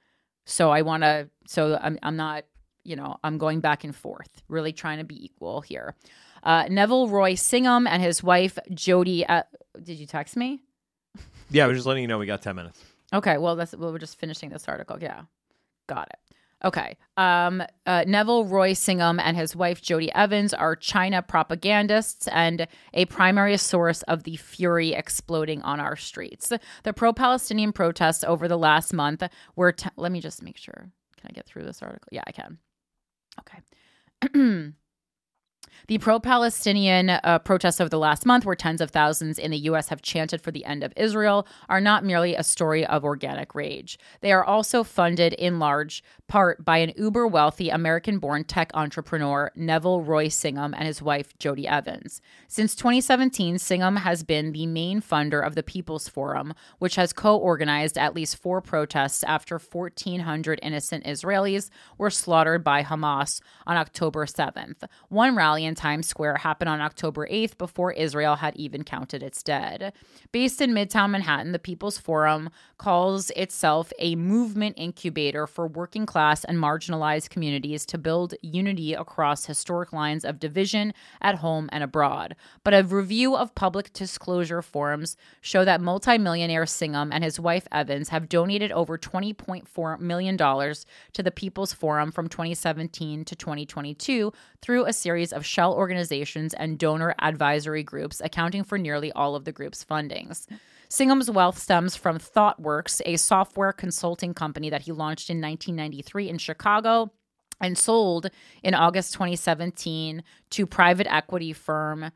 So I want to, so I'm, I'm not, you know, I'm going back and forth, really trying to be equal here. Uh, Neville Roy Singham and his wife Jodie. Uh, did you text me? yeah, I was just letting you know we got 10 minutes. Okay, well, that's well, we're just finishing this article. Yeah, got it. Okay. Um, uh, Neville Roy Singham and his wife Jodie Evans are China propagandists and a primary source of the fury exploding on our streets. The pro-Palestinian protests over the last month were. T- let me just make sure. Can I get through this article? Yeah, I can. Okay. The pro Palestinian uh, protests of the last month, where tens of thousands in the U.S. have chanted for the end of Israel, are not merely a story of organic rage. They are also funded in large part by an uber wealthy American born tech entrepreneur, Neville Roy Singham, and his wife, Jodie Evans. Since 2017, Singham has been the main funder of the People's Forum, which has co organized at least four protests after 1,400 innocent Israelis were slaughtered by Hamas on October 7th. One rally in Times Square happened on October 8th before Israel had even counted its dead. Based in Midtown Manhattan, the People's Forum calls itself a movement incubator for working class and marginalized communities to build unity across historic lines of division at home and abroad. But a review of public disclosure forums show that multimillionaire Singham and his wife Evans have donated over $20.4 million to the People's Forum from 2017 to 2022 through a series of shell organizations and donor advisory groups, accounting for nearly all of the group's fundings. Singham's wealth stems from ThoughtWorks, a software consulting company that he launched in 1993 in Chicago and sold in August 2017 to private equity firm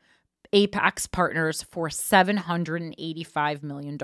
Apax Partners for $785 million.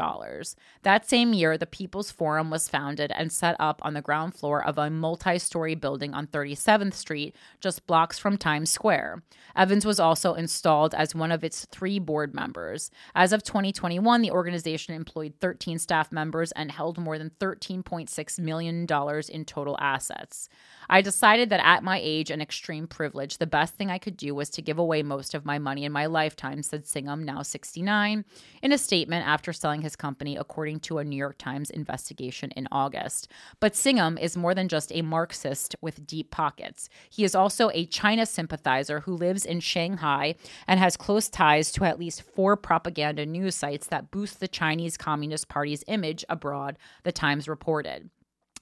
That same year, the People's Forum was founded and set up on the ground floor of a multi story building on 37th Street, just blocks from Times Square. Evans was also installed as one of its three board members. As of 2021, the organization employed 13 staff members and held more than $13.6 million in total assets. I decided that at my age and extreme privilege, the best thing I could do was to give away most of my money in my lifetime, said Singham, now 69, in a statement after selling his company, according to a New York Times investigation in August. But Singham is more than just a Marxist with deep pockets. He is also a China sympathizer who lives in Shanghai and has close ties to at least four propaganda news sites that boost the Chinese Communist Party's image abroad, the Times reported.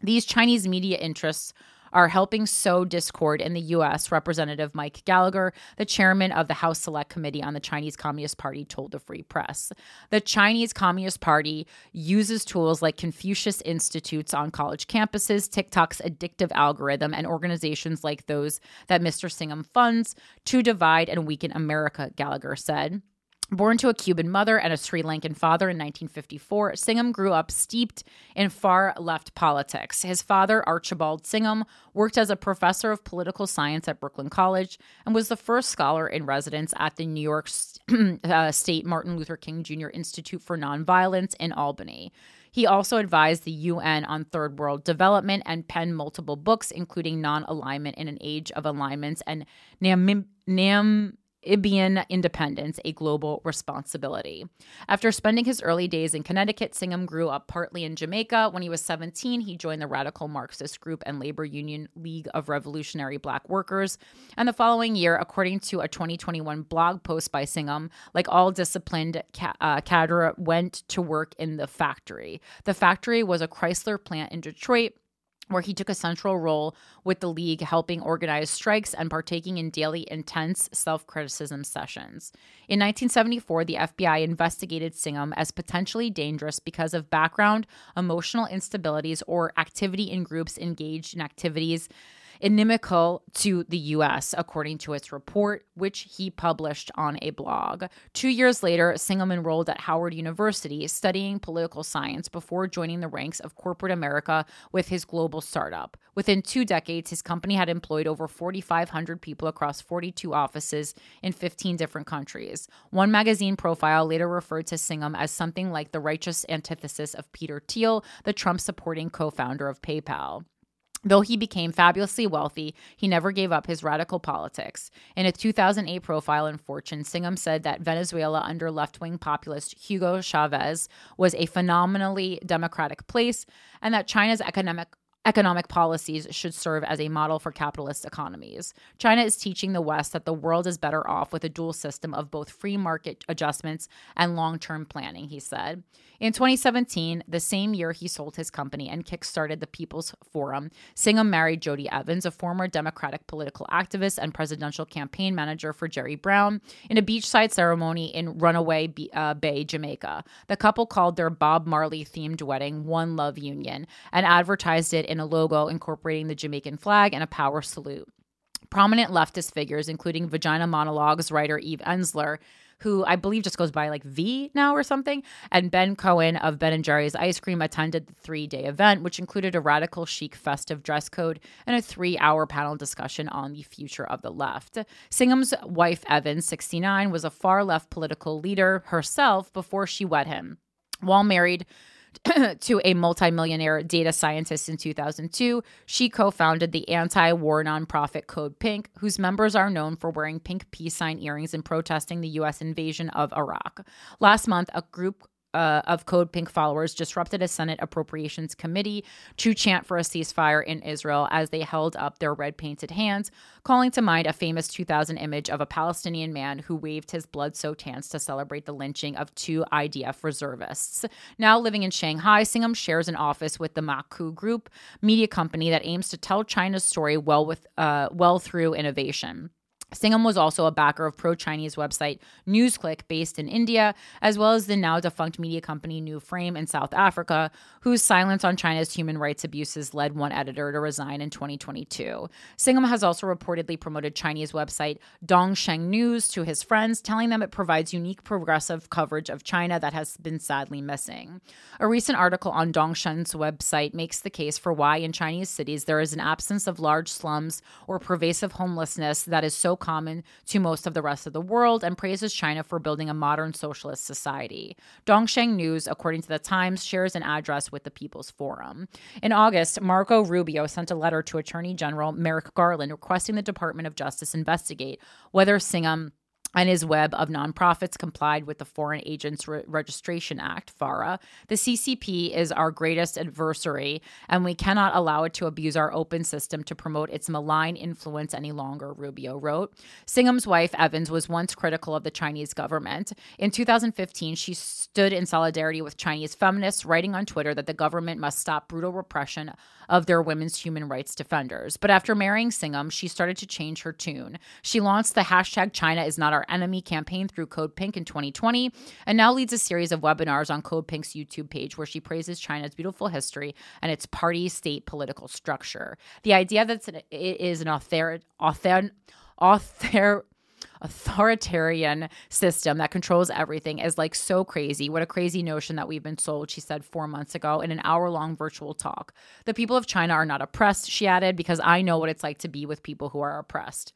These Chinese media interests are helping sow discord in the U.S., Representative Mike Gallagher, the chairman of the House Select Committee on the Chinese Communist Party, told the Free Press. The Chinese Communist Party uses tools like Confucius Institutes on college campuses, TikTok's addictive algorithm, and organizations like those that Mr. Singham funds to divide and weaken America, Gallagher said. Born to a Cuban mother and a Sri Lankan father in 1954, Singham grew up steeped in far left politics. His father, Archibald Singham, worked as a professor of political science at Brooklyn College and was the first scholar in residence at the New York uh, State Martin Luther King Jr. Institute for Nonviolence in Albany. He also advised the UN on third world development and penned multiple books, including Non Alignment in an Age of Alignments and Nam. Nam Ibian independence, a global responsibility. After spending his early days in Connecticut, Singham grew up partly in Jamaica. When he was 17, he joined the radical Marxist group and labor union League of Revolutionary Black Workers. And the following year, according to a 2021 blog post by Singham, like all disciplined ca- uh, cadre, went to work in the factory. The factory was a Chrysler plant in Detroit where he took a central role with the league, helping organize strikes and partaking in daily intense self criticism sessions. In 1974, the FBI investigated Singham as potentially dangerous because of background, emotional instabilities, or activity in groups engaged in activities inimical to the US, according to its report, which he published on a blog. Two years later, Singham enrolled at Howard University studying political science before joining the ranks of corporate America with his global startup. Within two decades, his company had employed over 4,500 people across 42 offices in 15 different countries. One magazine profile later referred to Singham as something like the righteous antithesis of Peter Thiel, the Trump supporting co founder of PayPal. Though he became fabulously wealthy, he never gave up his radical politics. In a 2008 profile in Fortune, Singham said that Venezuela under left wing populist Hugo Chavez was a phenomenally democratic place and that China's economic economic policies should serve as a model for capitalist economies. China is teaching the West that the world is better off with a dual system of both free market adjustments and long term planning, he said. In 2017, the same year he sold his company and kickstarted the People's Forum, Singham married Jodie Evans, a former Democratic political activist and presidential campaign manager for Jerry Brown, in a beachside ceremony in Runaway uh, Bay, Jamaica. The couple called their Bob Marley themed wedding One Love Union and advertised it in a logo incorporating the Jamaican flag and a power salute. Prominent leftist figures, including Vagina Monologues writer Eve Ensler, who I believe just goes by like V now or something, and Ben Cohen of Ben and Jerry's Ice Cream attended the three day event, which included a radical chic festive dress code and a three hour panel discussion on the future of the left. Singham's wife, Evans, 69, was a far left political leader herself before she wed him. While married, to a multimillionaire data scientist in 2002, she co founded the anti war nonprofit Code Pink, whose members are known for wearing pink peace sign earrings and protesting the U.S. invasion of Iraq. Last month, a group uh, of Code Pink followers disrupted a Senate Appropriations Committee to chant for a ceasefire in Israel as they held up their red painted hands, calling to mind a famous 2000 image of a Palestinian man who waved his blood soaked hands to celebrate the lynching of two IDF reservists. Now living in Shanghai, Singham shares an office with the Maku Group, media company that aims to tell China's story well with uh, well through innovation. Singham was also a backer of pro Chinese website NewsClick based in India, as well as the now defunct media company New Frame in South Africa, whose silence on China's human rights abuses led one editor to resign in 2022. Singham has also reportedly promoted Chinese website Dongsheng News to his friends, telling them it provides unique progressive coverage of China that has been sadly missing. A recent article on Dongsheng's website makes the case for why in Chinese cities there is an absence of large slums or pervasive homelessness that is so common to most of the rest of the world and praises China for building a modern socialist society. Dongsheng News, according to the Times, shares an address with the People's Forum. In August, Marco Rubio sent a letter to Attorney General Merrick Garland requesting the Department of Justice investigate whether Singham and his web of nonprofits complied with the Foreign Agents Re- Registration Act, FARA. The CCP is our greatest adversary, and we cannot allow it to abuse our open system to promote its malign influence any longer, Rubio wrote. Singham's wife, Evans, was once critical of the Chinese government. In 2015, she stood in solidarity with Chinese feminists, writing on Twitter that the government must stop brutal repression of their women's human rights defenders. But after marrying Singham, she started to change her tune. She launched the hashtag China is not our enemy campaign through Code Pink in 2020, and now leads a series of webinars on Code Pink's YouTube page where she praises China's beautiful history and its party state political structure. The idea that it is an author, author, author, authoritarian system that controls everything is like so crazy. What a crazy notion that we've been sold, she said four months ago in an hour long virtual talk. The people of China are not oppressed, she added, because I know what it's like to be with people who are oppressed.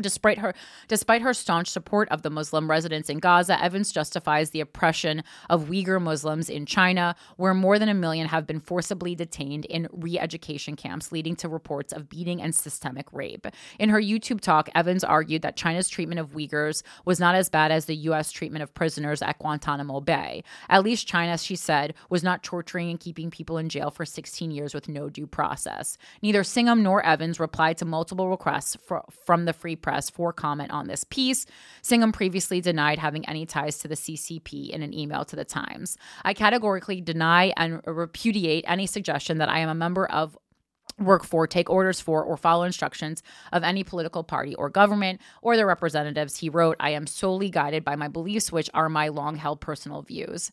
Despite her, despite her staunch support of the Muslim residents in Gaza, Evans justifies the oppression of Uyghur Muslims in China, where more than a million have been forcibly detained in re-education camps, leading to reports of beating and systemic rape. In her YouTube talk, Evans argued that China's treatment of Uyghurs was not as bad as the U.S. treatment of prisoners at Guantanamo Bay. At least China, she said, was not torturing and keeping people in jail for 16 years with no due process. Neither Singham nor Evans replied to multiple requests for, from the Free Press press for comment on this piece. Singham previously denied having any ties to the CCP in an email to the Times. I categorically deny and repudiate any suggestion that I am a member of work for, take orders for, or follow instructions of any political party or government or their representatives. He wrote, I am solely guided by my beliefs, which are my long held personal views.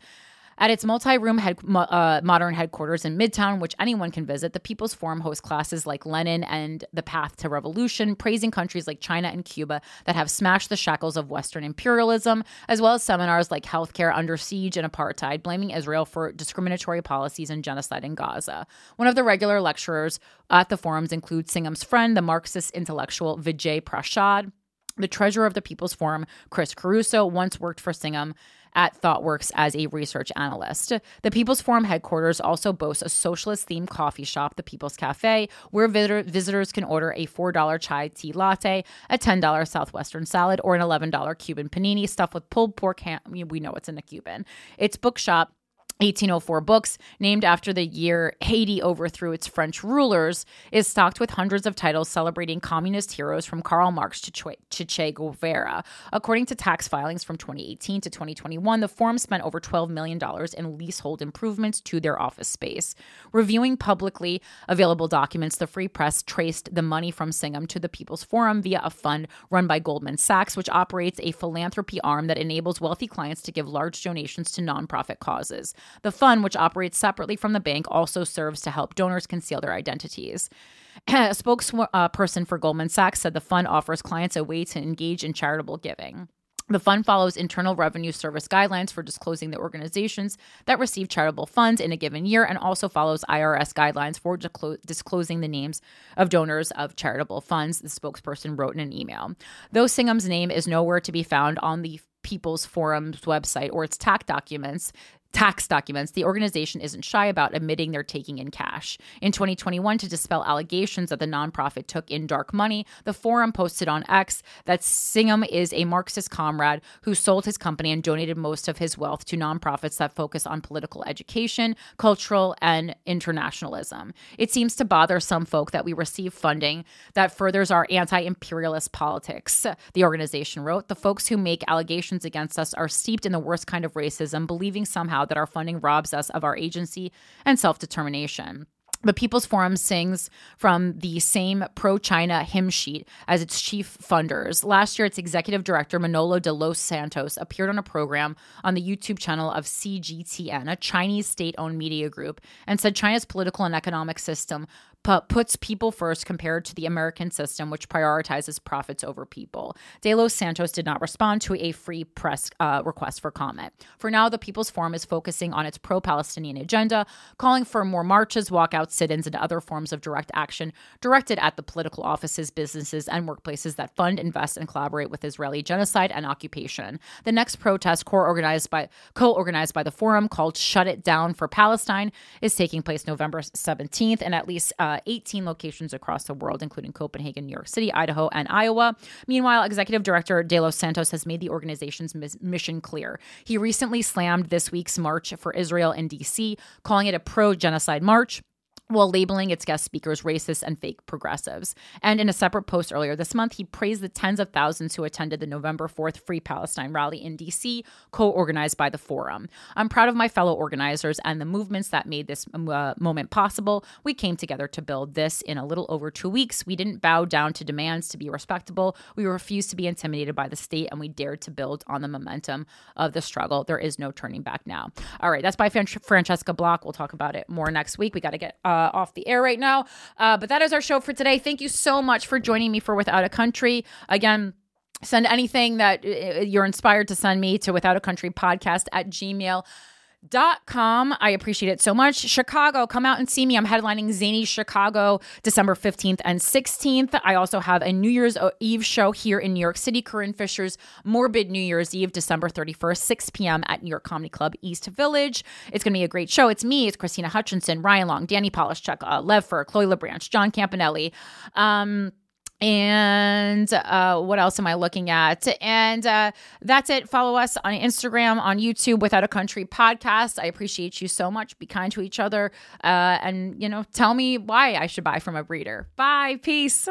At its multi room head, uh, modern headquarters in Midtown, which anyone can visit, the People's Forum hosts classes like Lenin and The Path to Revolution, praising countries like China and Cuba that have smashed the shackles of Western imperialism, as well as seminars like Healthcare Under Siege and Apartheid, blaming Israel for discriminatory policies and genocide in Gaza. One of the regular lecturers at the forums includes Singham's friend, the Marxist intellectual Vijay Prashad. The treasurer of the People's Forum, Chris Caruso, once worked for Singham at ThoughtWorks as a research analyst. The People's Forum headquarters also boasts a socialist themed coffee shop, the People's Cafe, where visitor- visitors can order a $4 chai tea latte, a $10 Southwestern salad, or an $11 Cuban panini stuffed with pulled pork ham. We know it's in a Cuban. Its bookshop 1804 Books, named after the year Haiti overthrew its French rulers, is stocked with hundreds of titles celebrating communist heroes from Karl Marx to, che-, Guevara. According to tax filings from 2018 to 2021, the forum spent over $12 million in leasehold improvements to their office space. Reviewing publicly available documents, the Free Press traced the money from Singham to the People's Forum via a fund run by Goldman Sachs, which operates a philanthropy arm that enables wealthy clients to give large donations to nonprofit causes. The fund, which operates separately from the bank, also serves to help donors conceal their identities. A spokesperson for Goldman Sachs said the fund offers clients a way to engage in charitable giving. The fund follows Internal Revenue Service guidelines for disclosing the organizations that receive charitable funds in a given year and also follows IRS guidelines for disclosing the names of donors of charitable funds, the spokesperson wrote in an email. Though Singham's name is nowhere to be found on the People's Forum's website or its tax documents, tax documents, the organization isn't shy about admitting they're taking in cash. In 2021, to dispel allegations that the nonprofit took in dark money, the forum posted on X that Singham is a Marxist comrade who sold his company and donated most of his wealth to nonprofits that focus on political education, cultural, and internationalism. It seems to bother some folk that we receive funding that furthers our anti imperialist politics, the organization wrote. The folks who make allegations against us are steeped in the worst kind of racism, believing somehow that our funding robs us of our agency and self determination. The People's Forum sings from the same pro China hymn sheet as its chief funders. Last year, its executive director, Manolo de los Santos, appeared on a program on the YouTube channel of CGTN, a Chinese state owned media group, and said China's political and economic system puts people first compared to the American system, which prioritizes profits over people. De Los Santos did not respond to a free press uh, request for comment. For now, the People's Forum is focusing on its pro Palestinian agenda, calling for more marches, walkouts, sit ins, and other forms of direct action directed at the political offices, businesses, and workplaces that fund, invest, and collaborate with Israeli genocide and occupation. The next protest, co-organized by co-organized by the forum, called "Shut It Down for Palestine," is taking place November 17th, and at least uh, 18 locations across the world, including Copenhagen, New York City, Idaho, and Iowa. Meanwhile, Executive Director De Los Santos has made the organization's mission clear. He recently slammed this week's March for Israel in D.C., calling it a pro genocide march while labeling its guest speakers racist and fake progressives. And in a separate post earlier this month, he praised the tens of thousands who attended the November 4th Free Palestine rally in DC, co organized by the Forum. I'm proud of my fellow organizers and the movements that made this uh, moment possible. We came together to build this in a little over two weeks. We didn't bow down to demands to be respectable. We refused to be intimidated by the state, and we dared to build on the momentum of the struggle. There is no turning back now. All right, that's by Francesca Block. We'll talk about it more next week. We got to get. Uh, uh, off the air right now. Uh, but that is our show for today. Thank you so much for joining me for Without a Country. Again, send anything that uh, you're inspired to send me to without a country podcast at gmail dot com. I appreciate it so much. Chicago, come out and see me. I'm headlining Zany Chicago December 15th and 16th. I also have a New Year's Eve show here in New York City, Corinne Fisher's Morbid New Year's Eve, December 31st, 6 p.m. at New York Comedy Club East Village. It's going to be a great show. It's me, it's Christina Hutchinson, Ryan Long, Danny Polishchuk, uh, Lev Fur, Chloe LeBranch, John Campanelli. Um, and uh, what else am I looking at? And uh, that's it. Follow us on Instagram, on YouTube, Without a Country podcast. I appreciate you so much. Be kind to each other. Uh, and, you know, tell me why I should buy from a breeder. Bye. Peace.